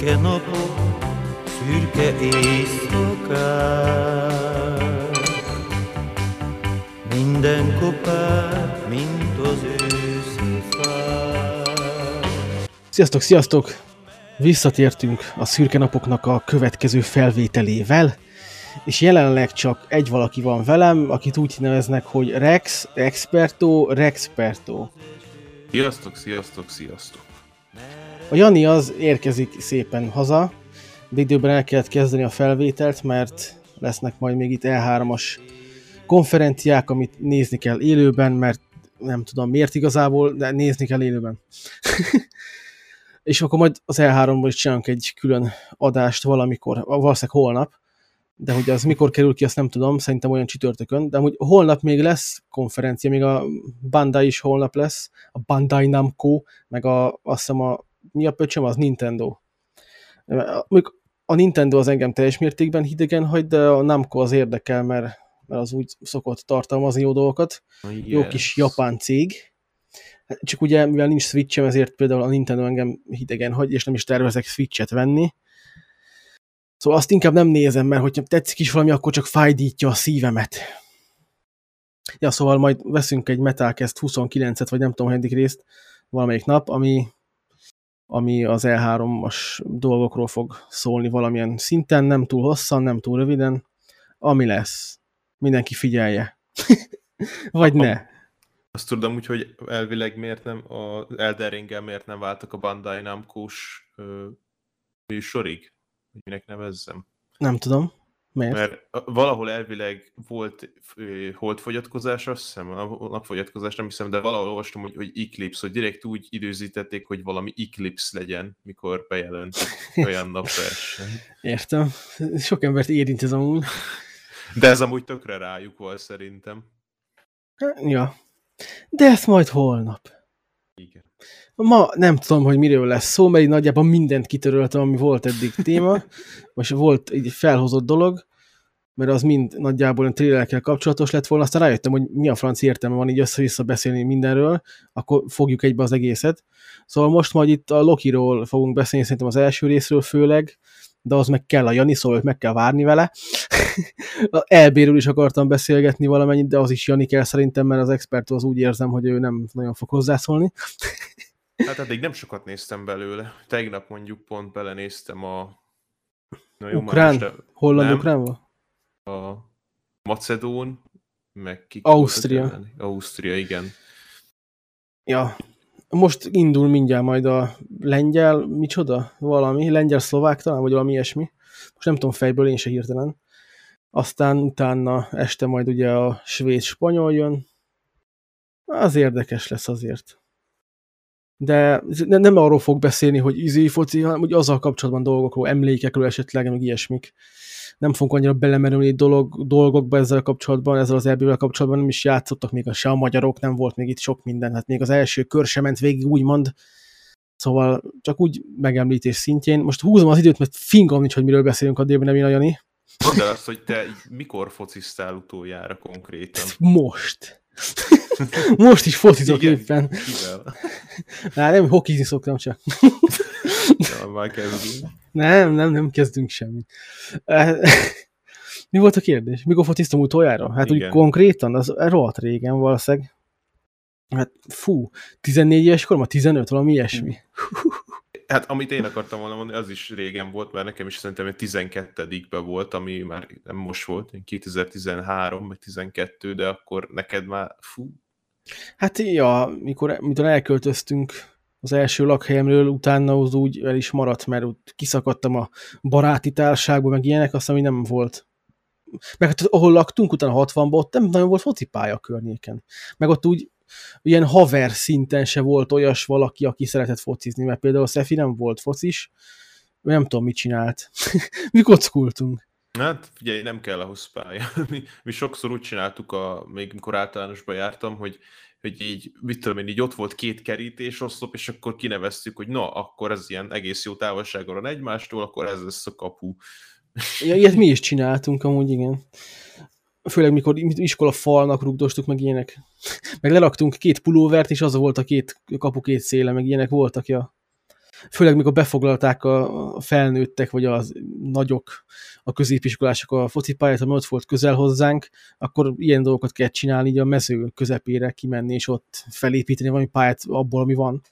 Szürke napok, szürke éjszakák, minden kopár, mint az őszi fák. Sziasztok, sziasztok! Visszatértünk a szürke napoknak a következő felvételével, és jelenleg csak egy valaki van velem, akit úgy neveznek, hogy Rex, Experto, Rexperto. Sziasztok, sziasztok, sziasztok! A Jani az érkezik szépen haza, de időben el kellett kezdeni a felvételt, mert lesznek majd még itt E3-as konferenciák, amit nézni kell élőben, mert nem tudom miért igazából, de nézni kell élőben. és akkor majd az E3-ból is csinálunk egy külön adást valamikor, valószínűleg holnap, de hogy az mikor kerül ki, azt nem tudom, szerintem olyan csütörtökön, de hogy holnap még lesz konferencia, még a Bandai is holnap lesz, a Bandai Namco, meg a, azt hiszem a, mi a pöcsöm, az Nintendo. Mondjuk a Nintendo az engem teljes mértékben hidegen hagy, de a Namco az érdekel, mert, mert az úgy szokott tartalmazni jó dolgokat. Yes. Jó kis japán cég. Csak ugye, mivel nincs Switchem, ezért például a Nintendo engem hidegen hagy, és nem is tervezek Switchet venni. Szóval azt inkább nem nézem, mert hogyha tetszik is valami, akkor csak fájdítja a szívemet. Ja, szóval majd veszünk egy Metalcast 29-et, vagy nem tudom, hanyadik részt valamelyik nap, ami, ami az E3-as dolgokról fog szólni valamilyen szinten, nem túl hosszan, nem túl röviden, ami lesz. Mindenki figyelje. vagy ne. Azt tudom úgy, hogy elvileg miért nem, az Elden miért nem váltak a Bandai Namco-s műsorig? hogy minek nevezzem. Nem tudom. Miért? Mert valahol elvileg volt holdfogyatkozás, azt hiszem, a napfogyatkozás nem hiszem, de valahol olvastam, hogy, hogy Eclipse, hogy direkt úgy időzítették, hogy valami Eclipse legyen, mikor bejelent olyan napverseny. Értem. Sok embert érint ez amúgy. De ez amúgy tökre rájuk volt szerintem. Ja. De ezt majd holnap. Igen. Ma nem tudom, hogy miről lesz szó, mert így nagyjából mindent kitöröltem, ami volt eddig téma. Most volt egy felhozott dolog, mert az mind nagyjából olyan trélerekkel kapcsolatos lett volna, aztán rájöttem, hogy mi a franci értelme van így össze-vissza beszélni mindenről, akkor fogjuk egybe az egészet. Szóval most majd itt a Lokiról fogunk beszélni, szerintem az első részről főleg, de az meg kell a Jani, szóval meg kell várni vele. Elbéről is akartam beszélgetni valamennyit, de az is Jani kell szerintem, mert az expert az úgy érzem, hogy ő nem nagyon fog hozzászólni. Hát eddig nem sokat néztem belőle. Tegnap mondjuk pont belenéztem a... Na jó, Ukrán? De... Holland Ukránba? A Macedón, meg ki Ausztria. Ausztria, igen. Ja, most indul mindjárt majd a lengyel, micsoda? Valami, lengyel-szlovák talán, vagy valami ilyesmi. Most nem tudom fejből, én se hirtelen. Aztán utána este majd ugye a svéd-spanyol jön. Az érdekes lesz azért de nem arról fog beszélni, hogy izé foci, hanem hogy azzal kapcsolatban dolgokról, emlékekről esetleg, meg ilyesmik. Nem fogunk annyira belemerülni dolog, dolgokba ezzel kapcsolatban, ezzel az elbűvel kapcsolatban nem is játszottak még a se a magyarok, nem volt még itt sok minden, hát még az első kör sem ment végig, úgymond. Szóval csak úgy megemlítés szintjén. Most húzom az időt, mert fingom nincs, hogy miről beszélünk a nem Jani. Mondd azt, hogy te mikor focisztál utoljára konkrétan? Most. Most is focizok Igen, éppen. Kivel? Hát nem, hokizni szoktam csak. ja, már kezdünk. Nem, nem, nem kezdünk semmit. Mi volt a kérdés? Mikor fociztam utoljára? Hát Igen. úgy konkrétan, az rohadt régen valószínűleg. Hát fú, 14 éves korom, 15, valami ilyesmi. Hát amit én akartam volna mondani, az is régen volt, mert nekem is szerintem egy 12-ben volt, ami már nem most volt, 2013 vagy 12, de akkor neked már fú. Hát ja, mikor, mikor elköltöztünk az első lakhelyemről, utána az úgy el is maradt, mert ott kiszakadtam a baráti társágba, meg ilyenek, azt ami nem volt. Meg hát ahol laktunk, utána 60-ban, ott nem nagyon volt focipálya a környéken. Meg ott úgy ilyen haver szinten se volt olyas valaki, aki szeretett focizni, mert például Szefi nem volt focis, nem tudom, mit csinált. mi kockultunk. Hát figyelj, nem kell ahhoz pálya. Mi, mi sokszor úgy csináltuk, a, még mikor általánosba jártam, hogy, hogy így, mit tudom én, így ott volt két kerítés oszlop, és akkor kineveztük, hogy na, akkor ez ilyen egész jó távolságon van egymástól, akkor ez lesz a kapu. Ja, ilyet mi is csináltunk amúgy, igen. Főleg mikor iskola falnak rugdostuk, meg ilyenek. Meg leraktunk két pulóvert, és az volt a két kapu két széle, meg ilyenek voltak, ja. főleg mikor befoglalták a felnőttek, vagy az nagyok, a középiskolások a focipályát, ami ott volt közel hozzánk, akkor ilyen dolgokat kell csinálni, így a mező közepére kimenni, és ott felépíteni valami pályát abból, ami van.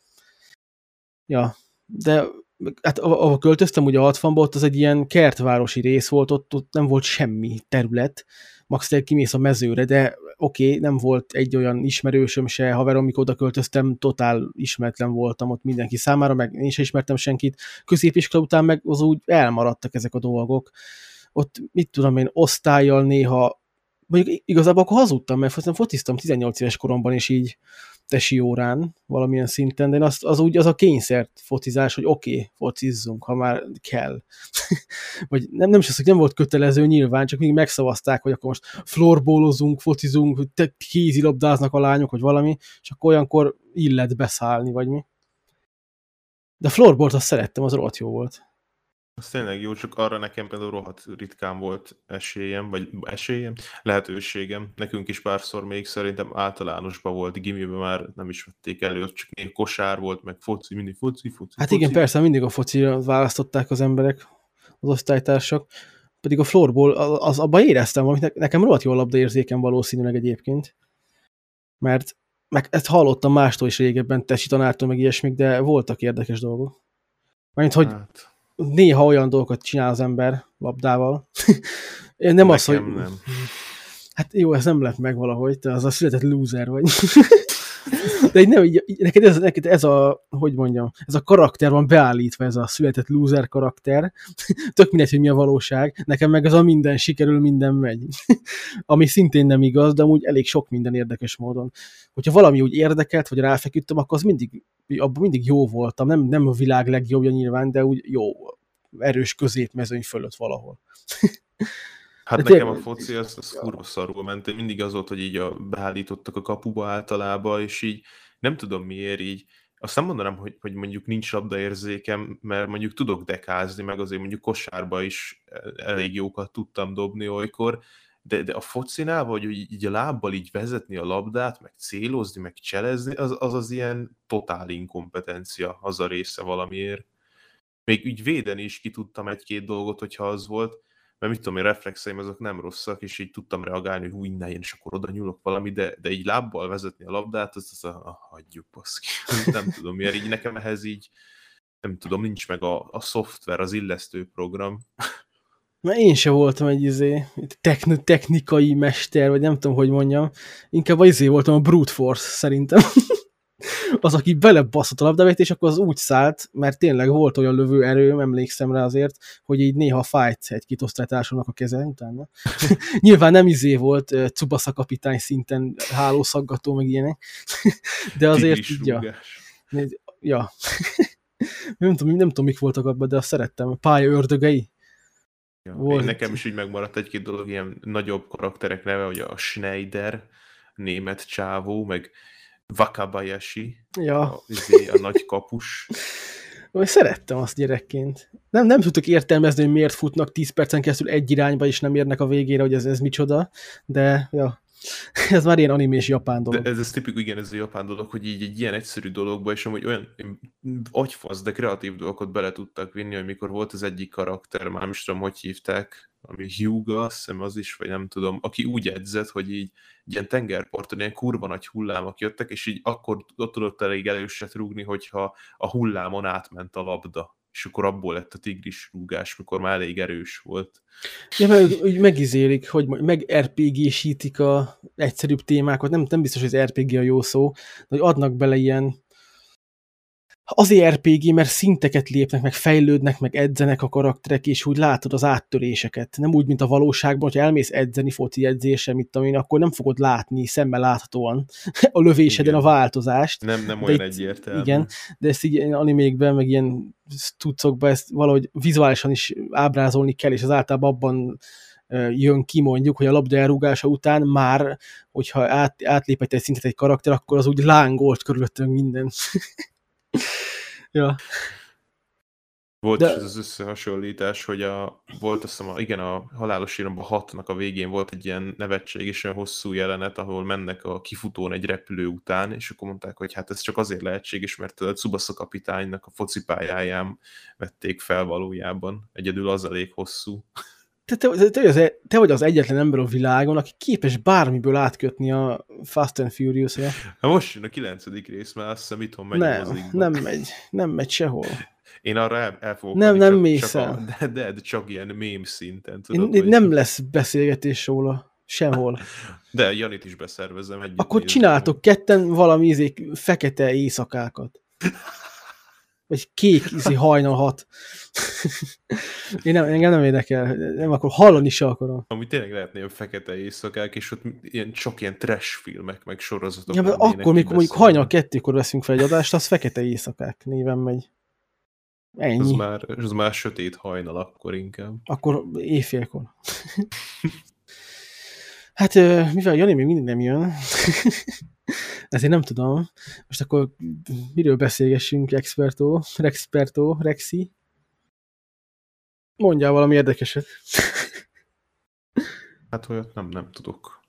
Ja, de hát ahol költöztem, ugye a 60 ott az egy ilyen kertvárosi rész volt, ott, ott nem volt semmi terület, max te kimész a mezőre, de oké, okay, nem volt egy olyan ismerősöm se, haverom, amikor oda költöztem, totál ismeretlen voltam ott mindenki számára, meg én sem ismertem senkit. Középiskola után meg az úgy elmaradtak ezek a dolgok. Ott, mit tudom én, osztályjal néha, mondjuk igazából akkor hazudtam, mert fociztam 18 éves koromban, és így tesi órán valamilyen szinten, de én azt, az úgy az a kényszert focizás, hogy oké, okay, focizzunk, ha már kell. Vagy nem, nem is az, hogy nem volt kötelező nyilván, csak még megszavazták, hogy akkor most floorbólozunk, focizunk, hogy kézilabdáznak a lányok, vagy valami, és akkor olyankor illet beszállni, vagy mi. De a floorbolt azt szerettem, az rohadt jó volt. Az tényleg jó, csak arra nekem például rohadt ritkán volt esélyem, vagy esélyem, lehetőségem. Nekünk is párszor még szerintem általánosban volt, gimiben már nem is vették elő, csak még kosár volt, meg foci, mindig foci, foci, Hát foci. igen, persze, mindig a focira választották az emberek, az osztálytársak. Pedig a floorball, az, abban éreztem valamit, nekem rohadt jó labdaérzékem valószínűleg egyébként. Mert meg ezt hallottam mástól is régebben, tesi tanártól, meg ilyesmik, de voltak érdekes dolgok. Mert hogy hát néha olyan dolgokat csinál az ember labdával. nem Nekem az, hogy... nem. Hát jó, ez nem lett meg valahogy, te az a született loser vagy. De így nem, így, neked, ez, neked ez a, hogy mondjam, ez a karakter van beállítva, ez a született loser karakter. Tök mindegy, hogy mi a valóság. Nekem meg ez a minden sikerül, minden megy. Ami szintén nem igaz, de úgy elég sok minden érdekes módon. Hogyha valami úgy érdekelt, vagy ráfeküdtem, akkor az mindig, abban mindig jó voltam. Nem, nem a világ legjobbja nyilván, de úgy jó, erős középmezőny fölött valahol. Hát De nekem a foci az, az kurva szarul ment. Mindig az volt, hogy így a, beállítottak a kapuba általában, és így nem tudom miért így, azt nem mondanám, hogy, hogy mondjuk nincs labdaérzékem, mert mondjuk tudok dekázni, meg azért mondjuk kosárba is elég jókat tudtam dobni olykor, de, de a focinál, vagy hogy így a lábbal így vezetni a labdát, meg célozni, meg cselezni, az az, az ilyen totál inkompetencia, az a része valamiért. Még úgy védeni is ki tudtam egy-két dolgot, hogyha az volt, mert mit tudom én, reflexeim azok nem rosszak, és így tudtam reagálni, hogy úgy ne, én és akkor oda nyúlok valami, de, de így lábbal vezetni a labdát, az, az a, a hagyjuk, baszki. Nem tudom miért, így nekem ehhez így, nem tudom, nincs meg a, a szoftver, az illesztő program. Mert én se voltam egy izé, techn- technikai mester, vagy nem tudom, hogy mondjam. Inkább az izé voltam a brute force, szerintem. az, aki belebaszott a labdavét, és akkor az úgy szállt, mert tényleg volt olyan lövő erőm, emlékszem rá azért, hogy így néha fájt egy-két osztálytársamnak a keze utána. Nyilván nem izé volt uh, Tsubasa kapitány szinten hálószaggató, meg ilyenek, de azért így, ja. ja. nem, tudom, nem tudom, mik voltak abban, de azt szerettem. A pálya ördögei. Ja, Volt. én nekem is így megmaradt egy-két dolog, ilyen nagyobb karakterek neve, hogy a Schneider, német csávó, meg Wakabayashi, Ja. a, izé, a nagy kapus. Vagy Szerettem azt gyerekként. Nem, nem tudtuk értelmezni, hogy miért futnak 10 percen keresztül egy irányba, és nem érnek a végére, hogy ez, ez micsoda, de ja, ez már ilyen animés japán dolog. De ez, ez tipikus, igen, ez a japán dolog, hogy így egy ilyen egyszerű dologba, és amúgy olyan agyfasz, de kreatív dolgokat bele tudtak vinni, hogy mikor volt az egyik karakter, már nem is tudom, hogy hívták, ami Hyuga, azt az is, vagy nem tudom, aki úgy edzett, hogy így ilyen tengerparton ilyen kurva nagy hullámok jöttek, és így akkor ott tudott elég előset rúgni, hogyha a hullámon átment a labda és akkor abból lett a tigris rúgás, mikor már elég erős volt. Ja, mert úgy megizélik, hogy meg RPG-sítik a egyszerűbb témákat, nem, nem biztos, hogy az RPG a jó szó, de hogy adnak bele ilyen azért RPG, mert szinteket lépnek, meg fejlődnek, meg edzenek a karakterek, és úgy látod az áttöréseket. Nem úgy, mint a valóságban, hogy elmész edzeni foci edzésre, mit tudom én, akkor nem fogod látni szemmel láthatóan a lövéseden Igen. a változást. Nem, nem olyan itt- egyértelmű. Igen, de ezt így animékben, meg ilyen tudcokban ezt valahogy vizuálisan is ábrázolni kell, és az általában abban jön ki mondjuk, hogy a labda elrúgása után már, hogyha át, átlépett egy szintet egy karakter, akkor az úgy lángolt körülöttünk minden. ja. Volt De- is ez az összehasonlítás, hogy a, volt azt hiszem, a, igen, a halálos íromban hatnak a végén volt egy ilyen nevetséges, olyan hosszú jelenet, ahol mennek a kifutón egy repülő után, és akkor mondták, hogy hát ez csak azért lehetséges, mert a Tsubasa kapitánynak a focipályáján vették fel valójában. Egyedül az elég hosszú. Te, te, te, az, e- te vagy az egyetlen ember a világon, aki képes bármiből átkötni a Fast and furious -e. Hát most jön a kilencedik rész, mert azt hiszem itthon megy Nem, mozikba. nem megy. Nem megy sehol. Én arra el, el fogok Nem, menni, nem csak, mész csak a, el. de, de, de, csak ilyen mém szinten, tudod, én hogy- nem lesz beszélgetés róla. Sehol. De Janit is beszervezem együtt. Akkor csináltok ketten valami izék, fekete éjszakákat. Vagy kék izé hajnal hat. Én nem, engem nem érdekel. Nem, akkor hallani se akarom. Ami tényleg lehetne ilyen fekete éjszakák, és ott ilyen, csak ilyen trash filmek, meg sorozatok Ja, akkor, mikor mondjuk kibeszélve. hajnal kettőkor veszünk fel egy adást, az fekete éjszakák néven megy. Az Ennyi. már, az már sötét hajnal akkor inkább. Akkor éjfélkor. Hát, mivel Jani még mindig nem jön, ezért nem tudom. Most akkor miről beszélgessünk, Experto, Rexperto, Rexi? Mondjál valami érdekeset. Hát olyat nem, nem tudok.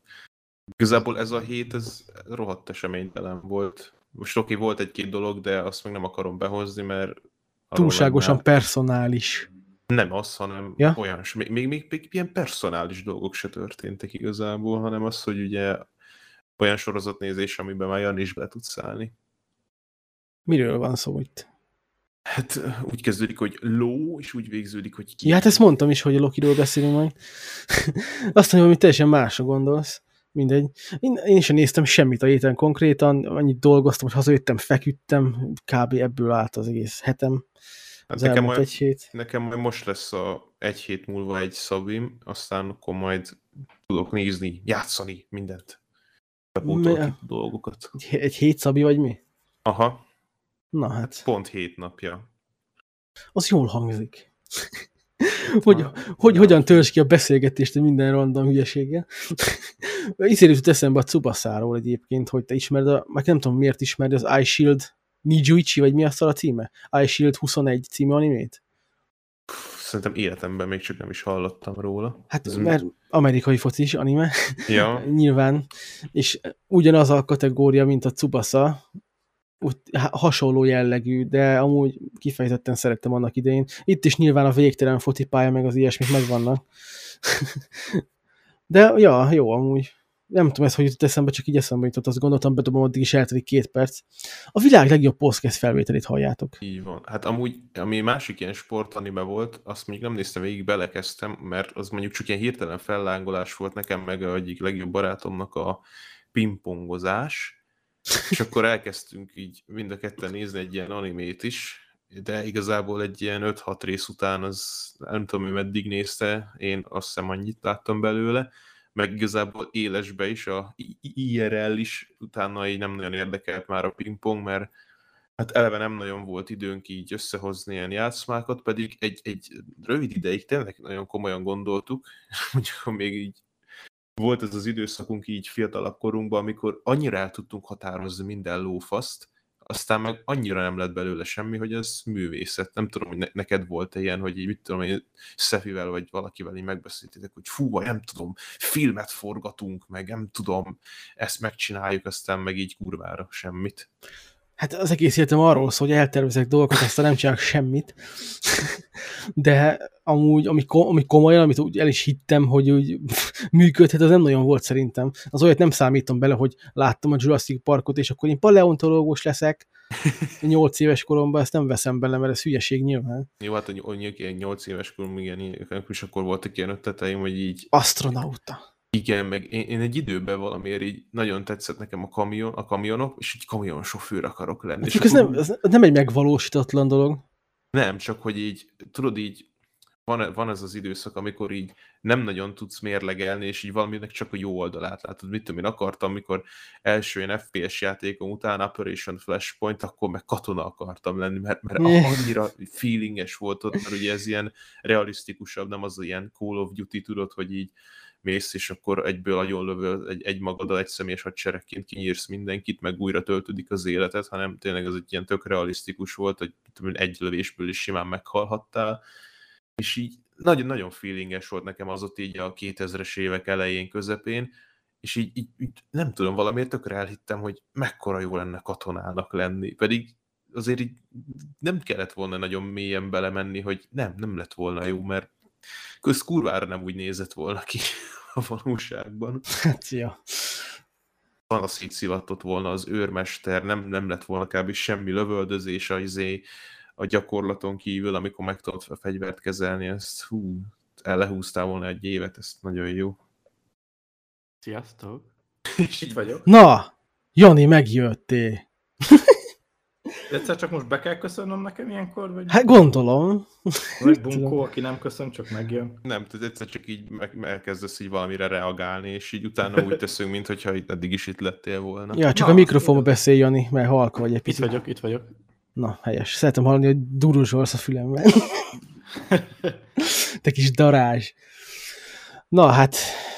Igazából ez a hét, ez rohadt eseménytelen volt. Most oké, volt egy-két dolog, de azt meg nem akarom behozni, mert Túlságosan lenne- personális. Nem az, hanem Ja? olyan, még, még, még, még ilyen personális dolgok se történtek igazából, hanem az, hogy ugye olyan sorozatnézés, amiben már Jan is be tud szállni. Miről van szó itt? Hát úgy kezdődik, hogy ló, és úgy végződik, hogy ki. Ja, hát ezt mondtam is, hogy a Lokiról beszélünk majd. Azt mondom, hogy teljesen másra gondolsz. Mindegy. Én, én sem néztem semmit a héten konkrétan, annyit dolgoztam, hogy hazajöttem, feküdtem, kb. ebből állt az egész hetem. Hát nekem, majd, egy hét. nekem majd most lesz a egy hét múlva egy szabim, aztán akkor majd tudok nézni, játszani mindent. Bepótolok Mi- dolgokat. Egy, egy hét szabi vagy mi? Aha, Na hát, pont hét napja. az jól hangzik. hogy, Ah, hogy hogyan törzs ki a beszélgetést minden random hülyeséggel. Iszért jutott eszembe a Tsubaszáról egyébként, hogy te ismered, a, meg nem tudom miért ismered az Eye Shield Nijuichi, vagy mi azt a címe? Eye Shield 21 című animét? Szerintem életemben még csak nem is hallottam róla. Hát Ez mert amerikai focis anime, Ja, nyilván, és ugyanaz a kategória, mint a Tsubasa, úgy, hasonló jellegű, de amúgy kifejezetten szerettem annak idején. Itt is nyilván a végtelen fotipálya, meg az ilyesmik megvannak. de ja, jó amúgy. Nem tudom, ez hogy jutott eszembe, csak így eszembe jutott, azt gondoltam, bedobom, addig is eltelik két perc. A világ legjobb podcast felvételét halljátok. így van. Hát amúgy, ami másik ilyen sportanime volt, azt még nem néztem végig, belekezdtem, mert az mondjuk csak ilyen hirtelen fellángolás volt nekem, meg egyik legjobb barátomnak a pingpongozás, és akkor elkezdtünk így mind a ketten nézni egy ilyen animét is, de igazából egy ilyen 5-6 rész után az nem tudom, hogy meddig nézte, én azt hiszem annyit láttam belőle, meg igazából élesbe is, a IRL is, utána így nem nagyon érdekelt már a pingpong, mert hát eleve nem nagyon volt időnk így összehozni ilyen játszmákat, pedig egy, egy rövid ideig tényleg nagyon komolyan gondoltuk, mondjuk még így volt ez az időszakunk így fiatalabb korunkban, amikor annyira el tudtunk határozni minden lófaszt, aztán meg annyira nem lett belőle semmi, hogy ez művészet. Nem tudom, hogy ne- neked volt-e ilyen, hogy így mit tudom, hogy Szefivel vagy valakivel így megbeszéltétek, hogy fú, nem tudom, filmet forgatunk, meg nem tudom, ezt megcsináljuk, aztán meg így kurvára semmit. Hát az egész életem arról szól, hogy eltervezek dolgokat, aztán nem csinálok semmit. De amúgy, ami, ami komolyan, amit úgy el is hittem, hogy úgy működhet, az nem nagyon volt szerintem. Az olyat nem számítom bele, hogy láttam a Jurassic Parkot, és akkor én paleontológus leszek. Nyolc éves koromban ezt nem veszem bele, mert ez hülyeség nyilván. Jó, hát a 8 éves korom, igen, és akkor voltak ilyen ötleteim, hogy így Astronauta. Igen, meg én, én egy időben valamiért így nagyon tetszett nekem a, kamion, a kamionok, és egy kamionsofőr akarok lenni. Csak ez nem, ez nem egy megvalósítatlan dolog. nem, csak hogy így, tudod így, van, van ez az időszak, amikor így nem nagyon tudsz mérlegelni, és így valaminek csak a jó oldalát látod. Mit tudom, én akartam, mikor első ilyen FPS játékom után Operation Flashpoint, akkor meg katona akartam lenni, mert, mert annyira feelinges volt ott, mert ugye ez ilyen realisztikusabb, nem az ilyen Call of Duty, tudod, hogy így mész, és akkor egyből agyon lövöl egy, egy magaddal, egy személyes hadseregként kinyírsz mindenkit, meg újra töltődik az életet, hanem tényleg ez egy ilyen tök realisztikus volt, hogy egy lövésből is simán meghalhattál, és így nagyon-nagyon feelinges volt nekem az ott így a 2000-es évek elején, közepén, és így, így, így nem tudom, valamiért tökre elhittem, hogy mekkora jó lenne katonának lenni, pedig azért így nem kellett volna nagyon mélyen belemenni, hogy nem, nem lett volna jó, mert köz kurvára nem úgy nézett volna ki a valóságban. Hát, ja. Van a szétszivatott volna az őrmester, nem, nem lett volna kb. semmi lövöldözés a, izé, a gyakorlaton kívül, amikor meg tudod a fegyvert kezelni, ezt hú, lehúztál volna egy évet, ez nagyon jó. Sziasztok! És Itt vagyok. Na, Jani, megjöttél. Egyszer csak most be kell köszönnöm nekem ilyenkor? Vagy, Hát gondolom. vagy bunkó, aki nem köszön, csak megjön? Nem, tehát egyszer csak így meg, elkezdesz így valamire reagálni, és így utána úgy teszünk, mintha itt eddig is itt lettél volna. Ja, csak Na, a mikrofonba beszél, Jani, mert halka vagy egy Itt picit. vagyok, itt vagyok. Na, helyes. Szeretem hallani, hogy duruzsolsz a fülemben. Te kis darázs. Na, hát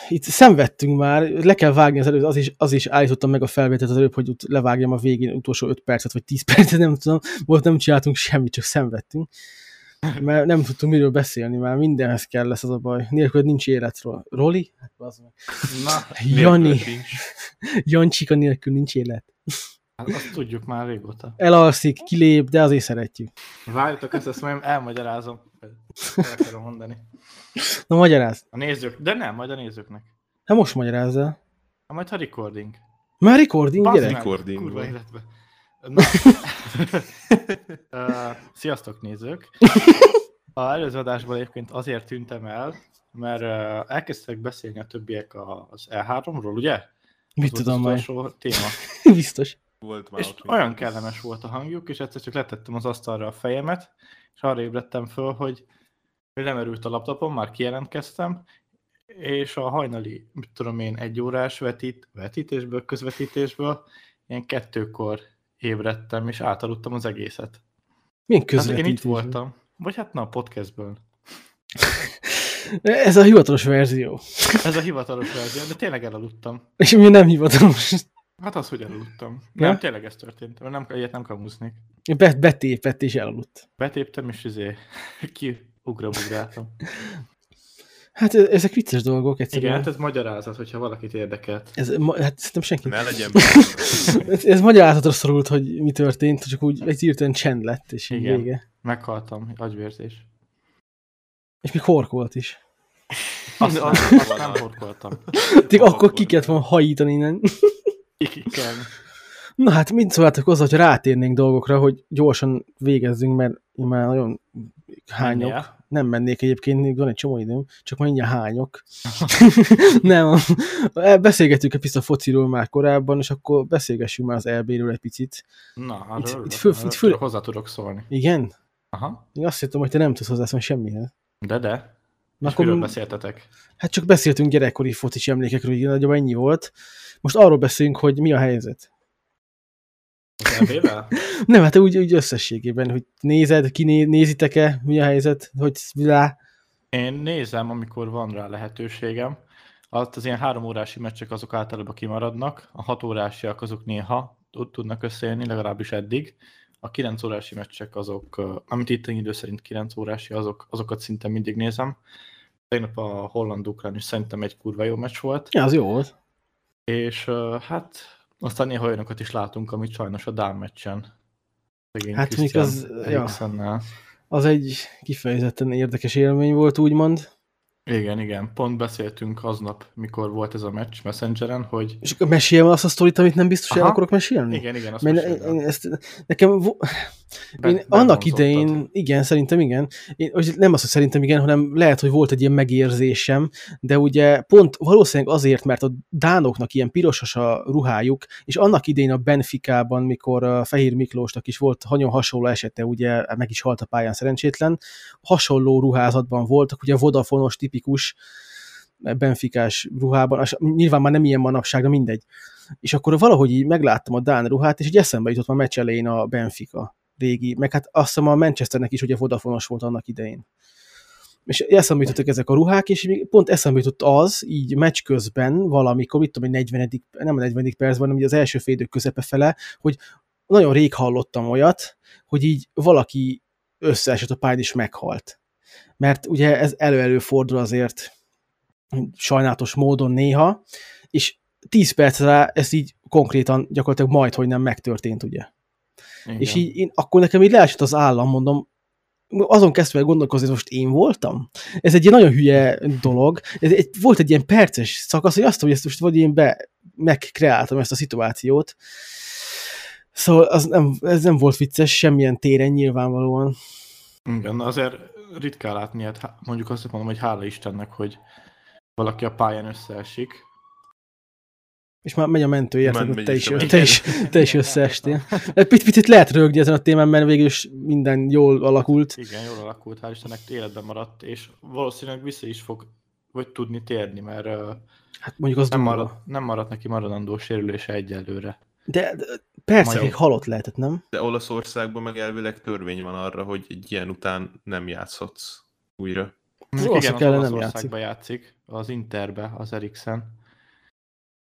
itt szenvedtünk már, le kell vágni az előtt, az is, az is állítottam meg a felvételt az előbb, hogy ut- levágjam a végén utolsó 5 percet, vagy 10 percet, nem tudom, volt nem csináltunk semmit, csak szenvedtünk. Mert nem tudtunk miről beszélni, már mindenhez kell lesz az a baj. Nélkül nincs életről. Roli? Hát. Na, Jani. Jancsika nélkül nincs élet. Hát azt tudjuk már régóta. Elalszik, kilép, de azért szeretjük. Várjatok, ezt, ezt majd elmagyarázom. El akarom mondani. Na, magyaráz. A nézők, de nem, majd a nézőknek. Hát most magyarázz el. Hát majd a recording. Már recording, Bazd gyere. meg, Recording kurva életbe. Na. uh, sziasztok nézők! A előző adásból egyébként azért tűntem el, mert uh, elkezdtek beszélni a többiek a- az E3-ról, ugye? Mit Az tudom az majd. utolsó téma. Biztos. Volt már És ott olyan kellemes volt a hangjuk, és egyszer csak letettem az asztalra a fejemet, és arra ébredtem föl, hogy lemerült a laptopom, már kijelentkeztem, és a hajnali, mit tudom én, egy órás vetít, vetítésből, közvetítésből, ilyen kettőkor ébredtem, és átaludtam az egészet. Milyen Hát én itt voltam. Vagy hát na, a podcastből. Ez a hivatalos verzió. Ez a hivatalos verzió, de tényleg elaludtam. És mi nem hivatalos. Hát az, hogy elaludtam. Ja? Nem, tényleg ez történt. Nem, ilyet nem kamuznék. Be, betépett és elaludt. Betéptem, és izé kiugrabugráltam. Hát e- ezek vicces dolgok Igen, egyszerűen. hát ez magyarázat, hogyha valakit érdekelt. Ez, ma, hát szerintem senki. Ne legyen Ez, ez magyarázatra szorult, hogy mi történt, csak úgy egy hirtelen csend lett, és így Igen. vége. Meghaltam, agyvérzés. És még horkolt is. Azt, nem, van nem horkoltam. Tényleg akkor Horkolt. ki kellett volna hajítani innen. Igen. Na hát, mind szóláltak hozzá, hogy rátérnénk dolgokra, hogy gyorsan végezzünk, mert én már nagyon hányok. Menjél. Nem mennék egyébként, még van egy csomó időm, csak már mindjárt hányok. nem, beszélgettünk egy picit a fociról már korábban, és akkor beszélgessünk már az LB-ről egy picit. Na, arról Itt- örülök. itt fő- Arról itt fő- hozzá tudok szólni. Igen? Aha. Én azt hittem, hogy te nem tudsz hozzászólni semmihez. De de. Na, És miről akkor, beszéltetek? hát csak beszéltünk gyerekkori focis emlékekről, hogy nagyjából ennyi volt. Most arról beszélünk, hogy mi a helyzet. Nem, hát úgy, úgy összességében, hogy nézed, ki né, nézitek-e, mi a helyzet, hogy lá. Én nézem, amikor van rá lehetőségem. Azt az ilyen három órási meccsek azok általában kimaradnak, a hat órásiak azok néha tud- tudnak összejönni, legalábbis eddig. A 9 órási meccsek azok, amit itt idő szerint 9 órási, azok, azokat szinte mindig nézem. Tegnap a holland ukrán is szerintem egy kurva jó meccs volt. Ja, az jó volt. És hát aztán néha olyanokat is látunk, amit sajnos a Dán meccsen. Szegény Hát még Christian az- ja. Az egy kifejezetten érdekes élmény volt, úgymond. Igen, igen. Pont beszéltünk aznap, mikor volt ez a meccs Messengeren, hogy És akkor meséljem azt a sztorit, amit nem biztos el Aha. akarok mesélni? igen, igen, azt Mert el. én ezt, nekem, vo- Be- én annak idején, igen, szerintem igen, én, hogy nem az, hogy szerintem igen, hanem lehet, hogy volt egy ilyen megérzésem, de ugye pont valószínűleg azért, mert a dánoknak ilyen pirosas a ruhájuk, és annak idején a Benficában, mikor a Fehér Miklósnak is volt nagyon hasonló esete, ugye meg is halt a pályán szerencsétlen, hasonló ruházatban voltak, ugye Vodafonos tipikus benfikás ruhában, és nyilván már nem ilyen manapság, de mindegy. És akkor valahogy így megláttam a Dán ruhát, és így eszembe jutott a meccs elején a Benfica régi, meg hát azt hiszem a Manchesternek is ugye Vodafonos volt annak idején. és eszembe jutottak ezek a ruhák, és még pont eszembe jutott az, így meccs közben, valamikor, mit tudom, egy 40 nem a 40 percben, hanem az első félidő közepe fele, hogy nagyon rég hallottam olyat, hogy így valaki összeesett a pályán és meghalt. Mert ugye ez elő-elő fordul azért sajnálatos módon néha, és 10 percre ez így konkrétan gyakorlatilag majd, hogy nem megtörtént, ugye. Igen. És így én, akkor nekem így leesett az állam, mondom, azon kezdve el gondolkozni, hogy most én voltam. Ez egy ilyen nagyon hülye dolog. Ez egy, volt egy ilyen perces szakasz, hogy azt, hogy ezt most vagy én be, megkreáltam ezt a szituációt. Szóval az nem, ez nem volt vicces semmilyen téren nyilvánvalóan. Igen, azért ritkán látni, hát há- mondjuk azt mondom, hogy hála Istennek, hogy valaki a pályán összeesik. És már megy a mentő, érted, te is is, a mentő. te is, te is összeestél. Picit, picit lehet rögni ezen a témán, mert végül is minden jól alakult. Igen, jól alakult, hál' Istennek életben maradt, és valószínűleg vissza is fog vagy tudni térni, mert Hát mondjuk az nem, marad, nem maradt neki maradandó sérülése egyelőre. De, de percekig Majom. halott lehetett, nem? De Olaszországban meg elvileg törvény van arra, hogy egy ilyen után nem játszhatsz újra. Mondjuk olaszok igen, az nem Olaszországban játszik, az Interbe, az Eriksen.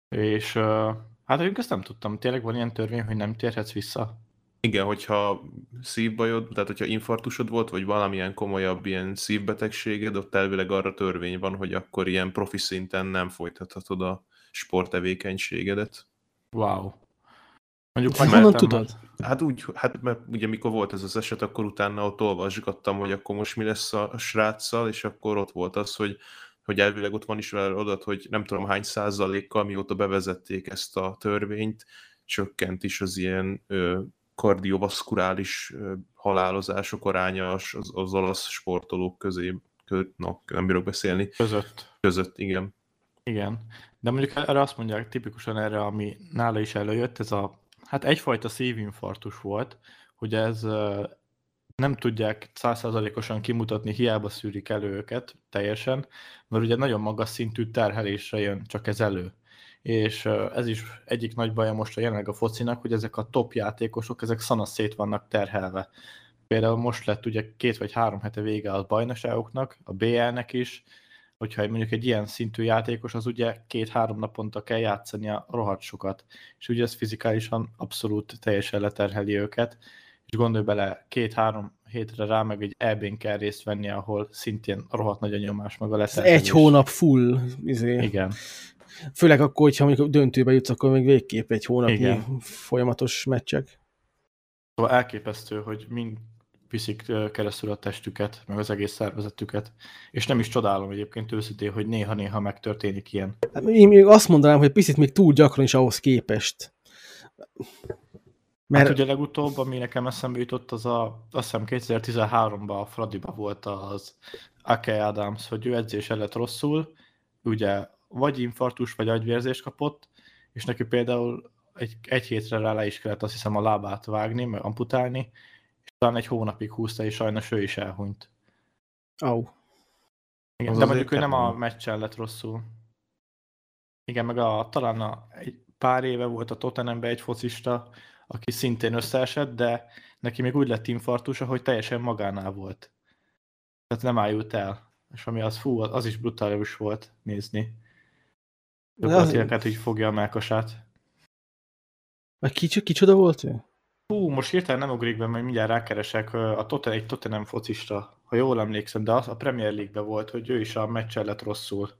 És uh, hát én ezt nem tudtam, tényleg van ilyen törvény, hogy nem térhetsz vissza? Igen, hogyha szívbajod, tehát hogyha infarktusod volt, vagy valamilyen komolyabb ilyen szívbetegséged, ott elvileg arra törvény van, hogy akkor ilyen profi szinten nem folytathatod a sporttevékenységedet. Wow. Mondjuk Hogy Mert honnan tudod? Hát úgy, hát mert ugye mikor volt ez az eset, akkor utána ott olvasgattam, hogy akkor most mi lesz a sráccal, és akkor ott volt az, hogy, hogy elvileg ott van is vele adat, hogy nem tudom hány százalékkal, mióta bevezették ezt a törvényt, csökkent is az ilyen ö, kardiovaszkulális ö, halálozások aránya az, az, az olasz sportolók közé, kö, no, nem bírok beszélni, Között. között, igen. Igen. De mondjuk erre azt mondják, tipikusan erre, ami nála is előjött, ez a, hát egyfajta szívinfarktus volt, hogy ez nem tudják százszázalékosan kimutatni, hiába szűrik elő őket teljesen, mert ugye nagyon magas szintű terhelésre jön csak ez elő. És ez is egyik nagy baja most a jelenleg a focinak, hogy ezek a top játékosok, ezek szana szét vannak terhelve. Például most lett ugye két vagy három hete vége a bajnokságoknak, a BL-nek is, hogyha mondjuk egy ilyen szintű játékos, az ugye két-három naponta kell játszania rohadt sokat, és ugye ez fizikálisan abszolút teljesen leterheli őket, és gondolj bele, két-három hétre rá meg egy EB-n kell részt venni, ahol szintén rohadt nagy a nyomás, meg a Ez leterhelés. egy hónap full. Izé. Igen. Főleg akkor, hogyha mondjuk döntőbe jutsz, akkor még végképp egy hónapnyi Igen. folyamatos meccsek. Szóval elképesztő, hogy mind viszik keresztül a testüket, meg az egész szervezetüket. És nem is csodálom egyébként őszintén, hogy néha-néha megtörténik ilyen. Hát Én még azt mondanám, hogy picit még túl gyakran is ahhoz képest. Mert Mert hát ugye legutóbb, ami nekem eszembe jutott, az a, azt hiszem 2013-ban a Fradiba volt az Ake Adams, hogy ő edzése lett rosszul, ugye vagy infarktus, vagy agyvérzést kapott, és neki például egy, egy hétre rá le is kellett azt hiszem a lábát vágni, meg amputálni, talán egy hónapig húzta, és sajnos ő is elhunyt. au. Igen, Az de mondjuk ő nem a meccsen lett rosszul. Igen, meg a, talán a, egy pár éve volt a Tottenhamben egy focista, aki szintén összeesett, de neki még úgy lett infarktusa, hogy teljesen magánál volt. Tehát nem álljult el. És ami az, fú, az is brutális volt nézni. De az- Gyakorlatilag hát így fogja a melkasát. Kicsi, kicsoda volt ő? Hú, most hirtelen nem ugrik be, majd mindjárt rákeresek. A Tottenham, egy Tottenham focista, ha jól emlékszem, de az a Premier League-ben volt, hogy ő is a meccsen lett rosszul.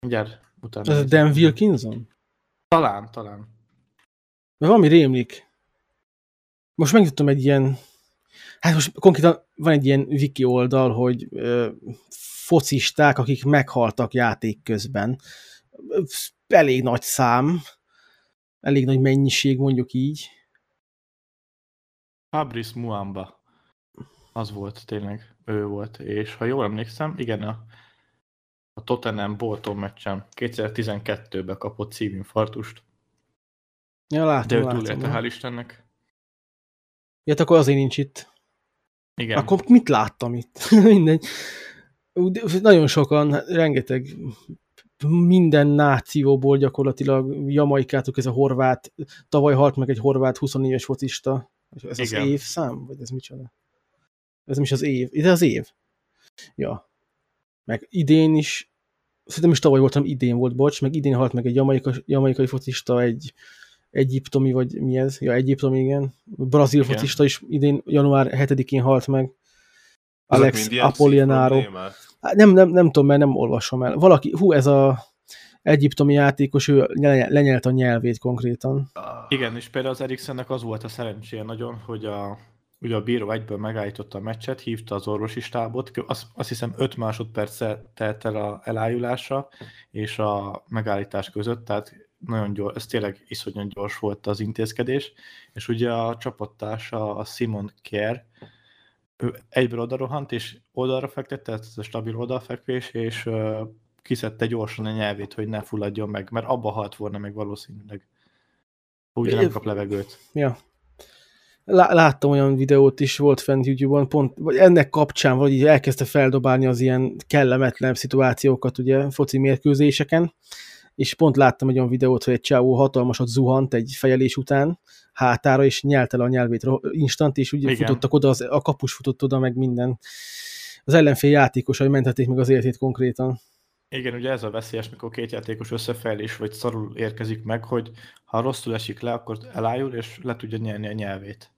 Mindjárt utána. Ez. Dan Wilkinson? Talán, talán. Valami rémlik. Most megnyitottam egy ilyen, hát most konkrétan van egy ilyen wiki oldal, hogy ö, focisták, akik meghaltak játék közben. Elég nagy szám, elég nagy mennyiség, mondjuk így. Fabrice Muamba. Az volt tényleg, ő volt. És ha jól emlékszem, igen, a, a Tottenham Bolton meccsen 2012-ben kapott szívinfarktust. Ja, látom, De ő látom. túlélte, hál' Istennek. Ja, hát akkor azért nincs itt. Igen. Akkor mit láttam itt? Mindegy. Nagyon sokan, hát rengeteg minden nációból gyakorlatilag Jamaikától ez a horvát, tavaly halt meg egy horvát 24-es focista. Ez az Igen. évszám? Vagy ez micsoda? Ez nem is az év. Ide az év. Ja. Meg idén is, szerintem is tavaly voltam, idén volt, bocs, meg idén halt meg egy jamaika, jamaikai focista, egy egyiptomi, vagy mi ez? Ja, egyiptomi, igen. Brazil Igen. focista is idén január 7-én halt meg. Alex szívproblémák? Hát Nem, nem, nem tudom, mert nem olvasom el. Valaki, hú, ez a egyiptomi játékos, ő lenye- lenyelt a nyelvét konkrétan. Igen, és például az Eriksennek az volt a szerencséje nagyon, hogy a, ugye a bíró egyből megállította a meccset, hívta az orvosi stábot, azt, azt hiszem 5 másodperc telt el a elájulása és a megállítás között, tehát nagyon gyors, ez tényleg iszonyat gyors volt az intézkedés, és ugye a csapattársa, a Simon Kier, ő egyből odarohant, és oldalra fektett, tehát ez a stabil oldalfekvés, és kiszedte gyorsan a nyelvét, hogy ne fulladjon meg, mert abba halt volna meg valószínűleg. Úgy nem kap levegőt. Ja. Lá- láttam olyan videót is, volt fent YouTube-on, pont, vagy ennek kapcsán vagy így elkezdte feldobálni az ilyen kellemetlen szituációkat ugye foci mérkőzéseken, és pont láttam egy olyan videót, hogy egy csávó hatalmasat zuhant egy fejelés után hátára, és nyelt el a nyelvét instant, és úgy Igen. futottak oda, az, a kapus futott oda, meg minden. Az ellenfél játékosai mentették meg az életét konkrétan. Igen, ugye ez a veszélyes, mikor két játékos összefejlés vagy szarul érkezik meg, hogy ha rosszul esik le, akkor elájul, és le tudja nyelni a nyelvét.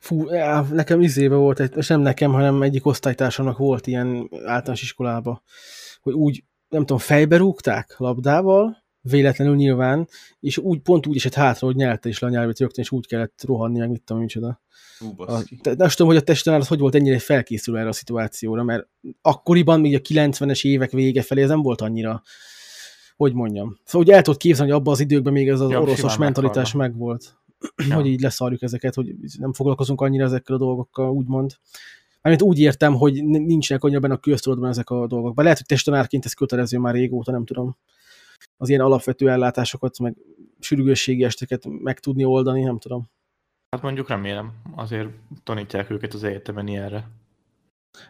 Fú, nekem izébe volt, egy, és nem nekem, hanem egyik osztálytársamnak volt ilyen általános iskolába, hogy úgy, nem tudom, fejbe rúgták labdával, véletlenül nyilván, és úgy, pont úgy esett hátra, hogy nyelte is le a nyelvét rögtön, és úgy kellett rohanni, meg mit tudom, micsoda. Hú, A, baszki. te, nem tudom, hogy a testenál az hogy volt ennyire felkészülve erre a szituációra, mert akkoriban, még a 90-es évek vége felé ez nem volt annyira, hogy mondjam. Szóval úgy el tudod képzelni, hogy abban az időkben még ez az Ja, oroszos mentalitás megvolt. Ja. hogy így leszarjuk ezeket, hogy nem foglalkozunk annyira ezekkel a dolgokkal, úgymond. Mármint úgy értem, hogy nincsenek annyira benne a köztudatban ezek a dolgok. Bár lehet, hogy testanárként ez kötelező már régóta, nem tudom. Az ilyen alapvető ellátásokat, meg sürgősségi esteket meg tudni oldani, nem tudom. Hát mondjuk remélem, azért tanítják őket az egyetemen ilyenre.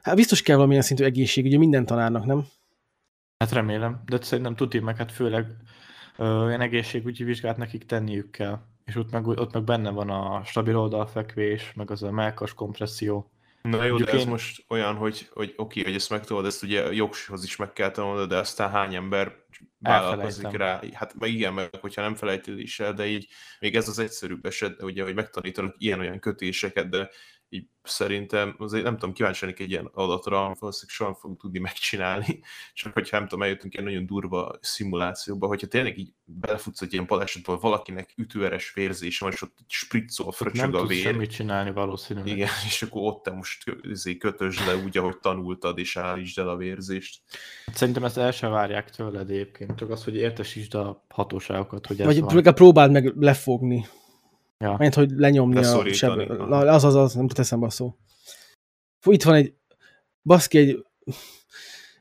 Hát biztos kell valamilyen szintű egészség, ugye minden tanárnak, nem? Hát remélem, de szerintem tudni meg, hát főleg ö, olyan egészségügyi vizsgát nekik tenniük kell. És ott meg, ott meg benne van a stabil oldalfekvés, meg az a melkas kompresszió. Na jó, de ez én- most olyan, hogy, hogy oké, hogy ezt megtudod, ezt ugye jogsihoz is meg kell tanulnod, de aztán hány ember vállalkozik rá. Hát meg igen, meg hogyha nem felejted is el, de így még ez az egyszerűbb eset, ugye, hogy megtanítanak ilyen-olyan kötéseket, de így szerintem azért nem tudom, kíváncsi lennék egy ilyen adatra, valószínűleg soha nem fogunk tudni megcsinálni, csak hogyha nem tudom, eljutunk ilyen nagyon durva szimulációba, hogyha tényleg így belefutsz egy ilyen balesetból, valakinek ütőeres vérzése van, és ott spriccol, Nem fröcsög a tudsz vér. semmit csinálni valószínűleg. Igen, és akkor ott te most izé, kötösd le úgy, ahogy tanultad, és állítsd el a vérzést. Szerintem ezt el sem várják tőled egyébként, csak az, hogy értesítsd a hatóságokat, hogy ez Vagy van. próbáld meg lefogni. Ja. Mert hogy lenyomni a seb... Az, az, az, nem tud eszembe a szó. Fú, itt van egy, baszki, egy,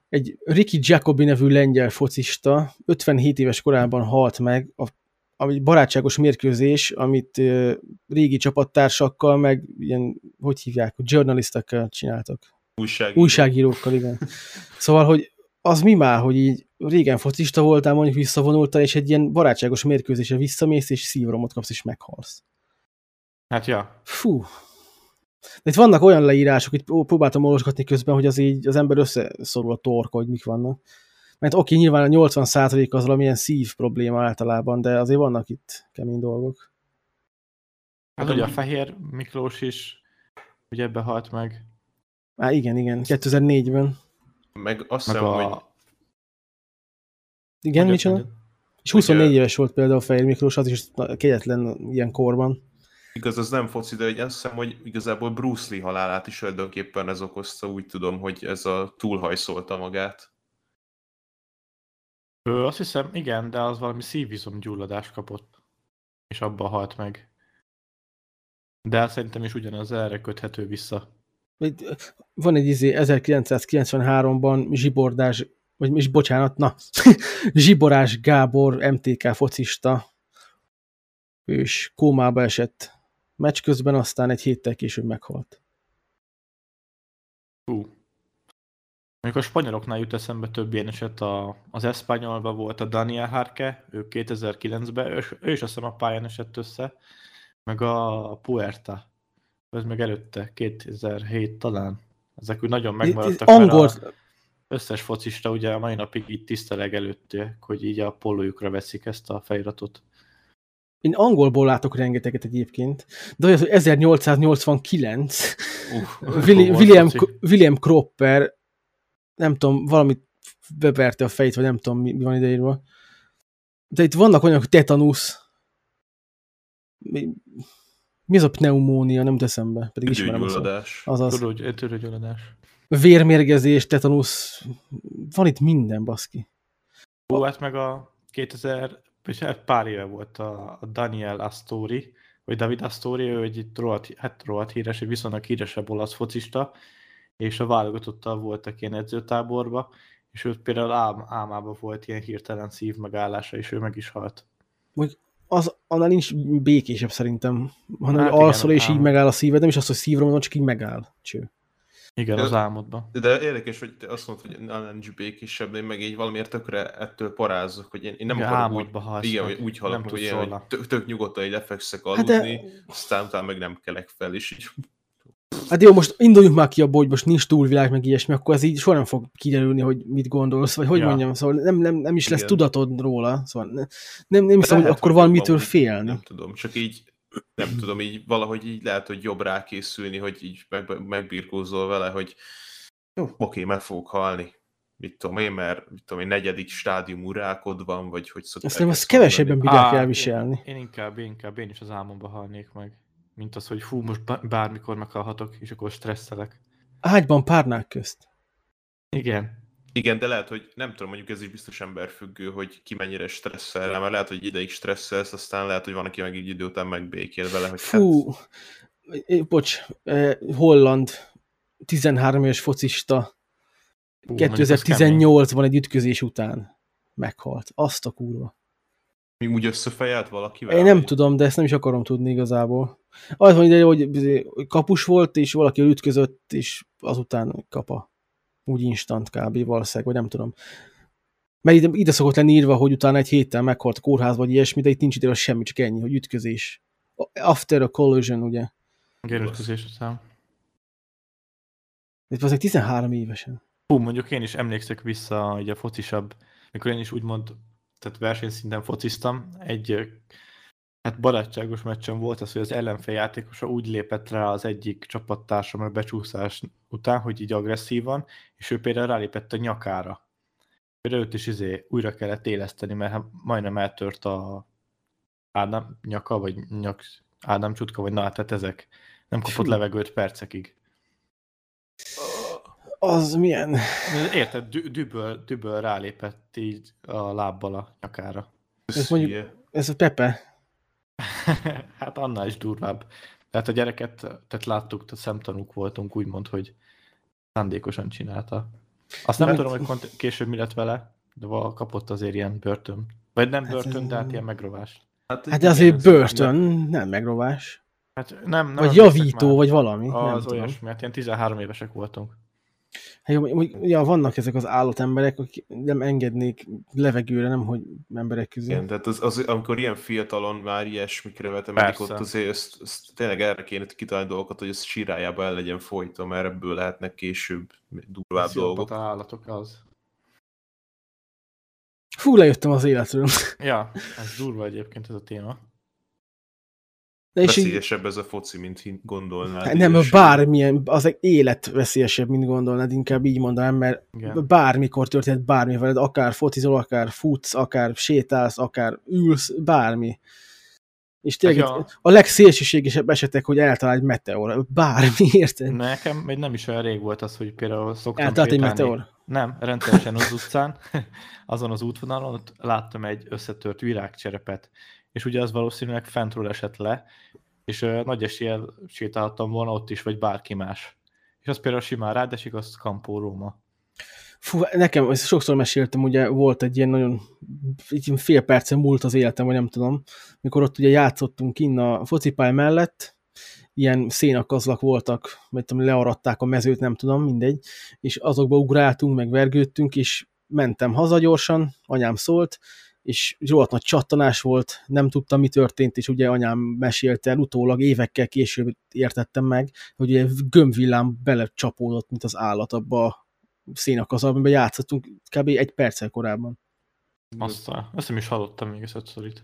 egy Ricky Jacobi nevű lengyel focista, 57 éves korában halt meg, a, ami barátságos mérkőzés, amit ö, régi csapattársakkal, meg ilyen, hogy hívják, journalistekkel csináltak. Újságíró. Újságírókkal, igen. Szóval, hogy az mi már, hogy így régen focista voltál, mondjuk visszavonultál, és egy ilyen barátságos mérkőzésre visszamész, és szívromot kapsz, és meghalsz. Hát ja, Fú. De itt vannak olyan leírások, itt pró- próbáltam olvasgatni közben, hogy az így az ember összeszorul a torka, hogy mik vannak. Mert oké, nyilván a 80% az valamilyen szív probléma általában, de azért vannak itt kemény dolgok. hát ugye a Fehér Miklós is ugye ebbe halt meg, Á, igen, igen, 2004-ben. Meg azt meg hiszem, a... hogy Igen, Mondjad, micsoda? És 24 Ugye- éves volt például Fehér Miklós, az is kegyetlen ilyen korban. igaz, az nem foci, de azt hiszem, hogy igazából Bruce Lee halálát is tulajdonképpen ez okozta, úgy tudom, hogy ez a túlhajszolta magát. Ő azt hiszem, igen, de az valami szívizomgyulladást kapott, és abba halt meg. De hát szerintem is ugyanaz erre köthető vissza. Van egy izé 1993-ban Zsibordás, vagy is bocsánat, na, Zsiborás Gábor MTK focista, ő is kómába esett meccs közben, aztán egy héttel később meghalt. Hú. Mondjuk a spanyoloknál jut eszembe több ilyen eset, a, az Espanyolban volt a Daniel Harke, ő 2009-ben, ő, ő is azt hiszem a pályán esett össze, meg a Puerta, ez meg előtte, 2007 talán. Ezek úgy nagyon megmaradtak, Angol, a összes focista ugye a mai napig így tiszteleg előtte, hogy így a pólójukra veszik ezt a feliratot. én angolból látok rengeteget egyébként, de olyan, hogy 1889, Uh, Willi, William, William Cropper, nem tudom, valamit beverte a fejét, vagy nem tudom, mi, mi van ideírva. De itt vannak olyanok, hogy tetanusz. Mi, mi az a pneumónia? Nem teszem be, pedig ismerem. Tüdőgyulladás. Azaz. Törőgyulladás. Vérmérgezés, tetanusz. Van itt minden, baszki. Ó, hát meg a 2000, és hát pár éve volt a, Daniel Astori, vagy David Astori, ő egy rohadt, hát rohadt híres, egy viszonylag híresebb olasz focista, és a válogatottal voltak ilyen edzőtáborba, és ő például ám, álmában volt ilyen hirtelen szív megállása, és ő meg is halt. Az, annál nincs békésebb szerintem, hanem Hát hogy igen, alszol és így ám. megáll a szíved, nem is az, hogy szívra van, csak így megáll. Cső. Igen, Ja. az álmodban. De érdekes, hogy te azt mondod, hogy békésebb, de én meg így valamiért tökre ettől parázok, hogy én, én nem Igen, akarok úgy, igen, hogy úgy Nem halok, hogy, ilyen, hogy tök, tök nyugodtan így lefekszek Hát aludni, de- aztán utána meg nem kelek fel, és így Hát jó, most induljunk már ki abból, hogy most nincs túlvilág, meg ilyesmi, akkor ez így soha nem fog kiderülni, hogy mit gondolsz, vagy hogy Ja. mondjam, szóval nem, nem, nem is lesz Igen. tudatod róla, szóval ne, nem, nem hiszem, hogy lehet, akkor hogy van mitől félni. Nem tudom, csak így nem tudom, így valahogy így lehet, hogy jobb rákészülni, hogy így meg, megbirkózol vele, hogy jó, oké, meg fogok halni. Mit tudom én, mert mit tudom én, negyedik stádium urálkod van, vagy hogy szokták Azt nem, azt kevesebben bírják elviselni. Én, én inkább, én inkább én is az álmomba halnék meg. Mint az, hogy fú, most bá- bármikor meghalhatok, és akkor stresszelek. Ágyban párnák közt. Igen. Igen, de lehet, hogy nem tudom, mondjuk ez is biztos emberfüggő, hogy ki mennyire stresszel rá, mert lehet, hogy ideig stresszelsz, aztán lehet, hogy van, aki meg így idő után megbékél vele, hogy Fú, hát, bocs, eh, Holland, 13 éves focista, Hú, mondjuk az kemény. 2018-ban egy ütközés után meghalt. Azt a kurva. mi úgy összefejelt valakivel? Én nem vagy- tudom, de ezt nem is akarom tudni igazából. Az van ide, hogy kapus volt, és valaki ütközött, és azután kapa. Úgy instant kb. valószínűleg, vagy nem tudom. Mert ide, ide szokott lenni írva, hogy utána egy héttel meghalt a kórház, vagy ilyesmi, de itt nincs ide semmi, csak ennyi, hogy ütközés. After a collision, ugye. Gerőtközés után. Ez azért 13 évesen. Hú, mondjuk én is emlékszek vissza így a focisabb, mikor én is úgymond, tehát versenyszinten fociztam, egy hát barátságos meccsen volt az, hogy az ellenfél játékosa úgy lépett rá az egyik csapattársam a becsúszás után, hogy így agresszívan, és ő például rálépett a nyakára. Például őt is izé újra kellett éleszteni, mert hát majdnem eltört a Ádám nyaka, vagy nyak, Ádám csutka, vagy na, tehát ezek. Nem kapott levegőt percekig. Az milyen? Érted, dü- düböl, düböl rálépett így a lábbal a nyakára. Ez mondjuk- Hülye. Ez a Pepe. hát annál is durvább. Tehát a gyereket, tehát láttuk, tehát szemtanúk voltunk, úgymond, hogy szándékosan csinálta. Azt nem Hát- tudom, hogy később mi lett vele, de kapott azért ilyen börtön. Vagy nem Hát börtön, ez- de hát ilyen megrovás. Hát igen, de azért börtön, nem megrovás. Hát nem, nem Vagy javító, vagy valami. nem Az olyasmi, hát ilyen 13 évesek voltunk. Hát jó, ja, vannak ezek az állatemberek, akik nem engednék levegőre, nem hogy emberek közé. Igen, tehát az, az, amikor ilyen fiatalon már ilyesmikre vetemedik, ott azért ezt, ezt tényleg erre kéne kitalálni dolgokat, hogy ez sírájába el legyen folytva, mert ebből lehetnek később durvább dolgok. Pszichopata állatok az. Fú, lejöttem az életről. Ja, ez durva egyébként ez a téma. De és így, Veszélyesebb ez a foci, mint gondolnád. hát nem, és- bármilyen, az egy élet veszélyesebb, mint gondolnád, inkább így mondanám, mert Igen. bármikor történhet bármi veled, akár focizol, akár futsz, akár sétálsz, akár ülsz, bármi. És tényleg Ja. itt a legszélsőségesebb esetek, hogy eltalál egy meteor, bármi, érted? Nekem még nem is olyan rég volt az, hogy például szoktam Eltalált egy sétálni. meteor. Nem, rendszeresen az utcán, azon az útvonalon, ott láttam egy összetört virágcserepet, és ugye az valószínűleg fentről esett le, és nagy eséllyel sétálhattam volna ott is, vagy bárki más. És az például simán rádesik, az Campó Róma. Fú, nekem, ezt sokszor meséltem, ugye volt egy ilyen nagyon, ilyen fél percen múlt az életem, vagy nem tudom, mikor ott ugye játszottunk innen a focipály mellett, ilyen szénakazlak voltak, vagy tudom, learadták a mezőt, nem tudom, mindegy, és azokba ugráltunk, meg vergődtünk, és mentem haza gyorsan, anyám szólt, és rohadt nagy csattanás volt, nem tudtam, mi történt, és ugye anyám mesélte el, utólag évekkel később értettem meg, hogy ugye gömbvillám belecsapódott, mint az állat abba a szénakazalba, amiben játszottunk kb. egy perccel korábban. Aztán, ezt nem is hallottam még ezt sztorit.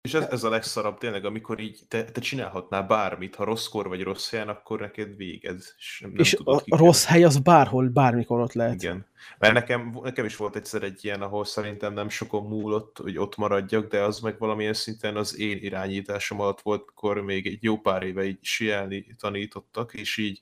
És ez, ez a legszarabb tényleg, amikor így te, te csinálhatnál bármit, ha rosszkor vagy rossz helyen, akkor neked véged. És, nem és tudod a, kikerülni. rossz hely az bárhol, bármikor ott lehet. Igen. Mert nekem, nekem is volt egyszer egy ilyen, ahol szerintem nem sokon múlott, hogy ott maradjak, de az meg valamilyen szinten az én irányításom alatt volt, akkor még egy jó pár éve így sielni tanítottak, és így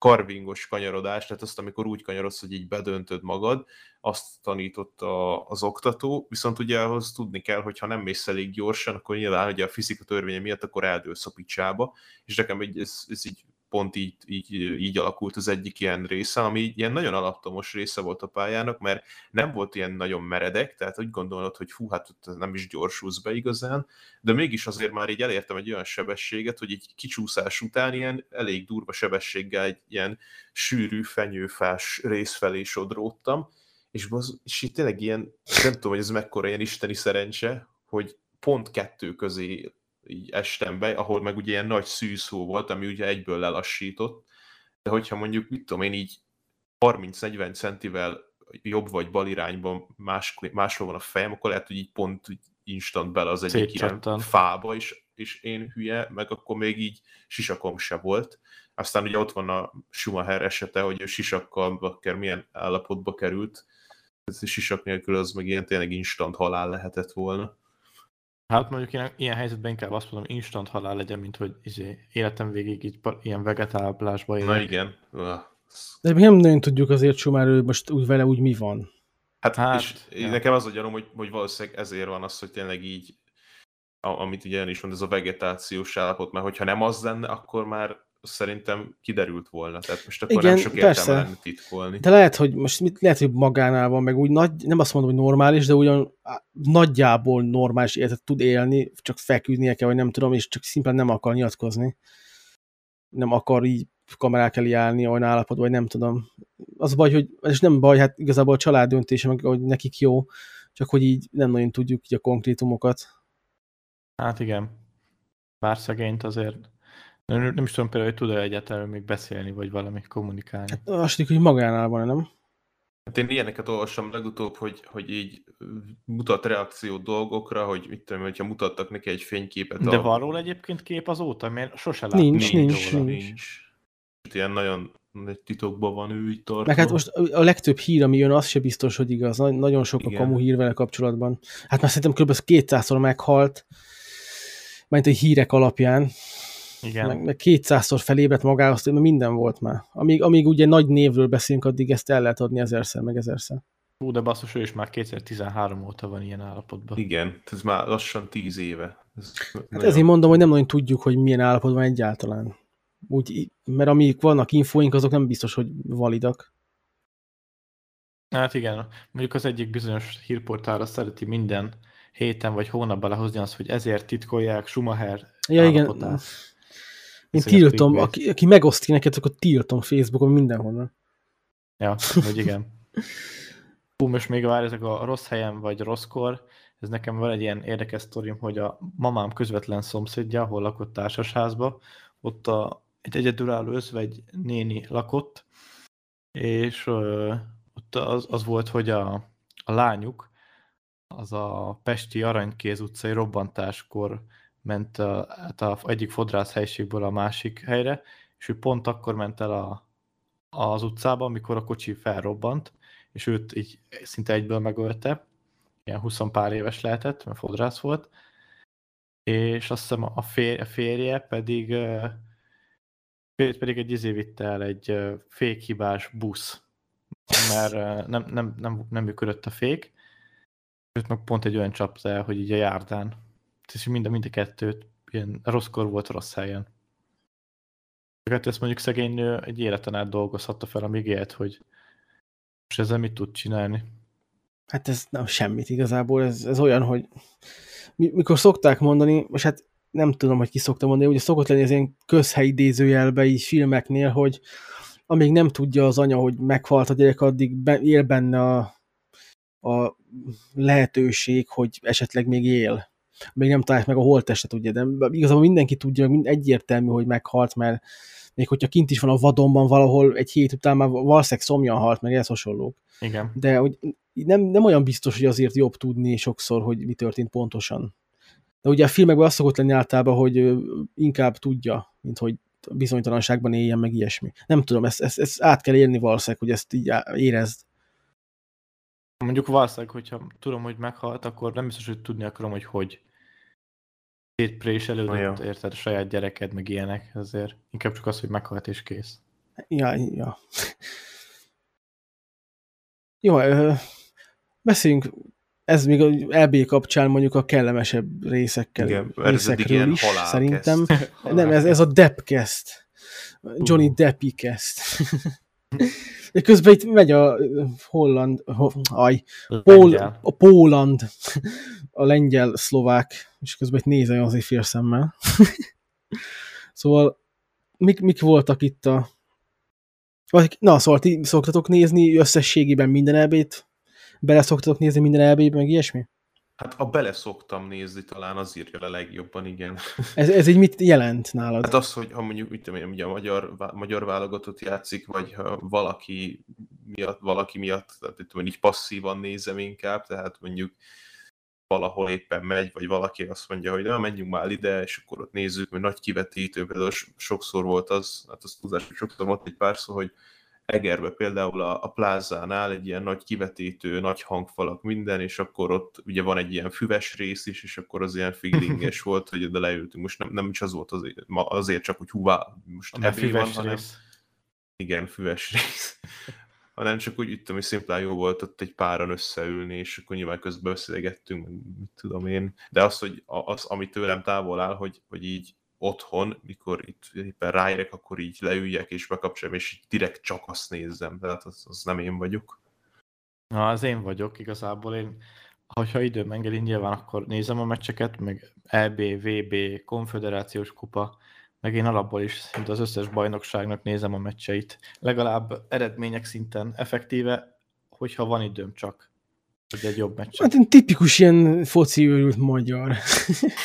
karvingos kanyarodás, tehát azt, amikor úgy kanyarodsz, hogy így bedöntöd magad, azt tanította az oktató, viszont ugye ahhoz tudni kell, hogy ha nem mész elég gyorsan, akkor nyilván ugye a fizika törvénye miatt akkor eldőlsz a picsába, és nekem így, ez, ez így pont így, így, így alakult az egyik ilyen része, ami ilyen nagyon alaptomos része volt a pályának, mert nem volt ilyen nagyon meredek, tehát úgy gondolod, hogy fú, hát ott nem is gyorsulsz be igazán, de mégis azért már így elértem egy olyan sebességet, hogy egy kicsúszás után ilyen elég durva sebességgel egy ilyen sűrű, fenyőfás rész felé sodródtam, és, az, és itt tényleg ilyen, nem tudom, hogy ez mekkora ilyen isteni szerencse, hogy pont kettő közé így estem be, ahol meg ugye ilyen nagy szűszó volt, ami ugye egyből lelassított, de hogyha mondjuk, mit tudom én, így 30-40 centivel jobb vagy bal irányban más, máshol van a fejem, akkor lehet, hogy így pont így instant bele az egyik ilyen fába, és, és én hülye, meg akkor még így sisakom se volt. Aztán ugye ott van a Schumacher esete, hogy ő sisakkal akár milyen állapotba került. Ez a sisak nélkül az meg ilyen tényleg instant halál lehetett volna. Hát mondjuk ilyen, ilyen helyzetben inkább azt mondom, instant halál legyen, mint hogy izé, életem végig így ilyen vegetálásba Na élek. igen. Ah, De mi nem nagyon tudjuk azért Schumer, hogy most úgy vele úgy mi van. Hát, Hát, és ja. nekem az a gyanúm, hogy, hogy valószínűleg ezért van az, hogy tényleg így, amit ugye is mond, ez a vegetációs állapot, mert hogyha nem az lenne, akkor már szerintem kiderült volna. Tehát most akkor Igen, nem sok persze. értelme lenne titkolni. De lehet, hogy most mit, lehet, hogy magánál van, meg úgy nagy, nem azt mondom, hogy normális, de ugyan nagyjából normális életet tud élni, csak feküdnie kell, vagy nem tudom, és csak szimplán nem akar nyilatkozni. Nem akar így kamerák elé állni olyan állapotban, vagy nem tudom. Az baj, hogy, és nem baj, hát igazából a család döntése, meg hogy nekik jó, csak hogy így nem nagyon tudjuk így a konkrétumokat. Hát igen. Bár szegényt azért nem, nem is tudom például, hogy tud-e egyáltalán még beszélni, vagy valami kommunikálni. Azt tudjuk, hogy magánál van, nem? Hát én ilyeneket olvastam legutóbb, hogy, hogy így mutat reakciót dolgokra, hogy mit tudom, hogyha mutattak neki egy fényképet. De a- van róla egyébként kép azóta? Mert sose láttam. Nincs, még nincs, róla. nincs. nincs. Ilyen nagyon nagy titokban van ő így tartva. Meg hát most a legtöbb hír, ami jön, az se biztos, hogy igaz. Nagy- Nagyon sok a Igen. kamu hír vele kapcsolatban. Hát már szerintem kb. 200-szor meghalt, mert egy hírek alapján, Igen. meg, meg 200-szor felébredt magához, mert minden volt már. Amíg, amíg ugye nagy névről beszélünk, addig ezt el lehet adni ezerszer, meg ezerszer. Hú, de basszus, ő is már 2013 óta van ilyen állapotban. Igen, ez már lassan tíz éve. Ez Hát ezért mondom, hogy nem nagyon tudjuk, hogy milyen állapotban egyáltalán. Úgy, mert amíg vannak infóink, azok nem biztos, hogy validak. Hát igen, mondjuk az egyik bizonyos hírportálra szereti minden héten vagy hónapban lehozni azt, hogy ezért titkolják Schumacher Ja, igen. Én tiltom, aki, aki megosztja neked, akkor tiltom Facebookon mindenhonnan. Ja, hogy igen. Hú, most még vár ezek a rossz helyen vagy rosszkor, ez nekem van egy ilyen érdekes sztorim, hogy a mamám közvetlen szomszédja, ahol lakott társasházba, ott a, egy egyedülálló özvegy néni lakott, és ö, ott az, az volt, hogy a, a lányuk az a Pesti Aranykéz utcai robbantáskor ment a, hát a egyik fodrász helységből a másik helyre, és ő pont akkor ment el a, az utcába, amikor a kocsi felrobbant, és őt így szinte egyből megölte, ilyen 20 pár éves lehetett, mert fodrász volt, és azt hiszem a, fér, a férje pedig ö, férjét pedig egy izé vitte el egy fékhibás busz, mert nem, nem, nem, nem működött a fék, őt meg pont egy olyan csapta el, hogy így a járdán. És mind a, mind a kettőt ilyen rosszkor volt rossz helyen. Hát ezt mondjuk szegény nő egy életen át dolgozhatta fel, amíg élt, hogy most ezzel mit tud csinálni. Hát ez nem semmit igazából, ez, ez olyan, hogy mi- mikor szokták mondani, és hát nem tudom, hogy ki szokta mondani, ugye szokott lenni az ilyen közhelyidézőjelbe így filmeknél, hogy amíg nem tudja az anya, hogy meghalt a gyerek, addig be, él benne a a lehetőség, hogy esetleg még él. Még nem találják meg a holttestet, ugye, de igazából mindenki tudja, mind egyértelmű, hogy meghalt, mert még hogyha kint is van a vadonban valahol egy hét után már valószínűleg szomjan halt, meg ez hasonlók. Igen. De hogy nem, nem olyan biztos, hogy azért jobb tudni sokszor, hogy mi történt pontosan. De ugye a filmekben az szokott lenni általában, hogy inkább tudja, mint hogy bizonytalanságban éljen, meg ilyesmi. Nem tudom, ezt, ezt, ezt át kell élni valószínűleg, hogy ezt így érezd. Mondjuk valószínűleg, hogyha tudom, hogy meghalt, akkor nem biztos, hogy tudni akarom, hogy hogy szétpréselődött, jó. érted, a saját gyereked, meg ilyenek, ezért inkább csak az, hogy meghalt és kész. Ja, ja. Jó, ö, beszéljünk, ez még a LB kapcsán mondjuk a kellemesebb részekkel, Igen, részekről is, szerintem. Nem, ez, ez a Deppcast. Johnny Deppi kezd. De közben itt megy a holland, ho, aj, Lengyel. a Póland, a lengyel-szlovák, és közben itt nézem azért félszemmel. szóval mik, mik voltak itt a... vagy- Na, szóval ti szoktatok nézni összességében minden elbét? Bele szoktatok nézni minden elbébe, meg ilyesmi? Hát a bele szoktam nézni, talán az írja le legjobban, igen. Ez, ez így mit jelent nálad? Hát az, hogy ha mondjuk, mit tudom én, ugye a magyar, magyar válogatott játszik, vagy ha valaki miatt, valaki miatt, tehát tudom, így passzívan nézem inkább, tehát mondjuk valahol éppen megy, vagy valaki azt mondja, hogy na, menjünk már ide, és akkor ott nézzük, mert nagy kivetítő, például so- sokszor volt az, hát az tudás, hogy sokszor volt egy párszor, hogy Egerbe például a, a plázánál egy ilyen nagy kivetítő, nagy hangfalak, minden, és akkor ott ugye van egy ilyen füves rész is, és akkor az ilyen feelinges volt, hogy oda leültünk. Most nem, nem is az volt azért, azért csak, hogy húvá, most Ami a ebé van, füves hanem rész. igen, füves rész. Hanem csak úgy, itt ami szimplán jó volt ott egy páran összeülni, és akkor nyilván közben beszélgettünk, mit tudom én. De az, hogy az, ami tőlem távol áll, hogy, hogy így otthon, mikor itt éppen ráérek, akkor így leüljek és bekapcsolom, és így direkt csak azt nézzem, tehát az, az nem én vagyok. Na, az én vagyok igazából. Én, hogyha időm engedi, nyilván akkor nézem a meccseket, meg EB, VB, konfederációs kupa, meg én alapból is szinte az összes bajnokságnak nézem a meccseit. Legalább eredmények szinten effektíve, hogyha van időm csak, hogy egy jobb meccset. Hát egy tipikus ilyen foci őrült magyar.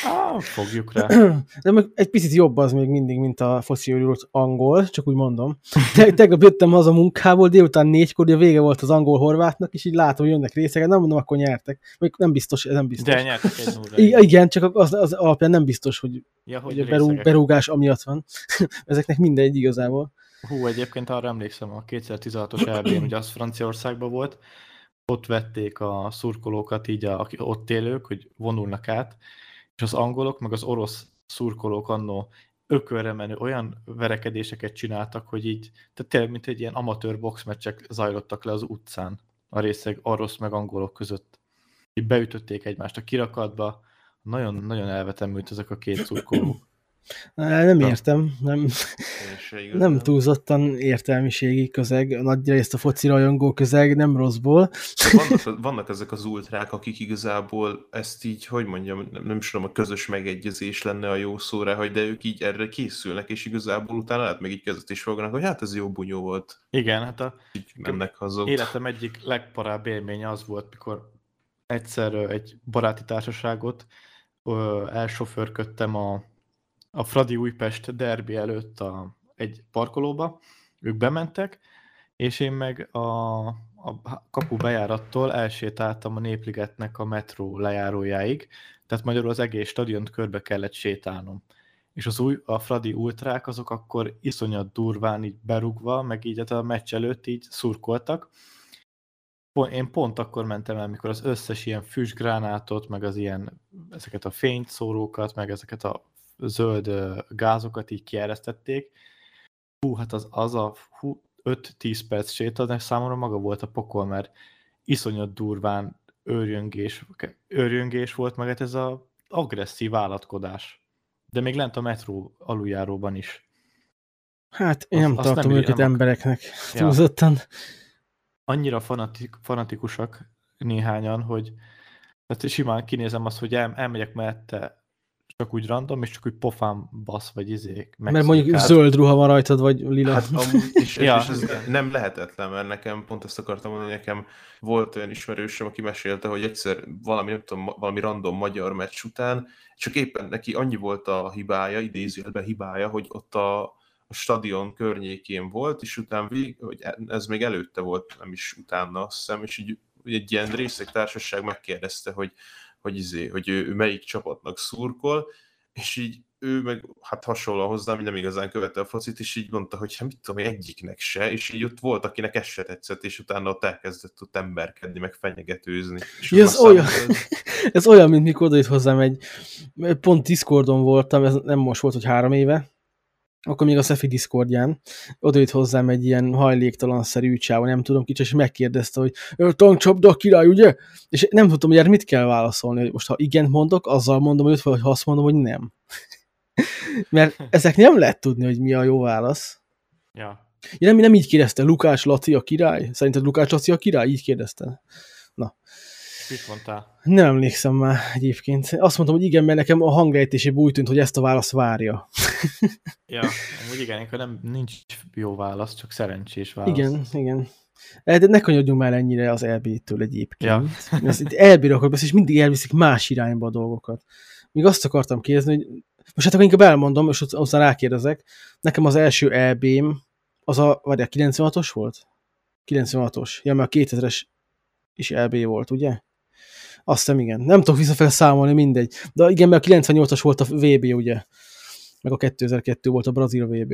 Á, fogjuk rá. De meg egy picit jobb az még mindig, mint a foci őrült angol, csak úgy mondom. Te, tegnap jöttem haza munkából, délután négykor, a vége volt az angol-horvátnak, és így látom, hogy jönnek részeket, nem mondom, akkor nyertek. Még nem biztos, ez nem biztos. De nyertek egy. I- igen, csak az, az alapján nem biztos, hogy, Ja, hogy hogy a berú, berúgás amiatt van. Ezeknek mindegy igazából. Hú, egyébként arra emlékszem, a 2016-os EB-n, ugye az Franciaországban volt, ott vették a szurkolókat így, a, akik ott élők, hogy vonulnak át, és az angolok, meg az orosz szurkolók annó ökölre menő olyan verekedéseket csináltak, hogy így, tehát tényleg, mint egy ilyen amatőr boxmeccsek zajlottak le az utcán a részeg orosz meg angolok között. Így beütötték egymást a kirakatba, nagyon-nagyon elvetemült ezek a két szurkoló. Nem értem, nem, nem túlzottan értelmiségi közeg, nagy részt a foci rajongó közeg, nem rosszból. vannak, vannak ezek az ultrák, akik igazából ezt így, hogy mondjam, nem, nem is tudom, a közös megegyezés lenne a jó szó rá, hogy de ők így erre készülnek, és igazából utána lehet meg így kezdet is fognak, hogy hát ez jó bunyó volt, Igen, hát a így mennek haza. Életem egyik legparább élménye az volt, mikor egyszer egy baráti társaságot elsofőrködtem a, a Fradi Újpest derbi előtt a, egy parkolóba, ők bementek, és én meg a, a kapu bejárattól elsétáltam a Népligetnek a metró lejárójáig, tehát magyarul az egész stadiont körbe kellett sétálnom. És az új, a Fradi ultrák azok akkor iszonyat durván így berugva, meg így hát a meccs előtt így szurkoltak. Én pont akkor mentem el, mikor az összes ilyen füstgránátot, meg az ilyen, ezeket a fényszórókat, meg ezeket a zöld gázokat így kieresztették. Hú, hát az, az a hú, 5-10 perc séta, számomra maga volt a pokol, mert iszonyat durván őrjöngés, őrjöngés volt, meg hát ez a agresszív állatkodás. De még lent a metró aluljáróban is. Hát én Azt- nem azt tartom nem- őket nem embereknek Ja. túlzottan. Annyira fanatik, fanatikusak néhányan, hogy tehát simán kinézem azt, hogy el, elmegyek mellette csak úgy random, és csak úgy pofán basz, vagy izék. Mert mondjuk zöld ruha van rajtad, vagy lila. Hát amúgy, és, Ja, és ez nem lehetetlen, mert nekem pont ezt akartam mondani, nekem volt olyan ismerősöm, aki mesélte, hogy egyszer valami, nem tudom, valami random magyar meccs után, csak éppen neki annyi volt a hibája, idézőjelben hibája, hogy ott a, a stadion környékén volt, és utána vég, hogy ez még előtte volt, nem is utána azt hiszem, és így egy ilyen részlektársaság megkérdezte, hogy, hogy, izé, hogy ő, ő melyik csapatnak szurkol, és így ő meg hát hasonlóan hozzám, nem igazán követte a focit, és így mondta, hogy hát mit tudom én, egyiknek se, és így ott volt, akinek ez se tetszett, és utána ott elkezdett ott emberkedni, meg fenyegetőzni. És Ja, ez olyan- ez- Ez olyan, mint mikor odajött hozzám egy, pont Discordon voltam, ez nem most volt, hogy három éve, akkor még a Szefi Discordján, odajött hozzám egy ilyen hajléktalanszerű csáva, nem tudom kicsit, és megkérdezte, hogy "Ö, tankcsapda a király, ugye? És nem tudtam, hogy erre mit kell válaszolni, hogy most ha igen mondok, azzal mondom, hogy vagy ha azt mondom, hogy nem. Mert ezek nem lehet tudni, hogy mi a jó válasz. Ja. Ja, nem, nem így kérdezte, Lukács Laci a király? Szerinted Lukács Laci a király? Így kérdezte. Mit mondtál? Nem emlékszem már egyébként. Azt mondtam, hogy igen, mert nekem a hangrejtésében úgy tűnt, hogy ezt a választ várja. Ja, amúgy igen, akkor nem, nincs jó válasz, csak szerencsés válasz. Igen, igen. De ne kanyodjunk már ennyire az LB-től egyébként. Ja. Ezt itt beszélni, és mindig elviszik más irányba a dolgokat. Még azt akartam kérdezni, hogy most hát akkor inkább elmondom, és aztán rákérdezek. Nekem az első LB-m, az a, vagy a 96-os volt? 96-os. Ja, mert a 2000-es is LB volt, ugye? Azt hiszem, igen. Nem tudok visszafele számolni, mindegy. De igen, mert a 98-as volt a VB, ugye? Meg a 2002 volt a Brazil VB.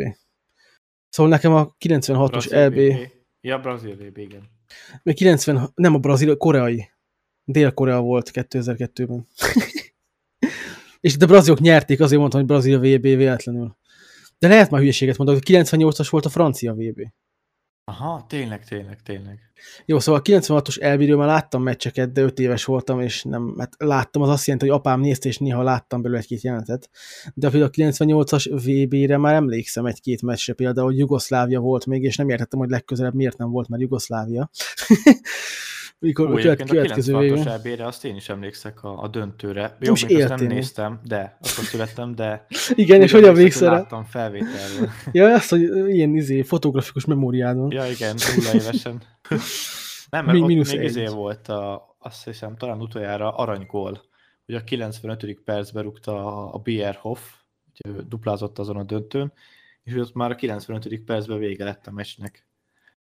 Szóval nekem a 96-os Brazil LB... VB. Ja, Brazil VB, igen. Még 90, nem a brazil, a koreai. Dél-Korea volt 2002-ben. És de brazilok nyerték, azért mondtam, hogy brazil VB véletlenül. De lehet már hülyeséget mondok, hogy 98-as volt a francia VB. Aha, tényleg, tényleg, tényleg. Jó, szóval a 96-os elvidről már láttam meccseket, de 5 éves voltam, és nem, hát láttam, az azt jelenti, hogy apám nézte, és néha láttam belőle egy-két jelenetet. De például a 98-as VB-re már emlékszem egy-két meccsre, például, hogy Jugoszlávia volt még, és nem értettem, hogy legközelebb miért nem volt már Jugoszlávia. Mikor Ó, a követ, egyébként a következő 96-os VB. EB-re azt én is emlékszek a, a döntőre. Jó, még azt nem néztem, de akkor születtem, de Igen, és hogy emlékszem, emlékszel rá? Láttam felvételről. Ja, azt, hogy ilyen izé, fotografikus memóriádon. Ja, igen, nulla évesen. Nem, mert Mi- ott még egy. izé volt, a, azt hiszem, talán utoljára aranygól. Ugye a 95. percben rúgta a, a Bierhoff, duplázott azon a döntőn, és ott már a 95. percben vége lett a meccsnek.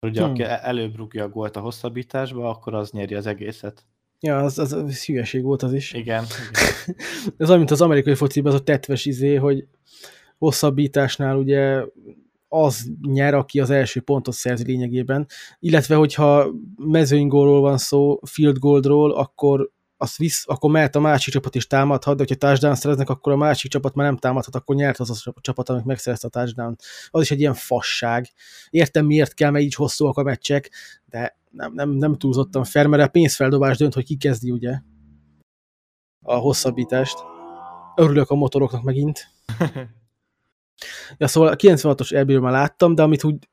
Ugye, Hmm. aki e- előbb rúgja a gólt a hosszabbításba, akkor az nyeri az egészet. Ja, az, az, az hülyeség volt az is. Igen, igen. Ez olyan, mint az amerikai fociban, az a tetves izé, hogy hosszabbításnál ugye az nyer, aki az első pontot szerzi lényegében, illetve hogyha mezőnygólról van szó, field goalról, akkor azt visz, akkor mehet a másik csapat is támadhat, de hogyha touchdown szereznek, akkor a másik csapat már nem támadhat, akkor nyert az a csapat, amik megszerezte a touchdown. Az is egy ilyen fasság. Értem, miért kell, mert így hosszúak a meccsek, de nem, nem, nem túlzottan fair, mert a pénzfeldobás dönt, hogy ki kezdi, ugye? A hosszabbítást. Örülök a motoroknak megint. Ja, szóval a 96-os ebből már láttam, de amit úgy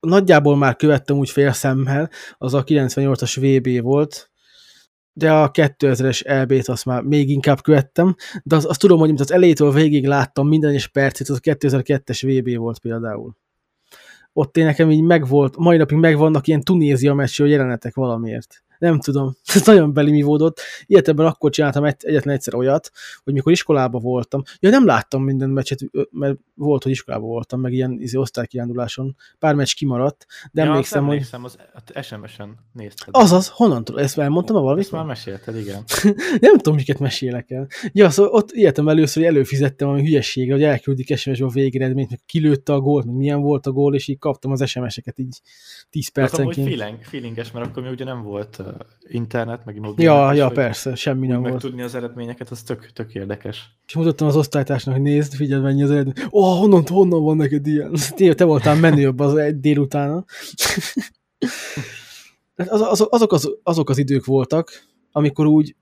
nagyjából már követtem úgy fél szemmel, az a 98-as VB volt, de a 2000-es LB-t azt már még inkább követtem, de azt, azt tudom, hogy mint az elejétől végig láttam minden egyes percét, az a 2002-es VB volt például. Ott én nekem így megvolt, mai napig megvannak ilyen Tunézia meccsről jelenetek valamiért. Nem tudom, ez nagyon belimivódott. Ilyetebben akkor csináltam egy, egyetlen egyszer olyat, hogy mikor iskolában voltam, ja nem láttam minden meccset, mert volt, hogy iskolában voltam, meg ilyen izé, osztálykiránduláson, pár meccs kimaradt, de ja, emlékszem, hogy emlékszem, az, az SMS-en nézted. azaz, honnan tudom, ezt elmondtam a valamit? Ezt már mesélted, igen. Nem tudom, miket mesélek el. Ja, szóval ott ilyetem először, hogy előfizettem valami hülyességre, hogy elküldik SMS-be a végeredményt, meg kilőtte a gólt, meg milyen volt a gól, és így kaptam az SMS-eket így 10 Az amúgy percenként. feeling, feelinges, mert akkor mi ugye nem volt internet, meg mobil. Ja, ja, persze, semmi nem volt. megtudni az eredményeket, az tök, tök érdekes. És mutattam az osztálytársnak, hogy nézd, figyeld mennyi az eredmény. Ó, oh, honnan, honnan van neked ilyen? Tényleg, te voltál menőbb az egy délutána. Hát az, az, azok, az, azok az idők voltak, amikor úgy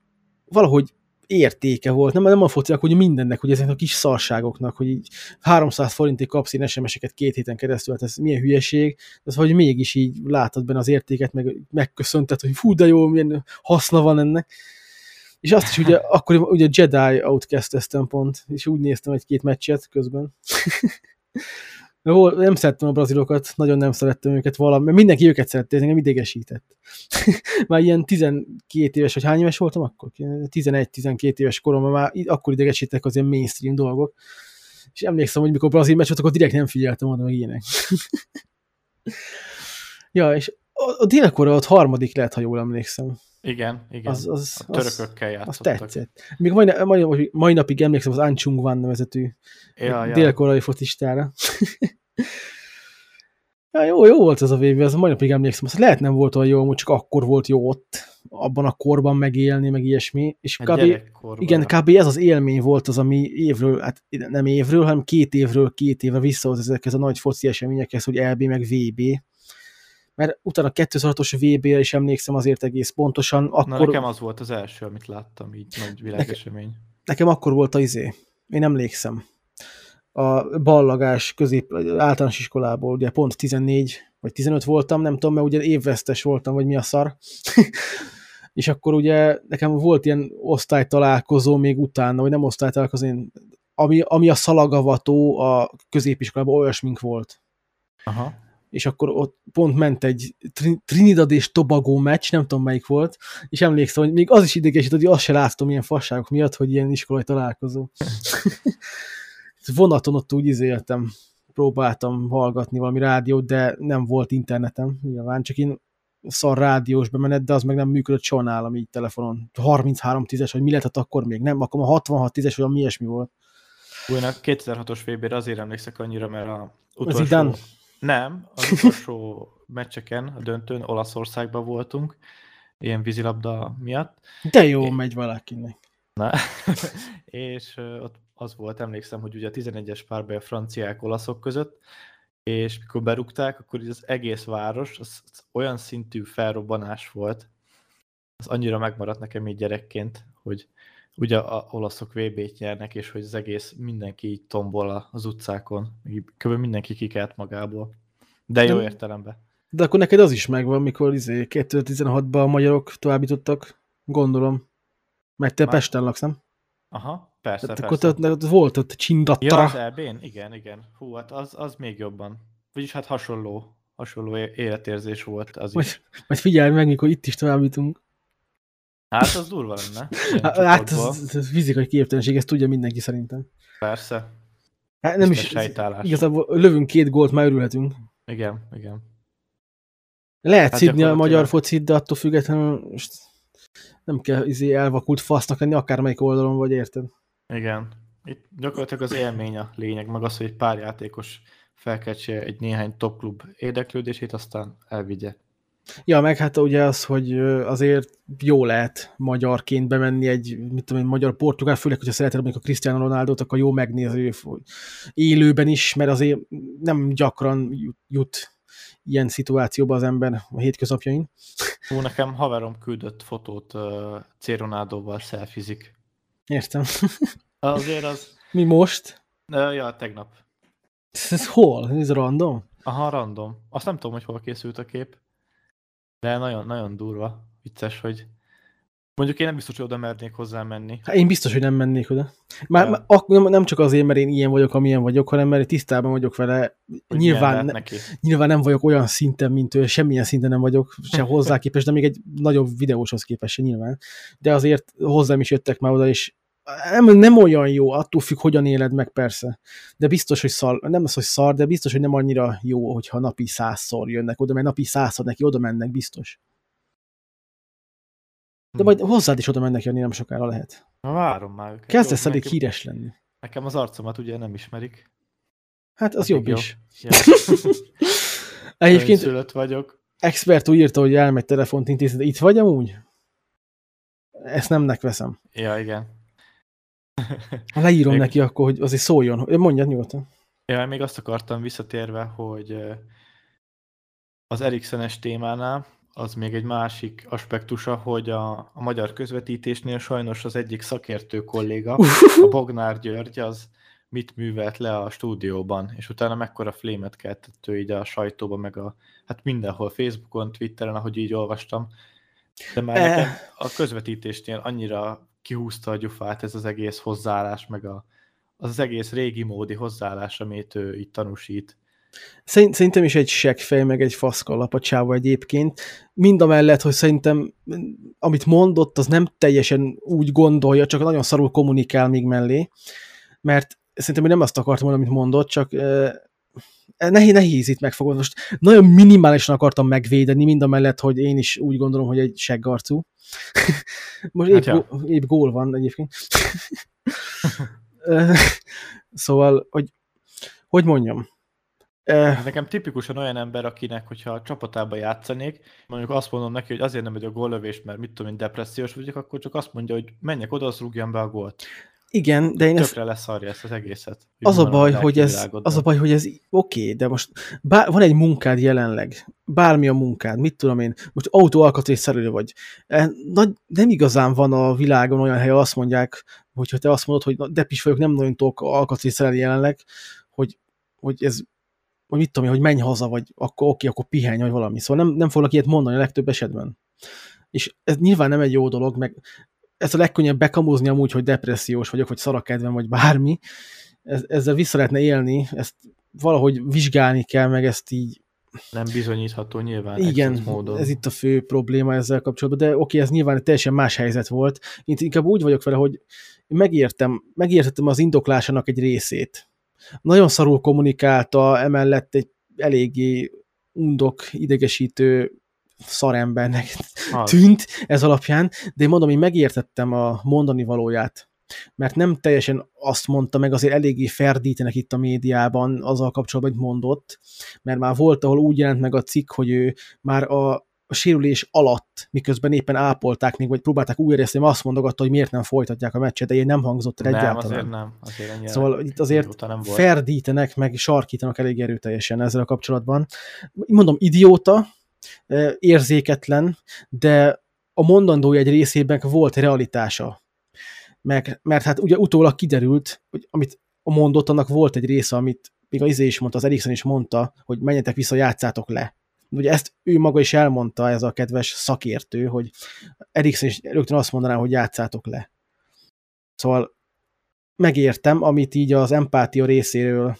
valahogy értéke volt. Nem, nem a fociak, hogy mindennek, hogy ezeknek a kis szarságoknak, hogy így 300 forintig kapsz ilyen SMS-eket két héten keresztül, hát ez milyen hülyeség, ez hogy mégis így látod benne az értéket, meg megköszönted, hogy fú, de jó, milyen haszna van ennek. És azt is ugye, akkor ugye Jedi outcast pont, és úgy néztem egy-két meccset közben. Nem szerettem a brazilokat, nagyon nem szerettem őket valami, mert mindenki őket szerette, ez engem idegesített. már ilyen 12 éves, vagy hány éves voltam akkor? 11-12 éves koromban már akkor idegesítettek az ilyen mainstream dolgok. És emlékszem, hogy mikor brazil meccs volt, akkor direkt nem figyeltem oda, meg ilyenek. ja, és a, a délkora ott harmadik lehet, ha jól emlékszem. Igen, igen. Az, az, a törökökkel az, játszottak. az tetszett. Még mai, mai, mai napig emlékszem az Anchung Van nevezetű Ja, ja. délkorai focistára. ja, jó, jó volt ez a VB, az mai napig emlékszem. Azt lehet nem volt olyan jó, hogy csak akkor volt jó ott, abban a korban megélni, meg ilyesmi. És kb. Igen, kb. ez az élmény volt az, ami évről, hát nem évről, hanem két évről, két évre visszahoz ezekhez a nagy foci eseményekhez, hogy LB meg VB. Mert utána 2006-os VB-re is emlékszem azért egész pontosan. Na, Akkor, nekem az volt az első, amit láttam, így nagy világesemény. nekem akkor volt a izé. Én emlékszem. A ballagás közép általános iskolából, ugye pont 14 vagy 15 voltam, nem tudom, mert ugye évvesztes voltam, vagy mi a szar. és akkor ugye nekem volt ilyen osztálytalálkozó még utána, vagy nem osztálytalálkozó, én, ami, ami a szalagavató a középiskolában olyasmink volt. Aha. És akkor ott pont ment egy Trin- Trinidad és Tobago meccs, nem tudom melyik volt, és emlékszem, hogy még az is idegesített, hogy azt se láttam ilyen fasságok miatt, hogy ilyen iskolai találkozó. Vonaton ott úgy izéltem, próbáltam hallgatni valami rádiót, de nem volt internetem, nyilván, csak én szar rádiós bemenet, de az meg nem működött soha nálam így telefonon. 33 10-es, vagy mi lehetett akkor még, nem? Akkor a 66 10-es, vagy mi ilyesmi volt. Újnak 2006-os VB-re azért emlékszek annyira, mert a Az utolsó... Zidane? Nem, az utolsó meccseken, a döntőn Olaszországban voltunk, ilyen vízilabda miatt, De jó megy valakinek. Na, és ott az volt, emlékszem, hogy ugye a 11-es párbaj a franciák olaszok között, és mikor berúgták, akkor az egész város, az, az olyan szintű felrobbanás volt, az annyira megmaradt nekem így gyerekként, hogy ugye a olaszok VB-t nyernek, és hogy az egész mindenki így tombol az utcákon, kb. mindenki kikelt magából. De jó Nem- értelemben. De akkor neked az is megvan, mikor izé 2016-ban a magyarok továbbítottak, gondolom. Mert te Már- Pesten laksz, nem? Aha, persze, Tehát akkor persze. te, ott volt ott Ja, csindatra. az elbén? Igen, igen. Hú, hát az, az még jobban. Vagyis hát hasonló, hasonló életérzés volt az Majd, is. majd figyelj meg, mikor itt is továbbítunk. Hát az durva lenne. Hát csoportból. ez, ez fizikai képtelenség, ezt tudja mindenki szerintem. Persze. Hát nem Tiszta is, sejtállás. igazából lövünk két gólt, már örülhetünk. Igen, igen. Lehet Hát szidni a magyar focit, de attól függetlenül most nem kell izé elvakult fasznak lenni, akármelyik oldalon vagy, érted? Igen. Itt gyakorlatilag az élmény a lényeg, meg az, hogy egy pár játékos felkeltse egy néhány top klub érdeklődését, aztán elvigye. Ja, meg hát ugye az, hogy azért jó lehet magyarként bemenni egy, mit tudom én, magyar-portugál, főleg, hogyha szereted mondjuk a Cristiano Ronaldo-t, akkor jó megnézni élőben is, mert azért nem gyakran jut, ilyen szituációba az ember a hétköznapjain. Hú, nekem haverom küldött fotót uh, C. Ronaldoval szelfizik. Értem. Azért az... Mi most? Uh, ja, tegnap. Ez hol? Ez random? Aha, random. Azt nem tudom, hogy hol készült a kép. De nagyon, nagyon durva. Vicces, hogy mondjuk én nem biztos, hogy oda mernék hozzá menni. Hát én biztos, hogy nem mennék oda. Már, már ak- nem, nem csak azért, mert én ilyen vagyok, amilyen vagyok, hanem mert tisztában vagyok vele. hogy Nyilván, ne, neki. nyilván nem vagyok olyan szinten, mint ő, semmilyen szinten nem vagyok, se hozzá képest, de még egy nagyobb videóshoz képest se nyilván. De azért hozzám is jöttek már oda, és nem, nem olyan jó, attól függ, hogyan éled meg persze. De biztos, hogy szar, nem az, hogy szar, de biztos, hogy nem annyira jó, hogyha napi százszor jönnek oda, mert napi százszor neki oda mennek, biztos. De Hm. majd hozzád is oda mennek jönni, nem sokára lehet. Na, várom már őket. Kezdesz elég híres lenni. Nekem az arcomat ugye nem ismerik. Hát az Addig jobb jó. is. Ja. Egyébként Szülött vagyok. expert úgy írta, hogy elmegy telefont intézni, de itt vagy amúgy? Ezt nemnek veszem. Ja, igen. Ha leírom Még- neki, akkor hogy azért szóljon. Mondjad nyugodtan. Ja, még azt akartam visszatérve, hogy az Ericsson-es témánál az még egy másik aspektusa, hogy a, a magyar közvetítésnél sajnos az egyik szakértő kolléga, a Bognár György, az mit művelt le a stúdióban, és utána mekkora flémet keltett ő így a sajtóba, meg a, hát mindenhol, Facebookon, Twitteren, ahogy így olvastam. De már Eh. nekem a közvetítésnél annyira kihúzta a gyufát ez az egész hozzáállás, meg a, az, az egész régi módi hozzáállás, amit ő itt tanúsít. Szerint, szerintem is egy seggfej, meg egy faszkalap a csáva egyébként. Mind a mellett, hogy szerintem amit mondott, az nem teljesen úgy gondolja, csak nagyon szarul kommunikál még mellé, mert szerintem én nem azt akartam mondani, amit mondott, csak uh, nehéz, nehéz itt megfogni. Most nagyon minimálisan akartam megvédeni, mind a mellett, hogy én is úgy gondolom, hogy egy seggarcú. Most épp, Hát ja. épp gól van egyébként. szóval, hogy hogy mondjam, Ez Nekem tipikusan olyan ember, akinek, hogyha a csapatába játszanék, mondjuk azt mondom neki, hogy azért nem megy a góllövés, mert mit tudom én, depressziós vagyok, akkor csak azt mondja, hogy menjek oda, az rúgjam be a gólt. Igen, de én ezt Tökre leszarja ezt az egészet. Az a baj, hogy ez, az a baj, hogy ez oké, okay, de most bár, van egy munkád jelenleg, bármi a munkád, mit tudom én, most autó alkatrészszerelő vagy. E, Nagy, nem igazán van a világon olyan hely, azt mondják, hogyha te azt mondod, hogy na, depis vagyok, nem nagyon tudok alkatrészszerelni jelenleg, hogy, hogy ez hogy mit tudom én, hogy menj haza, vagy akkor oké, akkor pihenj, vagy valami. Szóval nem, nem fognak ilyet mondani a legtöbb esetben. És ez nyilván nem egy jó dolog, meg ez a legkönnyebb bekamuzni amúgy, hogy depressziós vagyok, vagy szarakedvem, vagy bármi. Ez, ezzel vissza lehetne élni, ezt valahogy vizsgálni kell, meg ezt így, Nem bizonyítható nyilván. igen, módon. ez itt a fő probléma ezzel kapcsolatban, de oké, ez nyilván teljesen más helyzet volt. Én inkább úgy vagyok vele, hogy megértem, megértettem az indoklásának egy részét. Nagyon szarul kommunikálta, emellett egy eléggé undok, idegesítő szarembernek Az. tűnt ez alapján, de én mondom, én megértettem a mondani valóját, mert nem teljesen azt mondta meg, azért eléggé ferdítenek itt a médiában azzal kapcsolatban, hogy mondott, mert már volt, ahol úgy jelent meg a cikk, hogy ő már a, a sérülés alatt, miközben éppen ápolták még, vagy próbálták újraérezteni, azt mondogatta, hogy miért nem folytatják a meccset, de én nem hangzott el Nem, egyáltalán. azért nem. Azért ennyire Szóval itt azért nem volt. ferdítenek, meg sarkítanak elég erőteljesen ezzel a kapcsolatban. Mondom, idióta, érzéketlen, de a mondandója egy részében volt realitása. Meg, mert hát ugye utólag kiderült, hogy amit a mondott, annak volt egy része, amit még az Izé is mondta, az Eriksen is mondta, hogy menjetek vissza, játszátok le. Ugye ezt ő maga is elmondta, ez a kedves szakértő, hogy Eriksen is rögtön azt mondaná, hogy játszátok le. Szóval megértem, amit így az empátia részéről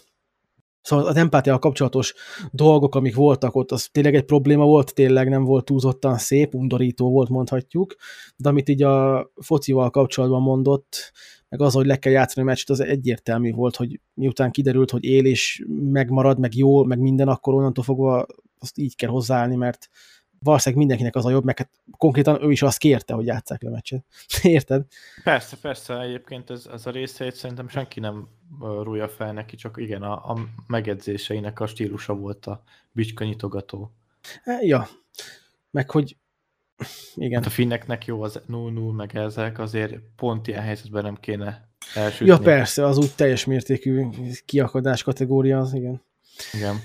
Szóval az empátiával kapcsolatos dolgok, amik voltak ott, az tényleg egy probléma volt, tényleg nem volt túlzottan szép, undorító volt, mondhatjuk, de amit így a focival kapcsolatban mondott, meg az, hogy le kell játszani a meccset, az egyértelmű volt, hogy miután kiderült, hogy él és megmarad, meg jó, meg minden, akkor onnantól fogva azt így kell hozzáállni, mert valószínűleg mindenkinek az a jobb, meg hát konkrétan ő is azt kérte, hogy játsszák le meccset. Érted? Persze, persze, egyébként ez, ez a részét szerintem senki nem ö, rújja fel neki, csak igen, a, a megedzéseinek a stílusa volt a bicska nyitogató. E, Ja. Meg hogy igen. Hát a finneknek jó az 0-0, meg ezek, azért pont ilyen helyzetben nem kéne elsütni. Ja, persze, az úgy teljes mértékű kiakadás kategória, az igen. Igen.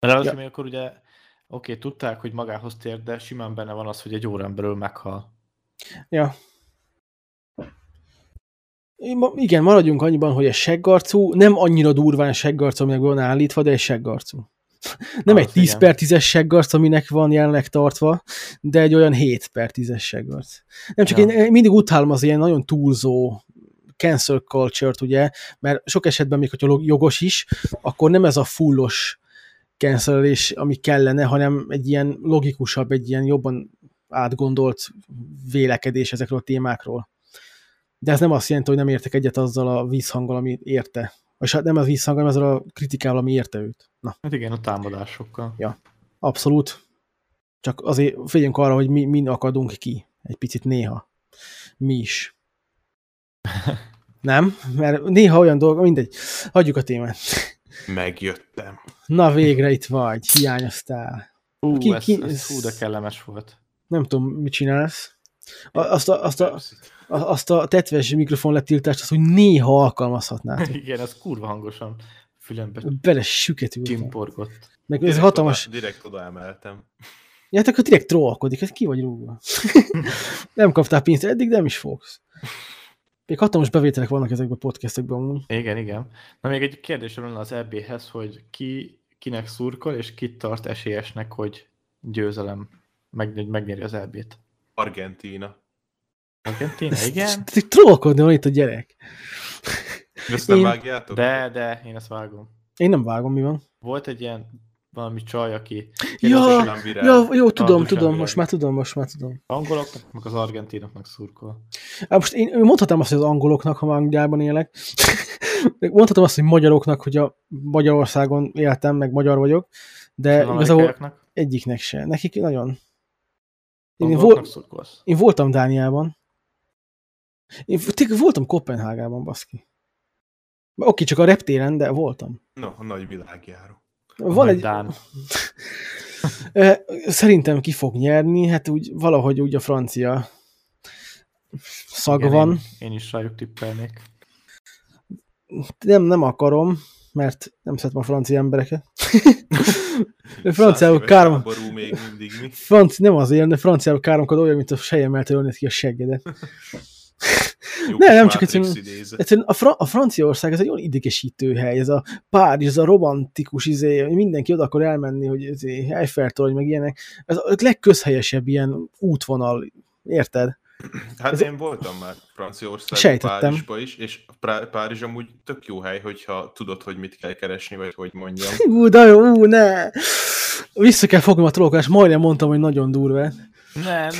De az, Ja. ja. akkor ugye, oké, tudták, hogy magához tér, de simán benne van az, hogy egy órán belül meghal. Ja. Igen, maradjunk annyiban, hogy egy seggarcú, nem annyira durván seggarcú, aminek van állítva, de egy seggarcú. Nem Az, egy 10 igen. per 10-es seggarc, aminek van jelenleg tartva, de egy olyan 7 per 10-es seggarc. Nem csak Ja. én mindig utálom az ilyen nagyon túlzó cancel culture-t, ugye, mert sok esetben még, hogyha jogos is, akkor nem ez a fullos cancelés, ami kellene, hanem egy ilyen logikusabb, egy ilyen jobban átgondolt vélekedés ezekről a témákról. De ez nem azt jelenti, hogy nem értek egyet azzal a vízhanggal, ami érte. És hát nem az vízhang, hanem ezzel a kritikával, ami érte őt. Na, Hát igen, a támadásokkal. abszolút. Csak azért figyeljünk arra, hogy mi, mi akadunk ki. Egy picit néha. Mi is. Nem? Mert néha olyan dolgok, mindegy. Hagyjuk a témát. Megjöttem. Na végre itt vagy, hiányoztál. Hú, Ki- ez, ki- ez, hú, de kellemes volt. Nem tudom, mit csinálsz. A- Azt a, azt a, azt a tetves mikrofon letiltást, azt, hogy néha alkalmazhatnád. Igen, ez kurva hangosan fülembe Bele süketül. csimporgott. Meg ez Direkt hatalmas. Oda, direkt oda emeltem. Ja, hát akkor direkt trollkodik, hát ki vagy rúgva. nem kaptál pénzt eddig, de nem is fogsz. Még hatalmas bevételek vannak ezekben a podcastekben. amúgy. Igen, igen. Na még egy kérdésem lenne az EB-hez, hogy ki, kinek szurkol, és kit tart esélyesnek, hogy győzelem, meg, hogy megnyeri az EB-t. Argentína. Argentina, igen. Trollkodni van itt a gyerek. Ezt nem Én- vágjátok? De, de, én ezt vágom. Én nem vágom, mi van. Volt egy ilyen valami csaj, aki Ja, ja, jó, tudom, tudom, virág. most már tudom, most már tudom. angoloknak, meg az argentinoknak szurkol. Hát most én mondhatom azt, hogy az angoloknak, ha már Angliában élek. mondhatom azt, hogy magyaroknak, hogy a Magyarországon éltem, meg magyar vagyok, de az igazából egyiknek se. Nekik nagyon. Én, vol, én voltam Dániában. Én tényleg voltam Kopenhágában, baszki. Oké, csak a reptéren, de voltam. No, a nagy világjáró. Van egy, Dán. Szerintem ki fog nyerni, hát úgy valahogy úgy a francia szag Igen, van. Én, én is rájuk tippelnék. Nem, nem akarom, mert nem szeretem a francia embereket. De franciául károm, még mindig mi. franci, nem azért, de franciául káromkod olyan, mint a sejemmel törölnéd ki a seggedet. Jó Ne, nem csak egyszerűen-. Egyszerűen a, Fra- a Franciaország ez egy olyan idegesítő hely, ez a Párizs, ez a romantikus izé, mindenki oda akar elmenni, hogy izé, Eiffel-torony, meg ilyenek. Ez a legközhelyesebb ilyen útvonal, érted? Hát Ez- én voltam már Franciaországban, Sejtettem. Párizsba is, és Párizs amúgy tök jó hely, hogyha tudod, hogy mit kell keresni, vagy hogy mondjam. Ú, de jó, ú, ne! Vissza kell fognom a trollkodást, majdnem mondtam, hogy nagyon durva. Nem,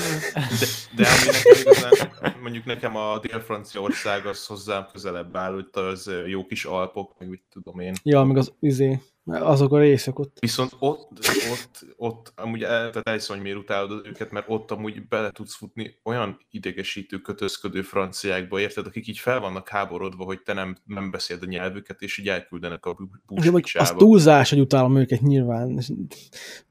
De, de ami nekem igazán, mondjuk nekem a Dél-Franciaország az hozzám közelebb áll, hogy az jó kis Alpok, meg mit tudom én. Ja, meg az izé, azok a részek ott. Viszont ott, ott, ott amúgy el, tehát elhiszem, hogy miért utálod őket, mert ott amúgy bele tudsz futni olyan idegesítő, kötözködő franciákba, érted, akik így fel vannak háborodva, hogy te nem, nem beszéled a nyelvüket, és így elküldenek a vagy az túlzás, hogy utálom őket nyilván.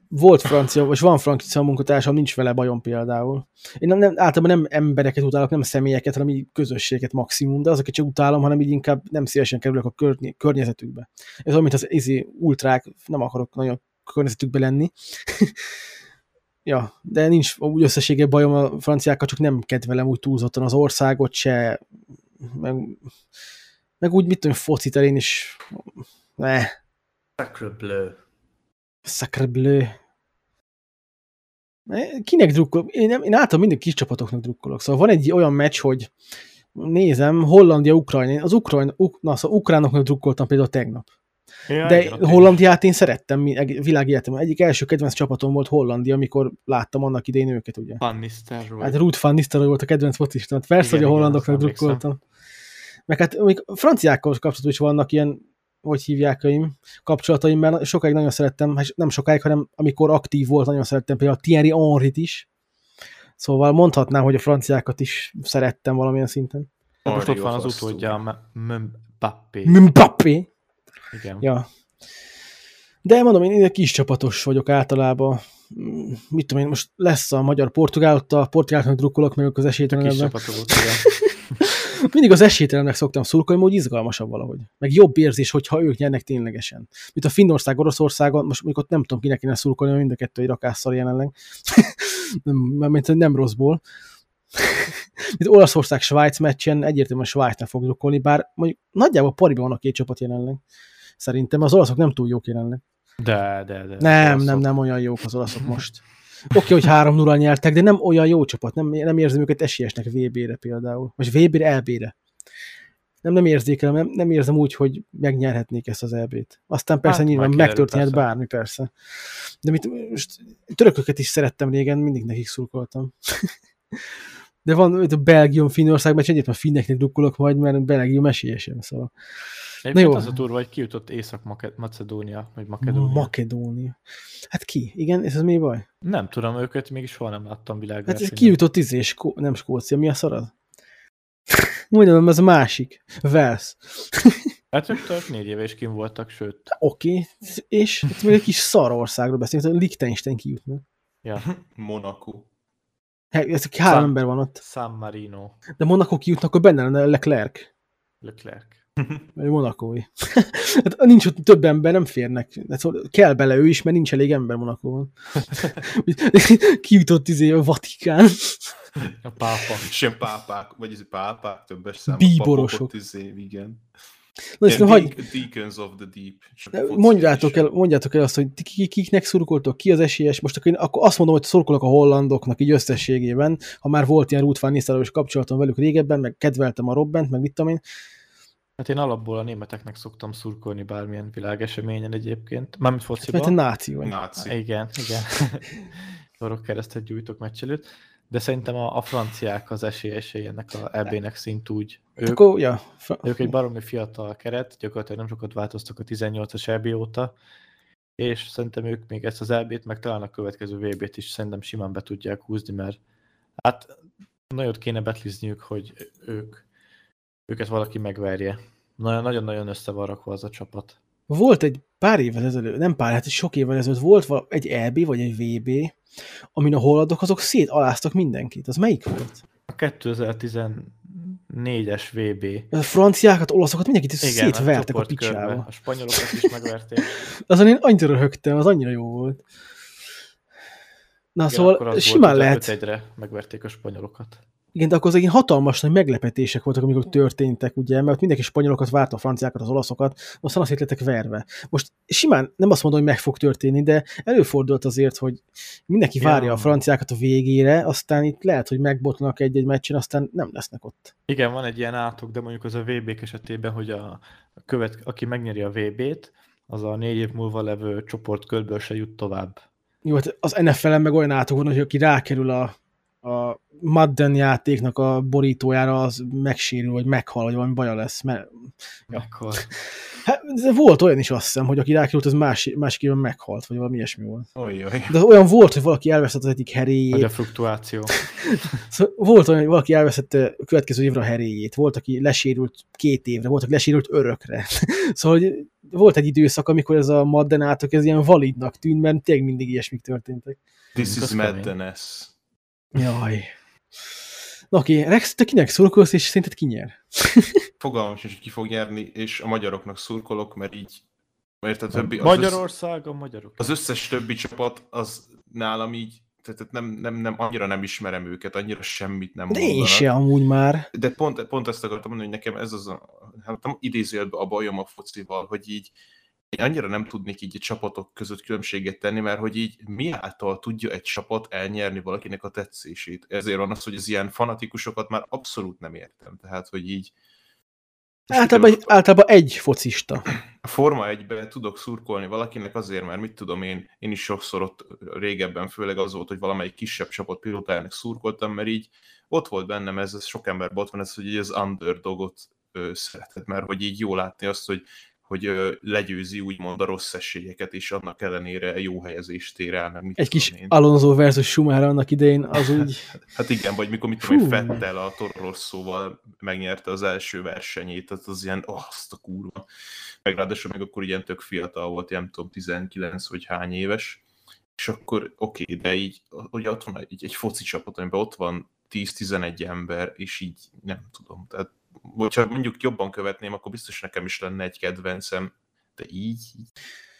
Volt francia, vagy van francia munkatársam, nincs vele bajom például. Én nem, nem, általában nem embereket utálok, nem személyeket, hanem így közösséget maximum, de azokat csak utálom, hanem így inkább nem szívesen kerülök a körny- környezetükbe. Ez olyan, mint az izi ultrák, nem akarok nagyon környezetükbe lenni. ja, de nincs úgy összességében bajom a franciákkal, csak nem kedvelem úgy túlzottan az országot se, meg, meg úgy, mit tudom, focit én is, ne, Sacre bleu. Sacre bleu. Kinek drukkolok? Én, nem, én általában mindig kis csapatoknak drukkolok. Szóval van egy olyan meccs, hogy nézem, Hollandia, Ukrajna. Én Az Ukrajna, uk, na, szóval ukránoknak drukkoltam például tegnap. Ja, De igen, Hollandiát én szerettem világéletemben. Egyik első kedvenc csapatom volt Hollandia, amikor láttam annak idején őket, ugye. Van Nistelrooy. Hát Ruud van Nistelrooy volt a kedvenc focistám. Hát Persze, Igen, hogy a hollandoknak drukkoltam. Meg hát még franciákkal kapcsolatban is vannak ilyen, hogy hívják könyv, kapcsolataim, mert sokáig nagyon szerettem, hát nem sokáig, hanem amikor aktív volt, nagyon szerettem például Thierry Henry-t is. Szóval mondhatnám, hogy a franciákat is szerettem valamilyen szinten. Hát most ott van az utódja, a Mbappé. Mbappé! Igen. Ja. De mondom, én én kis csapatos vagyok általában. Mit tudom én, most lesz a magyar-portugál, ott a portugáloknak drukkolok, meg az Kis Mindig az esélytelennek szoktam szurkolni, mert úgy izgalmasabb valahogy. Meg jobb érzés, hogyha ők nyernek ténylegesen. Mint a Finnország, Oroszországon, most mondjuk ott nem tudom, kinek kéne szurkolni, mert mind a kettő egy rakásszal jelenleg. hogy nem rosszból. Mint Olaszország, Svájc meccsen egyértelműen Svájcnak fog drukkolni, bár mondjuk nagyjából pariban van a két csapat jelenleg. Szerintem az olaszok nem túl jók jelenleg. De, de, de. Nem, olaszok. nem, nem olyan jók az olaszok most. Oké, hogy 3 0 nyertek, de nem olyan jó csapat. Nem, nem érzem őket esélyesnek VB-re például. Vagy VB-re, LB-re. Nem, nem érzékelem, nem, nem érzem úgy, hogy megnyerhetnék ezt az EB-t. Aztán persze Hát, nyilván megtörténhet persze. bármi, persze. De mit, most törököket is szerettem régen, mindig nekik szurkoltam. De van itt a Belgium, Finnország, mert egyébként a finneknek drukkolok majd, mert Belgium esélyesem, szóval. Egyébként jó. az a durva, hogy kijutott Észak-Macedónia, vagy Makedónia. Makedónia. Hát ki? Igen, és ez mi baj? nem tudom, őket mégis soha nem láttam Hát ez kijutott izé, Skó- nem Skócia, mi a szarad? Mondjam, ez a másik. Wales. Hát ők tök négy éve is kim voltak, sőt. Oké, okay. és itt még egy kis szarországról beszélünk, hogy Liechtenstein kijutna. Ja. Monaco. Hát, Ez három San- ember van ott. San Marino, De Monaco kijutna, akkor benne lenne Leclerc. Leclerc. Vagy Monakói. hát nincs ott több ember, nem férnek. Hát szóval kell bele ő is, mert nincs elég ember Monakóban. Kijutott izé a Vatikán. A pápa. Sem pápák, vagy ez pápák, többes számú Bíborosok. papok ott izé, igen. Na, ezt Ilyen hagy, Deacons of the Deep. Csak mondjátok el, mondjátok el azt, hogy ki- kiknek szurkoltok, ki az esélyes. Most akkor, én, akkor azt mondom, hogy szurkolok a hollandoknak így összességében, ha már volt ilyen Ruth van kapcsolatom velük régebben, meg kedveltem a Robbent, meg mit tudom én. Hát én alapból a németeknek szoktam szurkolni bármilyen világeseményen egyébként. Mármint Mert te fociban. náci vagy. Náci. Igen, igen. Sorok keresztet gyújtok meccs előtt. De szerintem a, a franciák az esélyesei ennek a EB-nek szint úgy. Hát Ők, akkor, ja, ők egy baromi fiatal keret, gyakorlatilag nem sokat változtak a 18-as EB óta, és szerintem ők még ezt az EB-t, meg talán a következő VB-t is szerintem simán be tudják húzni, mert hát nagyot kéne betlizniük, hogy ők, őket valaki megverje. Nagyon- Nagyon-nagyon össze van rakva az a csapat. Volt egy pár évvel ezelőtt, nem pár, hát sok évvel ezelőtt volt egy EB vagy egy VB, amin a hollandok azok szétaláztak mindenkit. Az melyik volt? A 2014-es VB. A franciákat, olaszokat, mindenkit Igen, szétvertek a csoportkörbe. picsába. A spanyolokat is megverték. Azon én annyira röhögtem, az annyira jó volt. Na Igen, szóval simán volt, lehet, egyre megverték a spanyolokat. Igen, de akkor azok ilyen hatalmas nagy meglepetések voltak, amikor történtek, ugye, mert mindenki spanyolokat várta, a franciákat, az olaszokat, aztán azt lettek verve. Most simán nem azt mondom, hogy meg fog történni, de előfordult azért, hogy mindenki Ja. várja a franciákat a végére, aztán itt lehet, hogy megbotlanak egy-egy meccsen, aztán nem lesznek ott. Igen, van egy ilyen átok, de mondjuk az a VB-k esetében, hogy a, a követ, aki megnyeri a VB-t, az a négy év múlva levő csoportkörből se jut tovább. Jó, hát az NFL-en meg olyan átok van, hogy aki rákerül a, a Madden játéknak a borítójára, az megsérül, vagy meghal, vagy valami baja lesz. Mert, Akkor hát, de volt olyan is azt hiszem, hogy aki rákerült, az más, másik évben meghalt, vagy valami ilyesmi volt. Ojjaj. De olyan volt, hogy valaki elvesztett az egyik heréjét. a fluktuáció. Szóval volt olyan, hogy valaki elveszette a következő évre a heréjét. Volt, aki lesérült két évre, volt, aki lesérült örökre. szóval hogy volt egy időszak, amikor ez a Madden átok, ez ilyen validnak tűnt, mert tényleg mindig ilyesmik történtek. This is kemény. madness. Jaj. Na oké, Rex, te kinek szurkolsz, és szerinted ki nyer? Fogalmam sincs, hogy ki fog nyerni, és a magyaroknak szurkolok, mert így, mert a többi, az, össz, Magyarország, a magyarok. az összes többi csapat, az nálam így, tehát nem, nem, nem, annyira nem ismerem őket, annyira semmit nem De én mondanak. se amúgy már. De pont, pont ezt akartam mondani, hogy nekem ez az a, hát nem idézőjelben a bajom a focival, hogy így én annyira nem tudnék így a csapatok között különbséget tenni, mert hogy így mi által tudja egy csapat elnyerni valakinek a tetszését. Ezért van az, hogy az ilyen fanatikusokat már abszolút nem értem. Tehát, hogy így Általában, egy, általában egy focista. a Forma 1 tudok szurkolni valakinek azért, mert mit tudom én, én is sokszor ott régebben főleg az volt, hogy valamelyik kisebb csapat pilótájának szurkoltam, mert így ott volt bennem ez, ez sok ember ott van ez, hogy így az underdogot szeretett, mert hogy így jó látni azt, hogy, hogy legyőzi úgymond a rossz esélyeket, és annak ellenére jó helyezést ér el. Meg mit Egy kis én. Alonso versus Schumacher annak idején, az úgy... Hát igen, vagy mikor mit tudom. Fettel a Toro Rosszóval megnyerte az első versenyét, tehát az ilyen, oh, azt a kurva. Meg ráadásul meg akkor ilyen tök fiatal volt, nem tudom, 19 vagy hány éves, és akkor oké, okay, de így, ugye ott van egy, egy foci csapat, amiben ott van 10-11 ember, és így nem tudom, tehát hogyha mondjuk jobban követném, akkor biztos nekem is lenne egy kedvencem, de így, így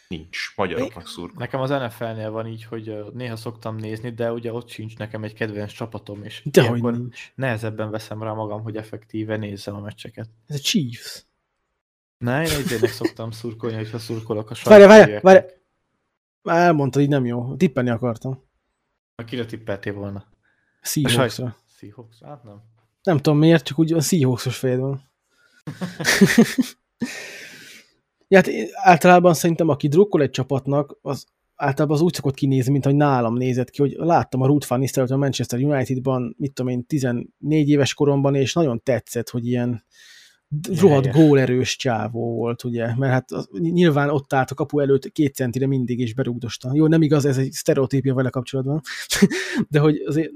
nincs. Magyaroknak szurkol. Nekem az NFL-nél van így, hogy néha szoktam nézni, de ugye ott sincs nekem egy kedvenc csapatom, és Dehogy ilyenkor nincs. nehezebben veszem rá magam, hogy effektíve nézzem a meccseket. Ez a Chiefs. Ne, én egyének szoktam szurkolni, hogyha szurkolok a Várj, várj, saját várj. Már elmondtad, így nem jó. Tippelni akartam. Kire tippeltél volna? Seahawksra. Seahawks? Hát nem. Nem tudom miért, csak úgy a Seahawksos fejed van. ja, hát általában szerintem, aki drukkol egy csapatnak, az általában az úgy szokott kinézni, mint hogy nálam nézett ki, hogy láttam a Ruth Van Nistelrooyt a Manchester Unitedban, mit tudom én, 14 éves koromban, és nagyon tetszett, hogy ilyen rohadt gólerős csávó volt, ugye, mert hát az, nyilván ott állt a kapu előtt két centire mindig, és berúgdosta. Jó, nem igaz, ez egy sztereotípia vele kapcsolatban, de hogy azért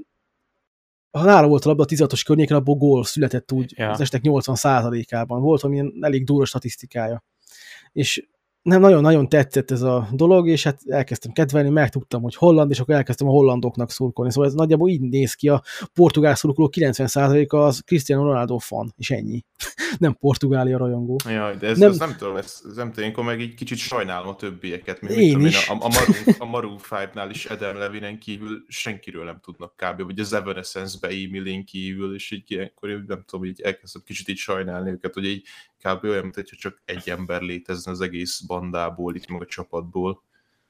ha nála volt a labda a 16-os környéken, abból gól született úgy Ja. az estek 80%-ában. Volt valamilyen elég durva statisztikája. És nem nagyon-nagyon tetszett ez a dolog, és hát elkezdtem kedvelni, megtudtam, hogy holland, és akkor elkezdtem a hollandoknak szurkolni. Szóval ez nagyjából így néz ki, a portugál szurkoló 90%-a az Cristiano Ronaldo fan, és ennyi. nem Portugália rajongó. Jaj, de ez Nem- ez nem tudom, ez, ez nem tudom, akkor meg egy kicsit sajnálom a többieket. Mint, Én is. Én, a, a, Maroon, a Maroon 5-nál is Adam Levinen kívül senkiről nem tudnak kb. Vagy az Evanescence-be Emilien kívül, és így ilyenkor én nem tudom, így elkezdtem kicsit így sajnálni őket, hogy így kb. olyan, mint hogyha csak egy ember létezne az egész bandából, itt meg a csapatból.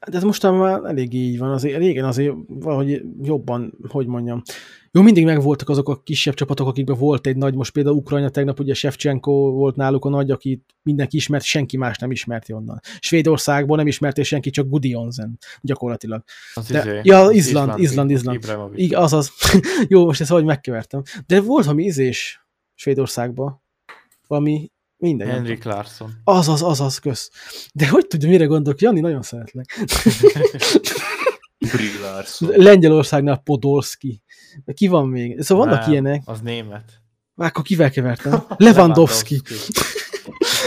De ez most már elég így van, azért régen azért valahogy jobban, hogy mondjam. Jó, mindig megvoltak azok a kisebb csapatok, akikben volt egy nagy, most például Ukrajna tegnap, ugye Shevchenko volt náluk a nagy, akit mindenki ismert, senki más nem ismerti onnan. Svédországból nem ismerté senki, csak Gudionsen gyakorlatilag. Az De, izé, ja, az Izland, Izland, Izland. Ibrahimovic. Igen, azaz. Jó, most ezt hogy megkevertem. De volt valami ízés Svédországban. Valami minden. tudom. Larsson. Azaz, azaz, kösz. De hogy tudja, mire gondolok? Jani, nagyon szeretlek. Brie Larson. Lengyelországnál Podolski. Ki van még? Szóval vannak Nem, ilyenek. Az német. Akkor kivel kevertem? Lewandowski.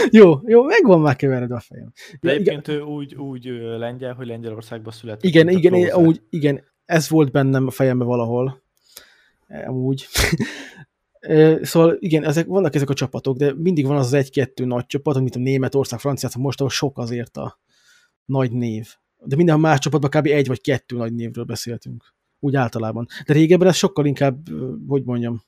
jó, jó, megvan már keveredve a fejem. De egyébként ő úgy, úgy lengyel, hogy Lengyelországban született. igen, igen, én, amúgy, igen, ez volt bennem a fejembe valahol. Amúgy. Ö, Szóval igen, ezek, vannak ezek a csapatok, de mindig van az az egy-kettő nagy csapat, mint a Németország, Franciaország, most ahol sok azért a nagy név. De minden más csapatban kb. egy vagy kettő nagy névről beszéltünk. Úgy általában. De régebben ez sokkal inkább, hogy mondjam,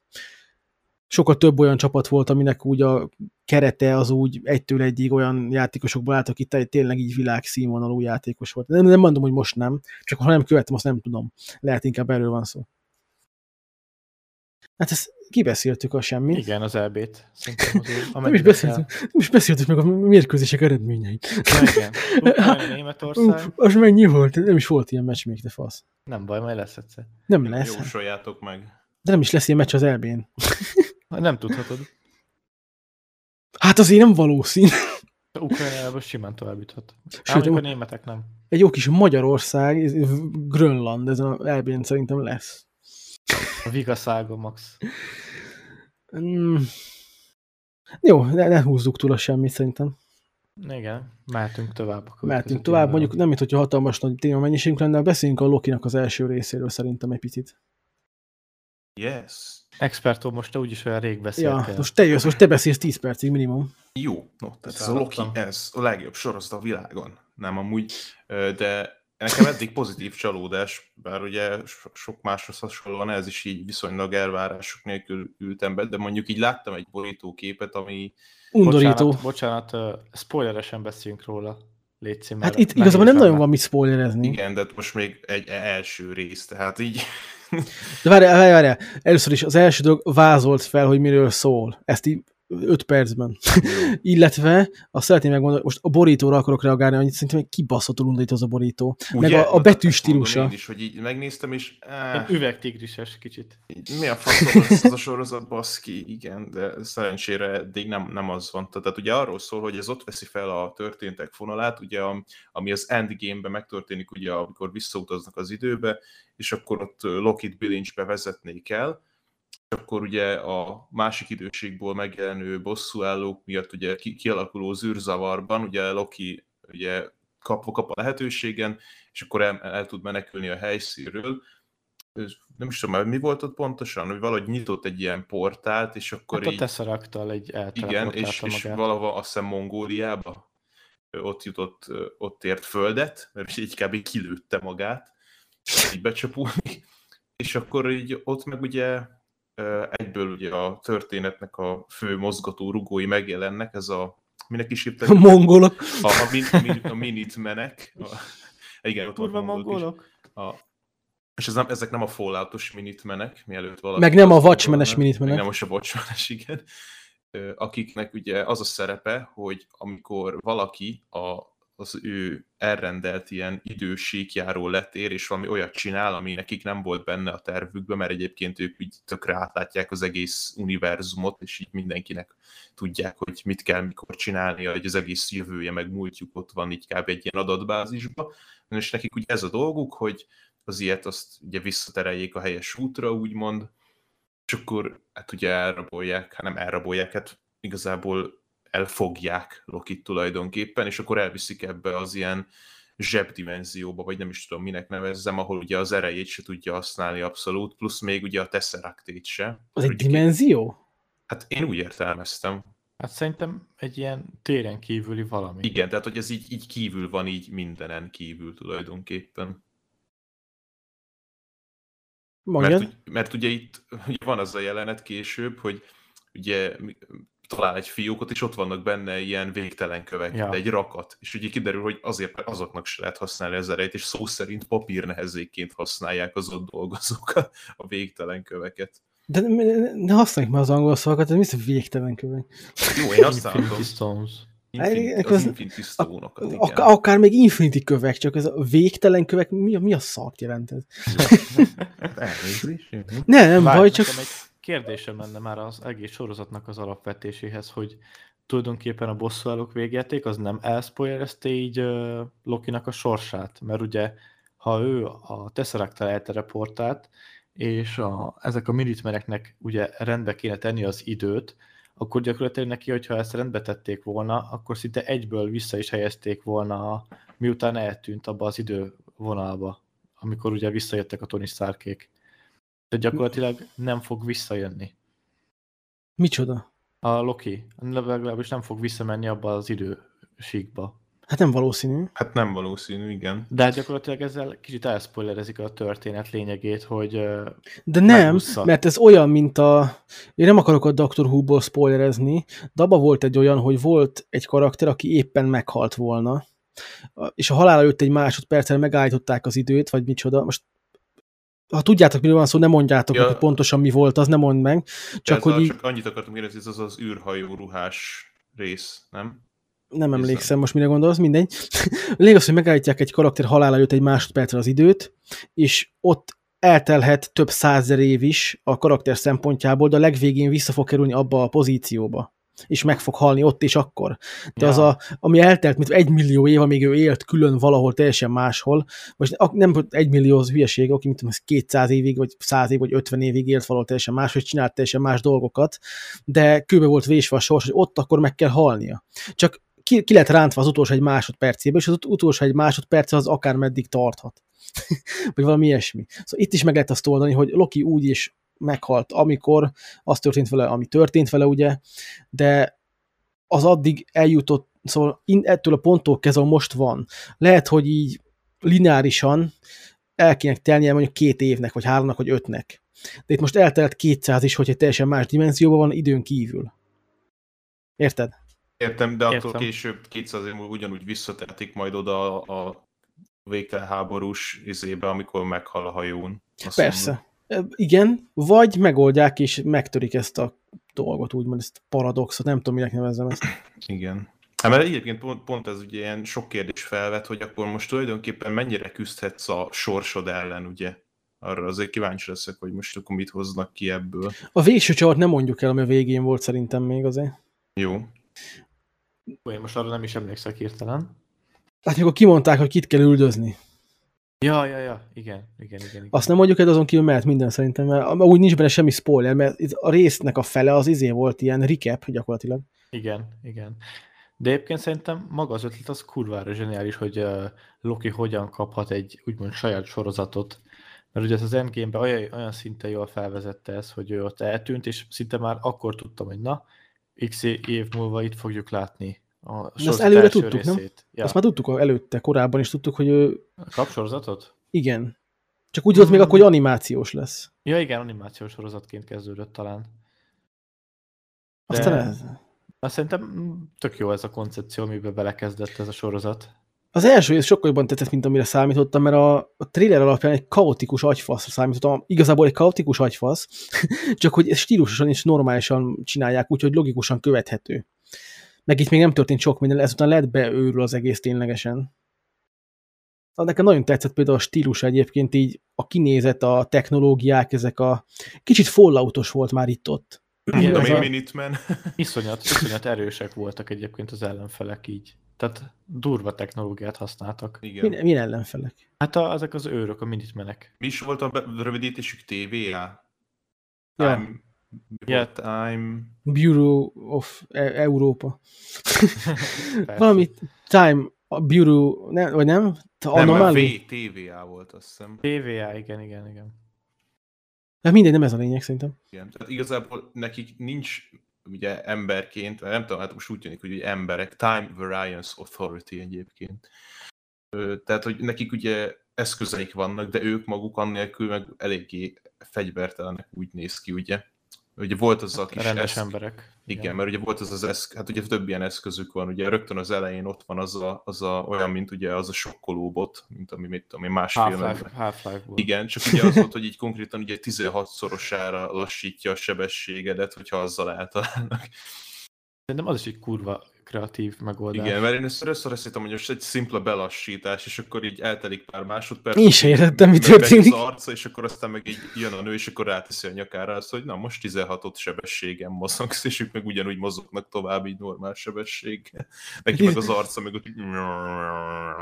sokkal több olyan csapat volt, aminek úgy a kerete az úgy egytől egyig olyan játékosokból állt, aki tényleg így világszínvonalú játékos volt. Nem, nem mondom, hogy most nem, csak ha nem követtem, azt nem tudom. Lehet inkább erről van szó. Hát ezt kibeszéltük a semmit. Igen, az EB-t. Nem is, beszéltünk, nem is beszéltük meg a mérkőzések eredményeit. Ja, igen. Ukrajna, Németország. Ú, az mennyi volt? Nem is volt ilyen meccs még, de fasz. Nem baj, majd lesz egyszer. Nem lesz. Jósoljátok meg. De nem is lesz ilyen meccs az elbén. Nem tudhatod. Hát azért nem valószínű. De Ukrajnából simán tovább juthat. Sőt, Sőt, a németek nem. Egy jó kis Magyarország, ez- ez Grönland, ezen az elbén szerintem lesz. A Vigaszága max. Mm. Jó, ne, ne húzzuk túl a semmit szerintem. Igen, mehetünk tovább. Mehetünk tovább, mondjuk nem, mint hogyha hatalmas nagy téma mennyiségünk lenne, beszéljünk a Lokinak az első részéről szerintem egy picit. Yes. Expertó, most te úgyis olyan rég Ja, beszéltél. most te jössz, most te beszélsz 10 percig minimum. Jó, no, tehát ez a Loki, ez a legjobb sorozat a világon. Nem amúgy, de nekem eddig pozitív csalódás, bár ugye so- sok máshoz hasonlóan ez is így viszonylag elvárások nélkül ültem be, de mondjuk így láttam egy borítóképet, ami Undorító. Bocsánat, bocsánat spoileresen beszéljünk róla. Légy Hát itt igazából nem nagyon van mit spoilerezni. igen, de most még egy első rész, tehát így De várjál, várjál, várjál. Először is az első dolog vázolt fel, hogy miről szól. Ezt így 5 percben. Illetve azt szeretném megmondani, most a borítóra akarok reagálni, hogy szerintem egy kibaszható undorító az a borító. Meg Ugye? a, a Na, betű stílusa. Én is, hogy így megnéztem, és áh, Ilyen Üvegtigrises kicsit. mi a faszom lesz az a sorozat, baszki, igen, de szerencsére eddig nem, nem az van. Tehát ugye arról szól, hogy ez ott veszi fel a történtek fonalát, ugye, am- ami az Endgame-ben megtörténik, ugye, amikor visszautaznak az időbe, és akkor ott ö, Lockheed bilincsbe vezetni kell, és akkor ugye a másik időségból megjelenő bosszúállók miatt ugye ki- kialakuló zűrzavarban, ugye Loki ugye kap, kap a lehetőségen, és akkor el, el tud menekülni a helyszínről, és nem is tudom mi volt ott pontosan, hogy valahogy nyitott egy ilyen portált, és akkor Hát a így, Tesseracttal egy igen, és, és magát. valahol azt hiszem Mongóliába ott jutott, ott ért földet, mert így kb. kilőtte magát, így becsapulni, és akkor így ott meg ugye egyből ugye a történetnek a fő mozgató rugói megjelennek, ez a, minek is A hívták? mongolok. A, a, min, min, a Minutemenek. A, igen, ott Kurva mongolok is. mongolok. A, és ez nem, ezek nem a Falloutos Minutemenek, mielőtt valaki... Meg nem a Watchmenes. Minutemenek. Meg nem most a Watchmenes, igen. Akiknek ugye az a szerepe, hogy amikor valaki a, az ő elrendelt ilyen idős síkjáról letér, és valami olyat csinál, ami nekik nem volt benne a tervükben, mert egyébként ők úgy tökre átlátják az egész univerzumot, és így mindenkinek tudják, hogy mit kell mikor csinálnia, hogy az egész jövője, meg múltjuk ott van így kb. egy ilyen adatbázisba, és nekik ugye ez a dolguk, hogy az ilyet azt ugye visszatereljék a helyes útra, úgymond, és akkor hát ugye elrabolják, hát nem elrabolják, hát igazából elfogják Lokit tulajdonképpen, és akkor elviszik ebbe az ilyen zsebdimenzióba, vagy nem is tudom minek nevezzem, ahol ugye az erejét se tudja használni abszolút, plusz még ugye a Tesseractét se. Az egy dimenzió? Hát én úgy értelmeztem. Hát szerintem egy ilyen téren kívüli valami. Igen, tehát hogy ez így, így kívül van, így mindenen kívül tulajdonképpen. Mondjad. Mert, mert ugye itt ugye van az a jelenet később, hogy ugye talál egy fiókot, és ott vannak benne ilyen végtelen kövek, Ja. egy rakat, és ugye kiderül, hogy azért mert azoknak se lehet használni az erejét, és szó szerint papírnehezékként használják az ott dolgozók a, a végtelen köveket. De ne, ne- ne használjuk már az angol szavakat, ez mi végtelen kövek? Jó, én használom. Infinity Stones. Infinity, az az- Infinity Stone-okat, igen. Ak- akár még infinity kövek, csak ez a végtelen kövek, mi, a- mi a szart jelent ez? Ne, nem Várj, baj, csak egy kérdésem lenne már az egész sorozatnak az alapvetéséhez, hogy tulajdonképpen a bosszúállók végjáték az nem elspoilerezte így uh, Lokinak a sorsát, mert ugye ha ő a tesseract elteleportált, és a, ezek a minitmeneknek ugye rendbe kéne tenni az időt, akkor gyakorlatilag neki, hogyha ezt rendbe tették volna, akkor szinte egyből vissza is helyezték volna, miután eltűnt abba az idővonalba, amikor ugye visszajöttek a Tony Starkék. Tehát gyakorlatilag nem fog visszajönni. micsoda? A Loki legalábbis nem fog visszamenni abba az idősíkba. Hát nem valószínű. Hát nem valószínű, igen. De hát gyakorlatilag ezzel kicsit elszpoilerezik a történet lényegét, hogy De nem, Megúszza. mert ez olyan, mint a... Én nem akarok a Dr. Who-ból spoilerezni, de abban volt egy olyan, hogy volt egy karakter, aki éppen meghalt volna, és a halál előtt egy másodperccel megállították az időt, vagy micsoda. Most ha tudjátok, miről van szó, nem mondjátok, Ja. hogy pontosan mi volt, az nem mond meg. Csak, hogy így csak annyit akartam kérdezni, ez az az űrhajó ruhás rész, nem? nem Hiszem. emlékszem most, mire gondolsz, mindegy. Lényeg az, hogy megállítják egy karakter halál előtt egy másodpercre az időt, és ott eltelhet több százezer év is a karakter szempontjából, de a legvégén vissza fog kerülni abba a pozícióba és meg fog halni ott és akkor. De Ja. az, a, ami eltelt, mint egy millió év, amíg ő élt külön valahol teljesen máshol, most nem egy millió az hülyeség, aki mint tudom, 200 évig, vagy 100 év, vagy 50 évig élt valahol teljesen más, hogy csinált teljesen más dolgokat, de kőbe volt vésve a sors, hogy ott akkor meg kell halnia. Csak ki, ki lett rántva az utolsó egy másodpercébe, és az ut- utolsó egy másodperc az akár meddig tarthat. vagy valami ilyesmi. Szóval itt is meg lehet azt oldani, hogy Loki úgy is meghalt, amikor az történt vele, ami történt vele, ugye, de az addig eljutott, szóval in, ettől a ponttól kezdve most van. Lehet, hogy így lineárisan el kéne telnie mondjuk két évnek, vagy háromnak, vagy ötnek. De itt most eltelt 200 is, hogy egy teljesen más dimenzióban van időn kívül. Érted? Értem, de attól Értem. később 200 év múlva ugyanúgy visszatehetik majd oda a, végtelen háborús izébe, amikor meghal a hajón. Azt Persze. E, Igen, vagy megoldják és megtörik ezt a dolgot, úgymond ezt a paradoxot, nem tudom, minek nevezzem ezt. Igen. Hát mert egyébként pont, pont ez ugye ilyen sok kérdés felvet, hogy akkor most tulajdonképpen mennyire küzdhetsz a sorsod ellen, ugye? Arra azért kíváncsi leszek, hogy most akkor mit hoznak ki ebből. A végső csavart nem mondjuk el, ami a végén volt szerintem még azért. Jó. Én most arra nem is emlékszek hirtelen. Hát amikor kimondták, hogy kit kell üldözni. Ja, ja, ja, igen, igen, igen. igen. Azt nem mondjuk de azon kívül mehet minden szerintem, mert úgy nincs benne semmi spoiler, mert a résznek a fele az izé volt ilyen recap gyakorlatilag. Igen, igen. De egyébként szerintem maga az ötlet az kurvára zseniális, hogy uh, Loki hogyan kaphat egy úgymond saját sorozatot. Mert ugye ez az Endgame-ben olyan, olyan szinten jól felvezette ez, hogy ő ott eltűnt, és szinte már akkor tudtam, hogy na, x év múlva itt fogjuk látni a sorozat előre első tudtuk, nem? részét. Ja. Azt már tudtuk előtte, korábban is tudtuk, hogy ő Kap sorozatot? igen. Csak úgy volt még akkor, hogy animációs lesz. Ja, igen, animációs sorozatként kezdődött talán. Aztán De- ez. Azt szerintem tök jó ez a koncepció, amiben belekezdett ez a sorozat. Az első rész sokkal jobban tetszett, mint amire számítottam, mert a, a trailer alapján egy kaotikus agyfaszra számítottam. Igazából egy kaotikus agyfasz, csak hogy ezt stílusosan és normálisan csinálják, úgyhogy logikusan követhető. Meg itt még nem történt sok minden, ezután lett beőrül az egész ténylegesen. Na, Nekem nagyon tetszett például a stílus egyébként így, a kinézet, a technológiák, ezek a kicsit falloutos volt már itt-ott. Igen, én, a- Minuteman. Iszonyat, iszonyat erősek voltak egyébként az ellenfelek így. Tehát durva technológiát használtak. Igen. Min, min ellenfelek? Hát a, ezek az őrök, a minitmenek. Mi is volt a rövidítésük TVA? Ja. Ja. time... Bureau of E- Európa. Valami Time a Bureau, ne, vagy nem? Nem, a? VTVA volt, azt hiszem. TVA, igen, igen, igen. Hát mindegy, nem ez a lényeg szerintem. Igen. Tehát igazából nekik nincs ugye emberként, vagy nem tudom, hát most úgy tűnik, hogy ugye emberek, Time Variance Authority egyébként. Tehát, hogy nekik ugye eszközeik vannak, de ők maguk annélkül meg eléggé fegyvertelenek úgy néz ki, ugye. Ugye volt az a kis Rendes eszk... emberek. Igen, mert ugye volt az az eszk... hát ugye több ilyen eszközük van, ugye rögtön az elején ott van az a, az a olyan, mint ugye az a sokkoló bot, mint ami, mit tudom én, más Half-Life. Half-Life. Igen, csak ugye az volt, hogy így konkrétan ugye 16-szorosára lassítja a sebességedet, hogyha azzal eltalálnak. Szerintem az is egy kurva kreatív megoldás. Igen, mert én ezt először azt hittem, hogy most egy szimpla belassítás, és akkor így eltelik pár másodperc. Én se értettem, mi történik. Az arca, és akkor aztán meg így jön a nő, és akkor ráteszi a nyakára azt, hogy na most 16-ot sebességen mozogsz, és ők meg ugyanúgy mozognak tovább így normál sebességgel. Neki meg az arca meg ott így...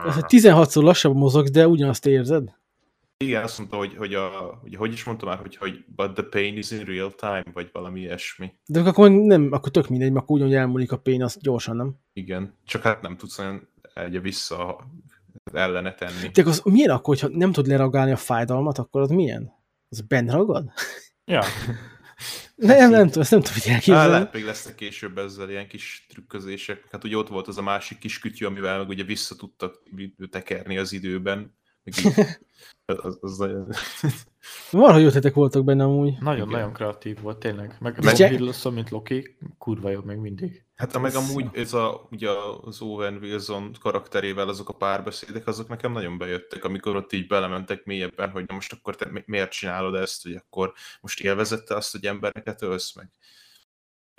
Az, hogy 16-szor lassabb mozogsz, de ugyanazt érzed? Igen, azt mondta, hogy, hogy, a, hogy hogy is mondta már, hogy, hogy but the pain is in real time, vagy valami ilyesmi. De akkor nem, akkor tök mindegy, mert akkor ugyanúgy elmúlik a pénz, azt gyorsan, nem? Igen, csak hát nem tudsz olyan egy vissza ellene tenni. De az milyen akkor, hogyha nem tud leragálni a fájdalmat, akkor az milyen? Az benn ragad? Ja, Nem, nem tudom, ezt nem tudom, hogy elképzelni. lehet még lesznek később ezzel ilyen kis trükközések. Hát ugye ott volt az a másik kis kütyű, amivel meg ugye vissza tudtak tekerni az időben. Az, az, az, Valahogy ötletek voltak benne amúgy. nagyon-nagyon kreatív volt tényleg. Meg Meg- Tom Hiddleston, mint Loki, kurva jobb még mindig. hát meg amúgy ez a, ugye az Owen Wilson karakterével azok a párbeszédek, azok nekem nagyon bejöttek, amikor ott így belementek mélyebben, hogy na most akkor te mi- miért csinálod ezt, hogy akkor most élvezette azt, hogy embereket ölsz meg.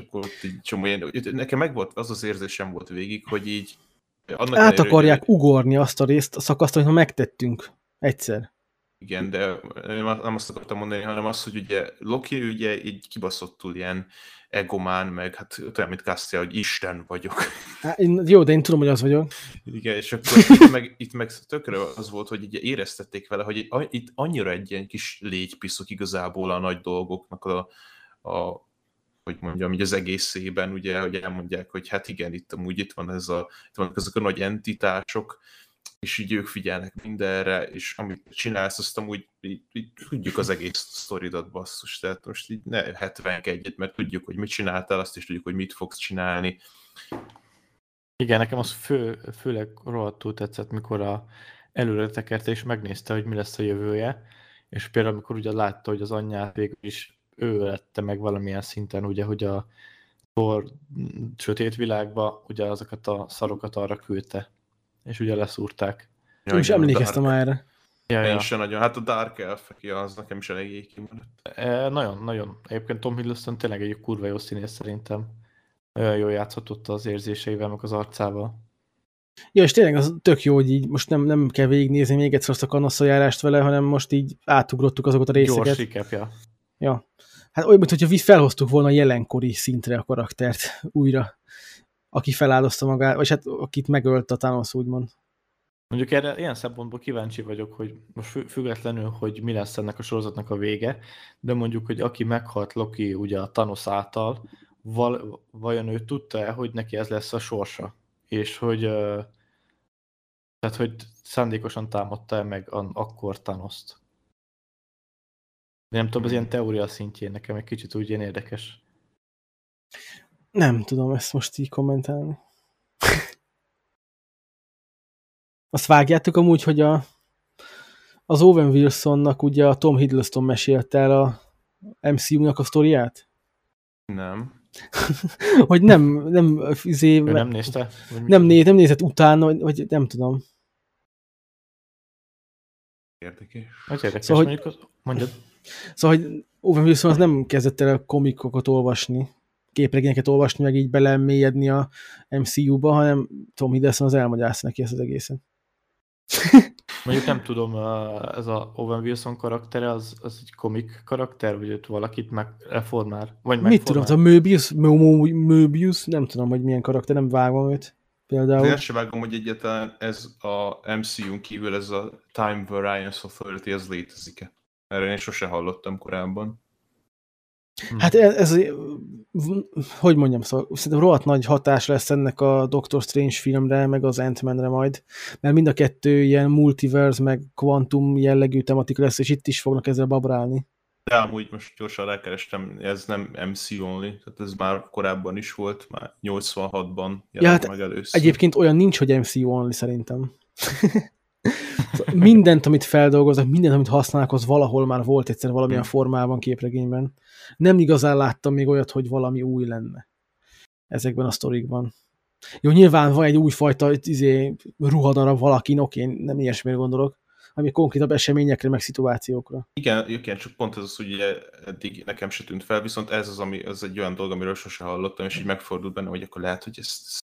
Akkor ott így csomó ilyen, nekem meg volt, az az érzésem volt végig, hogy így annak Át ellenére, hogy- akarják ugorni azt a részt, a szakaszt, amit megtettünk egyszer. Igen, de nem azt akartam mondani, hanem azt, hogy ugye Loki ugye így kibaszottul ilyen egomán, meg hát olyan, mint Cassia, hogy Isten vagyok. Én, jó, de én tudom, hogy az vagyok. Igen, és akkor itt meg, itt meg tökre az volt, hogy ugye éreztették vele, hogy itt annyira egy ilyen kis légypiszok igazából a nagy dolgoknak a, a hogy mondjam, így az egészében, ugye, hogy elmondják, hogy hát igen, itt amúgy itt van ez a, itt vannak ezek a nagy entitások, és így ők figyelnek mindenre, és amit csinálsz, azt amúgy így, így tudjuk az egész sztoridat basszus, tehát most így ne 71-et, mert tudjuk, hogy mit csináltál, azt is tudjuk, hogy mit fogsz csinálni. Igen, nekem az fő, főleg rohadtul tetszett, mikor a előre tekerte és megnézte, hogy mi lesz a jövője, és például amikor ugye látta, hogy az anyját végül is ő lette meg valamilyen szinten, ugye, hogy a Thor sötét világba ugye azokat a szarokat arra küldte, és ugye leszúrták. Ja, Én is igen, a emlékeztem erre. Ja, Én ja. sem nagyon, hát a Dark Elf, ja, az nekem is eléggé kimaradt. E, nagyon, nagyon. Egyébként Tom Hiddleston tényleg egy kurva jó színész szerintem. Olyan jól játszhatott az érzéseivel, meg az arcával. Ja, és tényleg az tök jó, hogy így most nem, nem kell végignézni még egyszer azt a kanosszajárást vele, hanem most így átugrottuk azokat a részeket. Gyors recapja. Ja. Hát olyan, mintha felhoztuk volna a jelenkori szintre a karaktert újra, aki feláldozta magát, vagy hát akit megölt a Thanos, úgymond. Mondjuk erre ilyen szempontból kíváncsi vagyok, hogy most fü- függetlenül, hogy mi lesz ennek a sorozatnak a vége, de mondjuk, hogy aki meghalt Loki ugye a Thanos által, val- vajon ő tudta-e, hogy neki ez lesz a sorsa? És hogy tehát, hogy szándékosan támadta-e meg an- akkor Thanost? Nem tudom, az ilyen teória szintjén nekem egy kicsit úgy ilyen érdekes. Nem tudom ezt most így kommentálni. Azt vágjátok amúgy, hogy a, az Owen Wilsonnak ugye a Tom Hiddleston mesélt el a MCU-nak a sztoriát? Nem. hogy nem, nem, izé, Ő nem nézte? Nem, né, nem nézett utána, vagy, vagy nem tudom. Érdekes. Hogy érdekes, Szóval, mondjuk, mondjad. Szóval, hogy Owen Wilson az nem kezdett el komikokat olvasni, képregényeket olvasni, meg így belemélyedni a MCU-ba, hanem Tom Hiddleston az elmagyarázta neki ezt az egészet. Mondjuk nem tudom, ez a Owen Wilson karaktere, az, az egy komik karakter, vagy őt valakit meg reformál? Vagy Mit tudom, a Möbius, Möbius, nem tudom, hogy milyen karakter, nem vágom őt. De Például. ezt sem vágom, hogy egyáltalán ez a MCU-n kívül ez a Time Variance Authority, ez létezik-e. Erre én sose hallottam korábban. Hát ez, ez, hogy mondjam, szóval szerintem rohadt nagy hatás lesz ennek a Doctor Strange filmre, meg az ant majd, mert mind a kettő ilyen multiverse, meg quantum jellegű tematika lesz, és itt is fognak ezzel babrálni. De amúgy most gyorsan rákerestem, ez nem MC only, tehát ez már korábban is volt, már 86-ban jelent hát meg először. Egyébként olyan nincs, hogy MCU only szerintem. Mindent, amit feldolgoznak, mindent, amit használnak, az valahol már volt egyszer valamilyen Hmm. formában képregényben. Nem igazán láttam még olyat, hogy valami új lenne ezekben a sztorikban. Jó, nyilván van egy újfajta izé, ruhadarab valakin, oké, nem ilyesmire gondolok, ami konkrétabb eseményekre, meg szituációkra. Igen, igen, csak pont ez az, hogy ugye eddig nekem se tűnt fel, viszont ez az, ami, az egy olyan dolog, amiről sose hallottam, és így megfordult benne, hogy akkor lehet, hogy ez, ez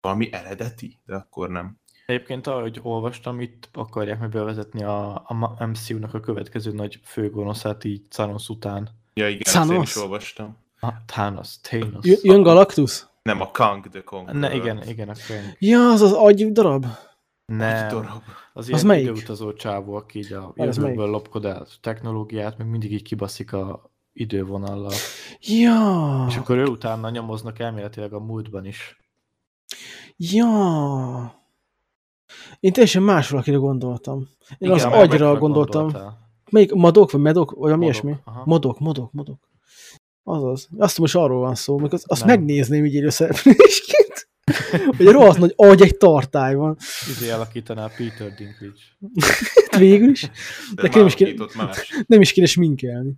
valami eredeti, de akkor nem. Egyébként, ahogy olvastam, itt akarják meg bevezetni a, a MCU-nak a következő nagy főgonoszát így Thanos után. Ja, igen, ezt én Thanos? is olvastam. Ah, Thanos, Thanos. J- jön Galactus? Nem, a Kang the Conqueror. Ne, igen, igen, a könyv. Ja, az az agy darab. Nem, Darab. az, Az ilyen melyik? időutazó csávó, aki így a Az jövőből lopkod el technológiát, meg mindig így kibaszik a idővonallal. Ja, És akkor ő utána nyomoznak elméletileg a múltban is. ja. Én teljesen más valakire gondoltam. Én Igen, az agyra gondoltam. gondoltál. Melyik? Madok, vagy medok, vagy ami Modok, ilyesmi? aha. Modok, modok, modok. Azaz. Azt most arról van szó, meg az, azt Nem. megnézném így élőszereplésként. hogy a rohadt nagy agy egy tartály van. Izé alakítaná Peter Dinklage. Végül is. De Nekem már is kéne-. Nem is kéne sminkelni.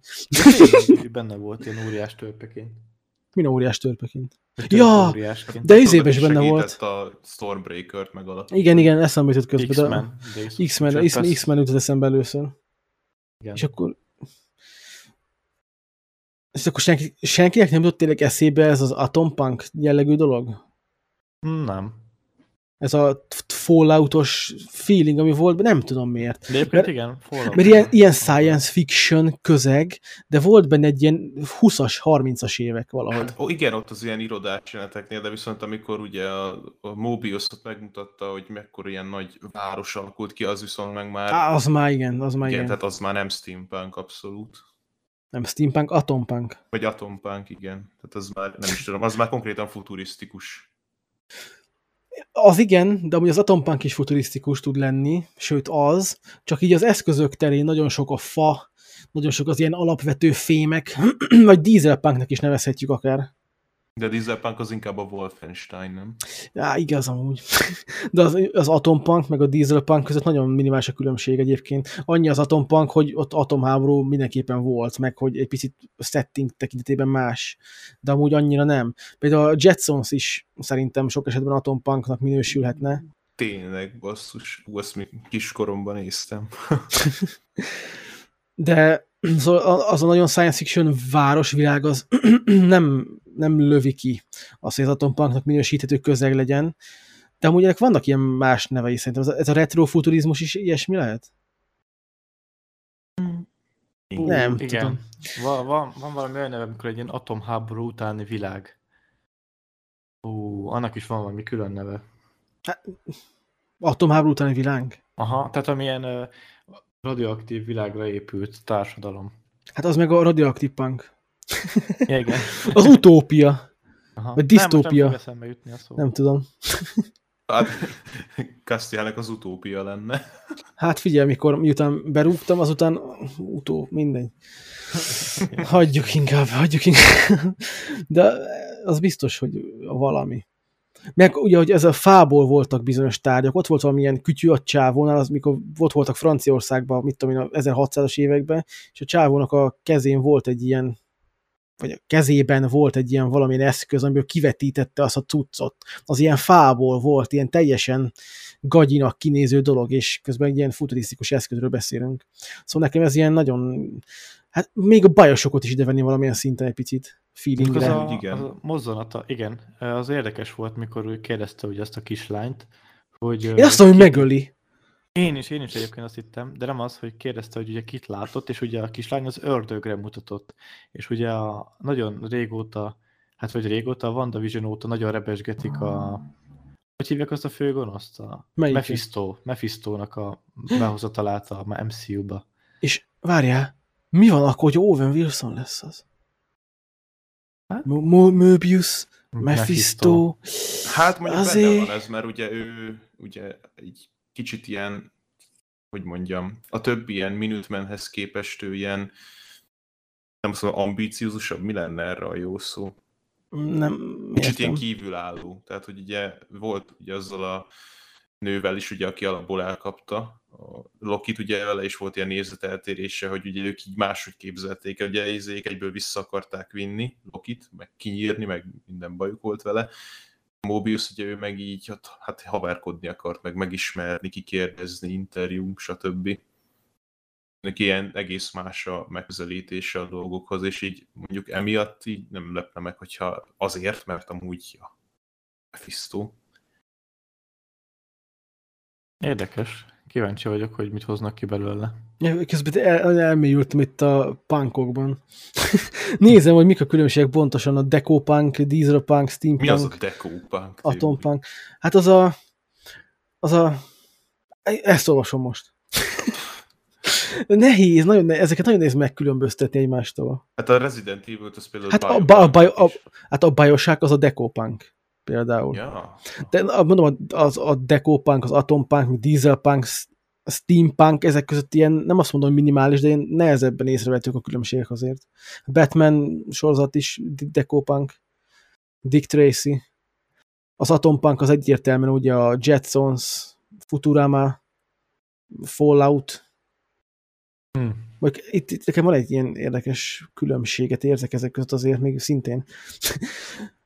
De benne volt ilyen óriás törpeként. Min óriás törpeként. Ja, óriásként. de izében is benne volt. a Stormbreaker-t megalakítani. Igen, igen, eszembe jutott közben. X-Men. X-Men, X-Men, jutott eszembe először. Igen. És akkor... És akkor senki, senkinek nem jutott tényleg eszébe ez az atompunk jellegű dolog? Nem. Ez a falloutos feeling, ami volt, nem tudom miért. De egyébként Mert- igen, Fallout. Mert ilyen, ilyen science fiction közeg, de volt benne egy ilyen 20-as, 30-as évek valahogy. Hát, ó, igen, ott az ilyen irodás jeleneteknél, de viszont amikor ugye a, a Mobius-ot megmutatta, hogy mekkora ilyen nagy város alakult ki, az viszont meg már, Á, az már igen, az már igen, igen. tehát az már nem steampunk abszolút. Nem steampunk, atompunk. Vagy atompunk, igen. Tehát az már, nem is tudom, az már konkrétan futurisztikus. Az igen, de amúgy az atompunk is futurisztikus tud lenni, sőt az, csak így az eszközök terén nagyon sok a fa, nagyon sok az ilyen alapvető fémek, vagy dieselpunknak is nevezhetjük akár. De dieselpunk az inkább a Wolfenstein, nem? Á, igaz amúgy. De az, az atompunk meg a dieselpunk között nagyon minimális a különbség egyébként. Annyi az atompunk, hogy ott atomháború mindenképpen volt, meg hogy egy picit setting tekintetében más. De amúgy annyira nem. Például a Jetsons is szerintem sok esetben atompunk minősülhetne. Tényleg, basszus. Ú, azt még kiskoromban néztem. De szóval az a nagyon science fiction városvilág az nem, nem lövi ki azt, hogy az atompunknak minősíthető közeg legyen. De amúgy ennek vannak ilyen más nevei szerintem. Ez a, retrofuturizmus is ilyesmi lehet? Ú, Nem igen. tudom. Van, van, van valami olyan neve, amikor egy ilyen atomháború utáni világ. Ú, annak is van valami külön neve. Atomháború utáni világ? Aha, tehát amilyen uh, radioaktív világra épült társadalom. Hát az meg a radioaktív punk. Ja, igen. Az utópia. Aha. Vagy Nem, disztópia. Nem fog eszembe jutni a szó. Nem tudom. Hát, Castielnek az utópia lenne. Hát figyelj, mikor miután berúgtam, azután utó, mindegy. Hagyjuk inkább, hagyjuk inkább. De az biztos, hogy valami. Meg ugye, hogy ez a fából voltak bizonyos tárgyak, ott volt valamilyen kütyű a csávónál, az mikor ott voltak Franciaországban, mit tudom én, a 1600-as években, és a csávónak a kezén volt egy ilyen vagy a kezében volt egy ilyen valamilyen eszköz, amiből kivetítette azt a cuccot. Az ilyen fából volt, ilyen teljesen gagyinak kinéző dolog, és közben egy ilyen futurisztikus eszközről beszélünk. Szóval nekem ez ilyen nagyon, hát még a bajosokot is idevenni valamilyen szinten egy picit Az feelingre. a, igen. az a mozzanata, igen. Az érdekes volt, mikor ő kérdezte ugye azt a kislányt, hogy... Én azt mondom, hogy megöli. Én is, én is egyébként azt hittem, de nem az, hogy kérdezte, hogy ugye kit látott, és ugye a kislány az ördögre mutatott. És ugye a, nagyon régóta, hát vagy régóta, a WandaVision óta nagyon rebesgetik a... Hogy hívják azt a főgonoszt? A Melyiket? Mephisto, Mephistónak a behozatalát a MCU-ba. És várjál, mi van akkor, hogy Owen Wilson lesz az? Hát? Möbius, Mephisto. Hát mondjuk Azért- benne van ez, mert ugye ő ugye egy kicsit ilyen, hogy mondjam, a többi ilyen Minutemenhez képest ő ilyen, nem mondom, ambíciózusabb, mi lenne erre a jó szó? Nem, Kicsit értem. ilyen kívülálló. Tehát, hogy ugye volt ugye azzal a nővel is, ugye, aki alapból elkapta. A Lokit ugye vele is volt ilyen nézeteltérése, hogy ugye ők így máshogy képzelték, ugye ezék egyből vissza akarták vinni Lokit, meg kinyírni, meg minden bajuk volt vele. Mobius ugye ő meg így hát, hát haverkodni akart, meg megismerni, kikérdezni, interjúnk, stb. Neki ilyen egész más a megközelítése a dolgokhoz, és így mondjuk emiatt így nem lepne meg, hogyha azért, mert amúgy ja, Mephisto. Érdekes. Kíváncsi vagyok, hogy mit hoznak ki belőle. Közben el, elmélyültem itt a punkokban. Nézem, hogy mik a különbségek pontosan a decopunk, dieselpunk, steampunk, Mi az a decopunk? atompunk. Hát az a... Az a... Ezt olvasom most. Nehéz, nagyon nehéz, ezeket nagyon nehéz megkülönböztetni egymástól. Hát a Resident Evil-t az például Hát a, ba, a, bio, a, hát a Bioshock az a decopunk például. Ja. De a- mondom, az a decopunk, az atompunk, meg dieselpunk, steampunk, ezek között ilyen, nem azt mondom, hogy minimális, de ilyen nehezebben észrevettük a különbségek azért. A Batman sorozat is de- decopunk, Dick Tracy. Az atompunk az egyértelműen ugye a Jetsons, Futurama, Fallout, Hm. vagy itt, itt nekem van egy ilyen érdekes különbséget érzek ezek között azért még szintén.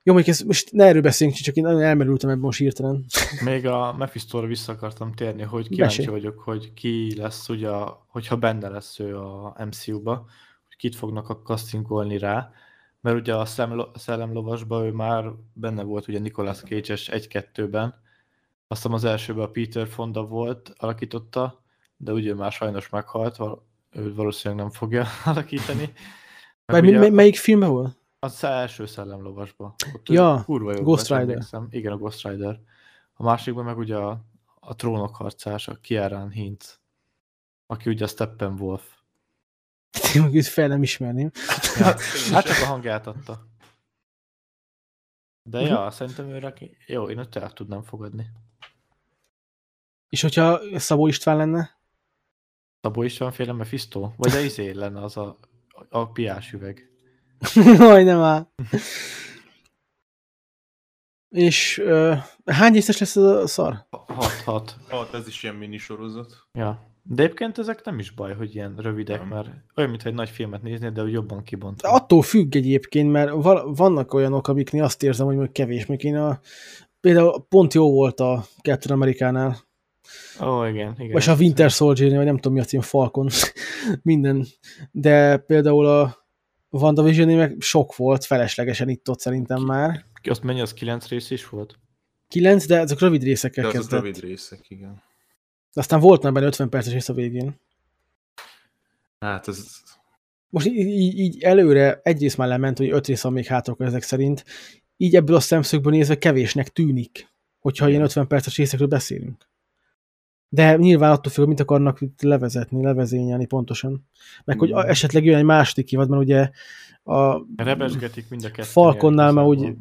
Jó, mondjuk ez, most ne erről beszéljünk, csak én nagyon elmerültem ebben most hirtelen. Még a Mephisto-ra vissza akartam térni, hogy kíváncsi Mesélj. vagyok, hogy ki lesz, ugye, hogyha benne lesz ő a MCU-ba, hogy kit fognak a castingolni rá, mert ugye a Szellemlovasban ő már benne volt ugye Nicolas Cage-es 1-2-ben, aztán az elsőben a Peter Fonda volt, alakította, de ugye már sajnos meghalt, val- ő valószínűleg nem fogja alakítani. Meg ugye mely- melyik filmben volt? Az első szellemlovasba. Ott Ja, kurva jó Ghost volt, Rider. emlékszem. Igen, a Ghost Rider. A másikban meg ugye a, a trónok harcás, a Kieran Hintz, aki ugye a Steppenwolf. Én meg őt fel nem ismerném. Ja, hát csak a hangját adta. De Mhm. ja, szerintem őre. Jó, én őt el tudnám fogadni. És hogyha Szabó István lenne? Szabó István féle Mephisto? Vagy a izé lenne az a, a piás üveg. Jaj, nem áll. És uh, hány részes lesz ez a szar? 6-6. Hát ez is ilyen minisorozat. Ja. De egyébként ezek nem is baj, hogy ilyen rövidek, Nem. mert olyan, mintha egy nagy filmet néznéd, de úgy jobban kibontva. Attól függ egyébként, mert val- vannak olyanok, amiknél azt érzem, hogy még kevés. Még én a, például pont jó volt a Captain Amerikánál, Ó, igen, igen. vagy a Winter soldier vagy nem tudom mi az, ilyen Falcon, minden. De például a Wandavision meg sok volt, feleslegesen itt ott szerintem már. Azt mennyi, az 9 rész is volt? Kilenc, de ezek rövid részekkel De azok kezdett. rövid részek, igen. Aztán volt már benne 50 perces rész a végén. Hát ez... Most így, így, így előre egyrészt már lement, hogy öt rész van még hátra ezek szerint. Így ebből a szemszögből nézve kevésnek tűnik, hogyha ilyen 50 perces részekről beszélünk. De nyilván attól függ, hogy mit akarnak itt levezetni, levezényelni pontosan. Meg hogy a- esetleg jön egy második évad, mert ugye a Rebesgetik mind a kettő. Falconnál már úgy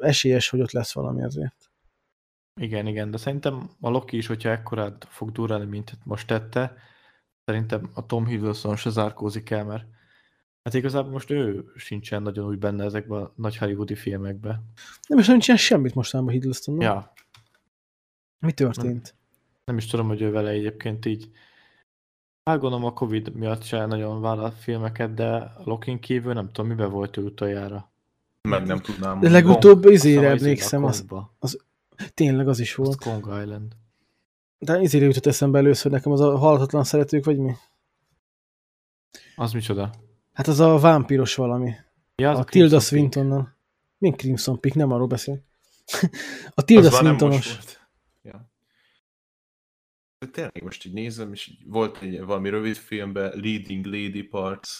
esélyes, hogy ott lesz valami azért. Igen, igen, de szerintem a Loki is, hogyha ekkorát fog durrani, mint most tette, szerintem a Tom Hiddleston se zárkózik el, mert hát igazából most ő sincsen nagyon úgy benne ezekben a nagy hollywoodi filmekben. Nem is nem csinál semmit mostanában Hiddleston. no? Ja, Mi történt? Nem is tudom, hogy ő vele egyébként így Hát gondolom a Covid miatt se nagyon vállal filmeket, de a Lokin kívül nem tudom, miben volt ő utoljára. Meg nem tudnám. De legutóbb izére emlékszem, az, Kongba. tényleg az is volt. Az Kong Island. De izére jutott eszembe először nekem az a halhatatlan szeretők, vagy mi? Az micsoda? Hát az a vámpiros valami. Ja, az a, a Tilda. Swintonnal. Mint Crimson Peak, nem arról beszél. a Tilda Az Swintonos. Tényleg most így nézem, és így volt egy valami rövid filmben Leading Lady Parts.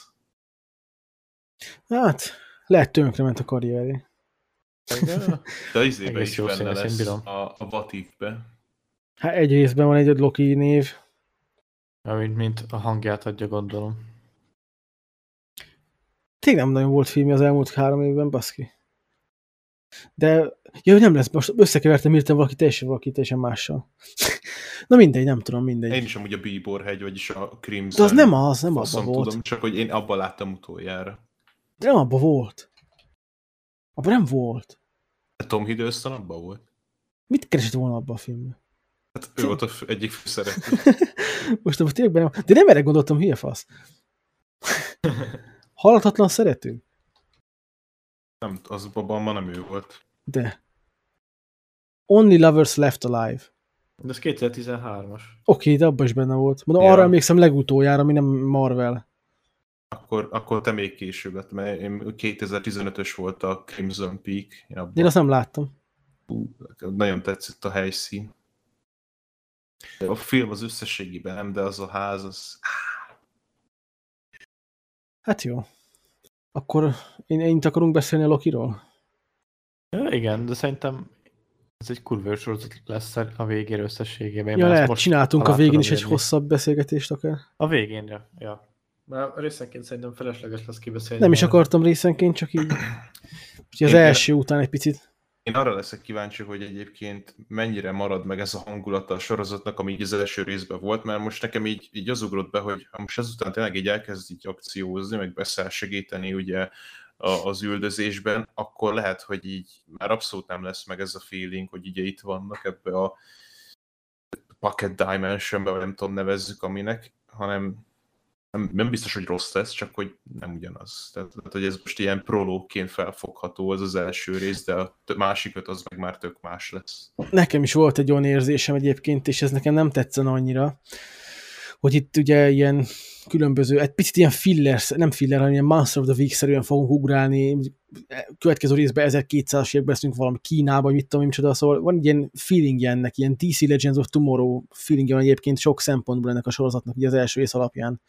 Hát, lehet tönkrement a karrierje. De izébe is benne lesz bírom. a, a What If-be. Hát egy részben van egy Loki név. Ja, mint, mint a hangját adja, gondolom. Tényleg nem nagyon volt filmje az elmúlt három évben, baszki. De, ja, nem lesz, most összekevertem írtam valaki teljesen, valaki teljesen mással. Na mindegy, nem tudom, mindegy. Én is amúgy a Bíborhegy, vagyis a Crimson. De az nem az, nem abban volt. tudom, csak hogy én abban láttam utoljára. De nem abban volt. Abban nem volt. De Tom Hiddleston abban volt. Mit keresett volna abban a filmben? Hát ő volt a fő- egyik főszereplő. Most abban tényleg van. De nem erre gondoltam, hülye fasz. Halhatatlan szerető? Nem, az abban ma nem ő volt. De. Only Lovers Left Alive. De ez 2013-as. Oké, de abban is benne volt. Mondom, Ja. arra emlékszem legutoljára, ami nem Marvel. Akkor, akkor te még később lett, mert én 2015-ös volt a Crimson Peak. Én abban Én azt nem láttam. nagyon tetszett a helyszín. A film az összességében nem, de az a ház, az... Hát jó. Akkor én, én akarunk beszélni a Lokiról? Ja, igen, de szerintem ez egy kurva sorozat lesz a végére összességében. Ja, lehet, most csináltunk a végén is egy hosszabb beszélgetést akár. A végén, ja. ja. Mert részenként szerintem felesleges lesz kibeszélni. Nem is akartam részenként, csak így. Az első után egy picit. Én arra leszek kíváncsi, hogy egyébként mennyire marad meg ez a hangulata a sorozatnak, ami így az első részben volt, mert most nekem így, így az ugrott be, hogy most ezután tényleg így elkezd így akciózni, meg beszáll segíteni ugye a, az üldözésben, akkor lehet, hogy így már abszolút nem lesz meg ez a feeling, hogy ugye itt vannak ebbe a Pocket Dimensionbe, vagy nem tudom nevezzük aminek, hanem nem, nem biztos, hogy rossz lesz, csak hogy nem ugyanaz. Tehát, tehát hogy ez most ilyen prológként felfogható az az első rész, de a másik öt az meg már tök más lesz. Nekem is volt egy olyan érzésem egyébként, és ez nekem nem tetszene annyira, hogy itt ugye ilyen különböző, egy picit ilyen filler, nem filler, hanem ilyen Monster of the Week-szerűen fogunk ugrálni, következő részben 1200-as években leszünk valami Kínában, mit tudom, micsoda, szóval van ilyen feelingje ennek, ilyen DC Legends of Tomorrow feelingje van egyébként sok szempontból ennek a sorozatnak, ugye az első rész alapján,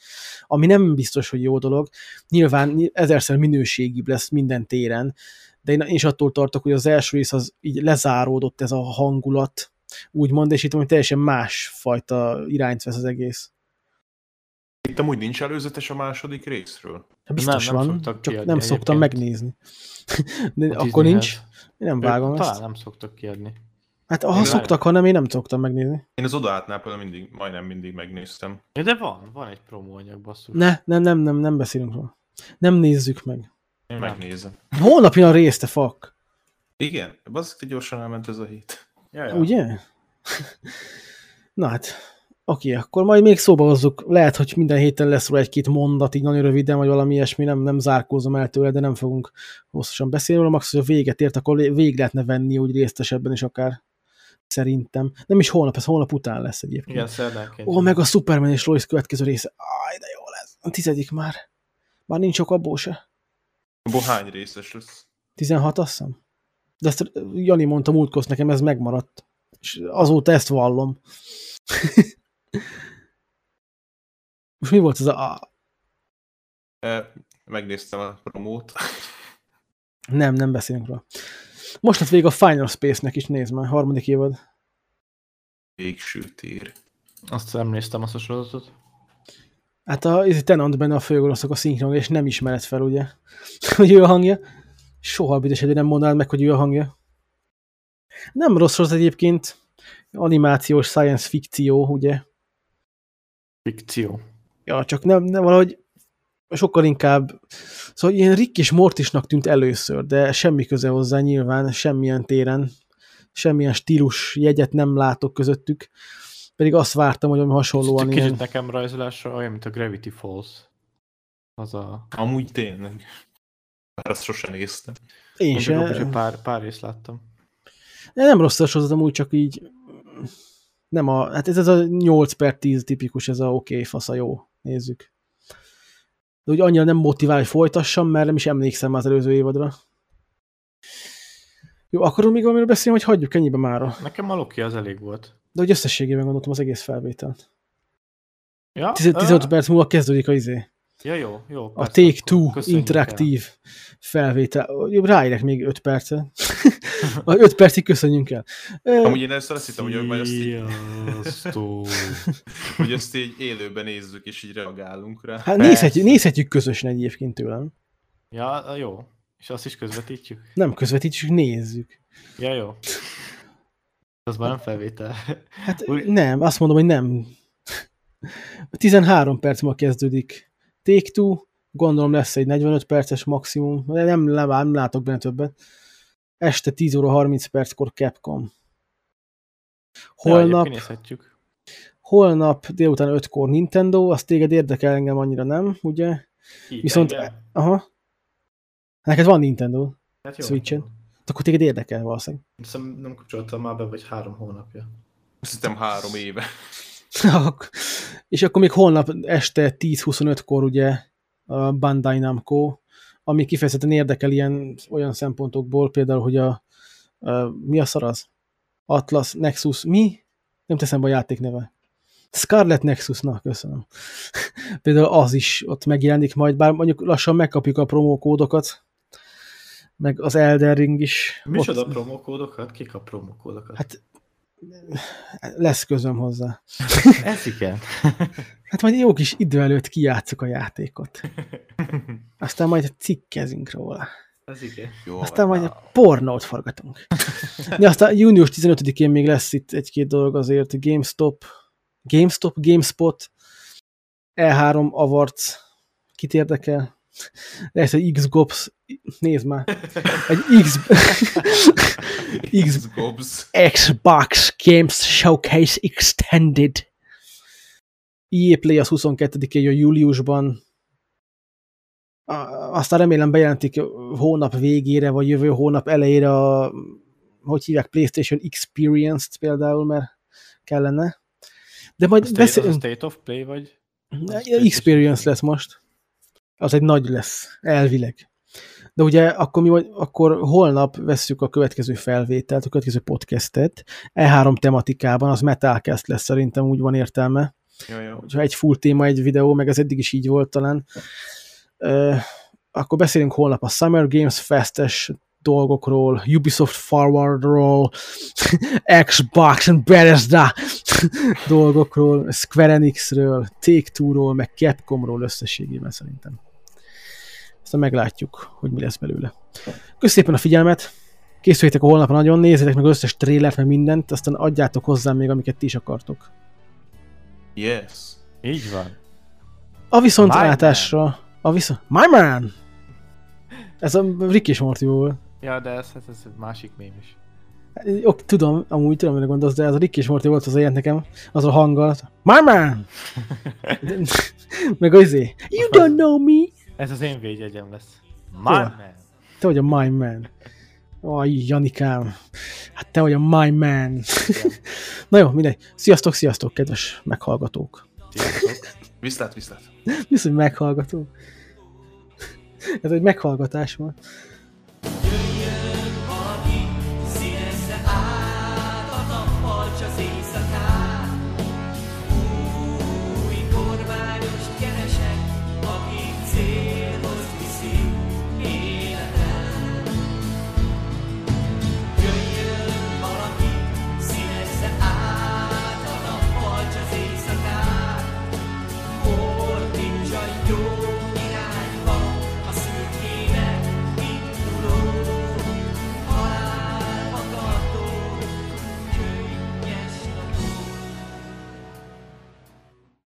ami nem biztos, hogy jó dolog. Nyilván ezerszer minőségibb lesz minden téren, de én, én is attól tartok, hogy az első rész az így lezáródott ez a hangulat, úgymond, és itt hogy teljesen más fajta irányt vesz az egész. Itt amúgy nincs előzetes a második részről. Hát biztos Nem, nem van, szoktak csak kiadni nem szoktam egyébként. megnézni. De A akkor nincs. Én nem vágom Talán ezt. nem szoktak kiadni. Hát ha Én szoktak, hanem én nem szoktam megnézni. Én az odaátnál például mindig, majdnem mindig megnéztem. Ja, de van, van egy promóanyag, basszus. Ne, nem, nem, nem, nem beszélünk róla. Nem nézzük meg. Én nem. Megnézem. Holnap jön a rész, te fuck. Igen, bazdmeg, gyorsan elment ez a hét. Ja, ja. Ugye? Na hát, oké, akkor majd még szóba hozzuk. Lehet, hogy minden héten lesz róla egy-két mondat, így nagyon röviden, vagy valami ilyesmi, nem, nem zárkózom el tőle, de nem fogunk hosszasan beszélni róla. Max, hogy a véget ért, akkor vég lehetne venni úgy részesebben is akár. Szerintem. Nem is holnap, ez holnap után lesz egyébként. Igen, szerdánként. Ó, meg a Superman és Lois következő része. Aj, de jó lesz. A tizedik már. Már nincs sok abból se. Abból hány részes lesz? 16 azt hiszem. De ezt Jani mondta múltkor, nekem ez megmaradt. És azóta ezt vallom. Most mi volt ez a... a- megnéztem a promót. Nem, nem beszélünk róla. Most lett vége a Final Space-nek is, nézd már, harmadik évad. Végső tér. Azt nem néztem azt a sorozatot. Hát a ez Tenant benne a főgonoszok a szinkron, és nem ismered fel, ugye? hogy ő a hangja. Soha büdös nem mondanád meg, hogy ő a hangja. Nem rossz rossz egyébként. Animációs science fikció, ugye? Fikció. Ja, csak nem, nem valahogy sokkal inkább, szóval ilyen Rick és Mortisnak tűnt először, de semmi köze hozzá nyilván, semmilyen téren, semmilyen stílus jegyet nem látok közöttük, pedig azt vártam, hogy valami hasonlóan Kicsit ilyen, nekem rajzolásra olyan, mint a Gravity Falls. Az a... Amúgy tényleg. Bár azt sosem néztem. én sem, pár, pár részt láttam. De nem rossz a sorozat, amúgy csak így nem a, hát ez, ez a 8 per 10 tipikus, ez a oké, okay, fasz a jó, nézzük. De úgy annyira nem motivál, hogy folytassam, mert nem is emlékszem már az előző évadra. Jó, akarunk még valamiről beszélni, hogy hagyjuk ennyibe mára? Nekem a Loki az elég volt. De hogy összességében gondoltam az egész felvételt. Ja, 10 15 perc múlva kezdődik a izé. Ja, jó, jó. A persze, Take akkor Two köszönjük interaktív felvétel. Jobb, ráérek még 5 percet. Vagy 5 percig köszönjünk el. Amúgy én ezt azt hittem, hogy majd azt így, hogy ezt így élőben nézzük, és így reagálunk rá. Hát nézhetjük, nézhetjük közösen egyébként tőlem. Ja, jó. És azt is közvetítjük? Nem közvetítjük, nézzük. Ja, jó. Az már nem felvétel. Hát Úgy- nem, azt mondom, hogy nem. 13 perc ma kezdődik. Take Two, gondolom lesz egy 45 perces maximum, de nem, nem, nem látok benne többet. Este 10 óra 30 perckor Capcom. Holnap, Ja, holnap délután 5-kor Nintendo, azt téged érdekel engem annyira nem, ugye? Így, Viszont- engem? Aha. Neked van Nintendo, Hát jó. Switchen. akkor téged érdekel valószínűleg. Hiszem nem kapcsoltam már be, vagy három hónapja. Azt hittem három éve. És akkor még holnap este 10-25-kor ugye a Bandai Namco, ami kifejezetten érdekel ilyen olyan szempontokból, például, hogy a, a mi a szar az? Atlas, Nexus, mi? Nem teszem be a játék neve. Scarlet Nexus, na, köszönöm. például az is ott megjelenik majd, bár mondjuk lassan megkapjuk a promókódokat, meg az Elden Ring is. Micsoda Ott- promókódokat? Kik a promókódokat? Hát lesz közöm hozzá. ez igen. Hát majd jó kis idő előtt kijátszuk a játékot. Aztán majd cikkezünk róla. Ez igen. Jó, Aztán majd pornót forgatunk. De aztán június 15-én még lesz itt egy-két dolog azért. GameStop, GameStop, GameSpot, E3 Awards, kit érdekel? Lesz egy Xbox, nézd már, egy X, X, Xbox. Xbox Games Showcase Extended. EA Play az 22-én jön júliusban. A- Aztán remélem bejelentik hónap végére, vagy jövő hónap elejére a, hogy hívják, PlayStation Experience-t például, mert kellene. De A majd a beszélünk. State of Play, vagy? Experience lesz most. Az egy nagy lesz, elvileg. De ugye akkor, mi, vagy- akkor holnap vesszük a következő felvételt, a következő podcastet. E3 tematikában, az Metalcast lesz szerintem, úgy van értelme. Jó, jó. Hogyha egy full téma, egy videó, meg ez eddig is így volt talán. Ö, akkor beszélünk holnap a Summer Games Fest-es dolgokról, Ubisoft Forwardról, Xbox and Bethesda dolgokról, Square Enixről, Take-Two-ról, meg Capcomról összességében szerintem. Aztán meglátjuk, hogy mi lesz belőle. Köszönöm szépen a figyelmet! Készüljétek a holnapra nagyon, nézzétek meg összes trélert, meg mindent, aztán adjátok hozzám még, amiket ti is akartok. Yes. Így van. A viszontlátásra, a viszont... My man! Ez a Rick és Morty volt. Ja, de ez, ez, ez egy másik mém is. Ok, tudom, amúgy tudom, mire gondolsz, de ez a Rick és Morty volt az a nekem, az a hanggal. My man! Meg az izé, You don't know me! Ez az én védjegyem lesz. My Hol? man. Te vagy a my man. Aj, Janikám. Hát te vagy a my man. Na jó, mindegy. Sziasztok, sziasztok, kedves meghallgatók. Sziasztok. Viszlát, viszlát. Hogy meghallgatók? Ez egy meghallgatás volt.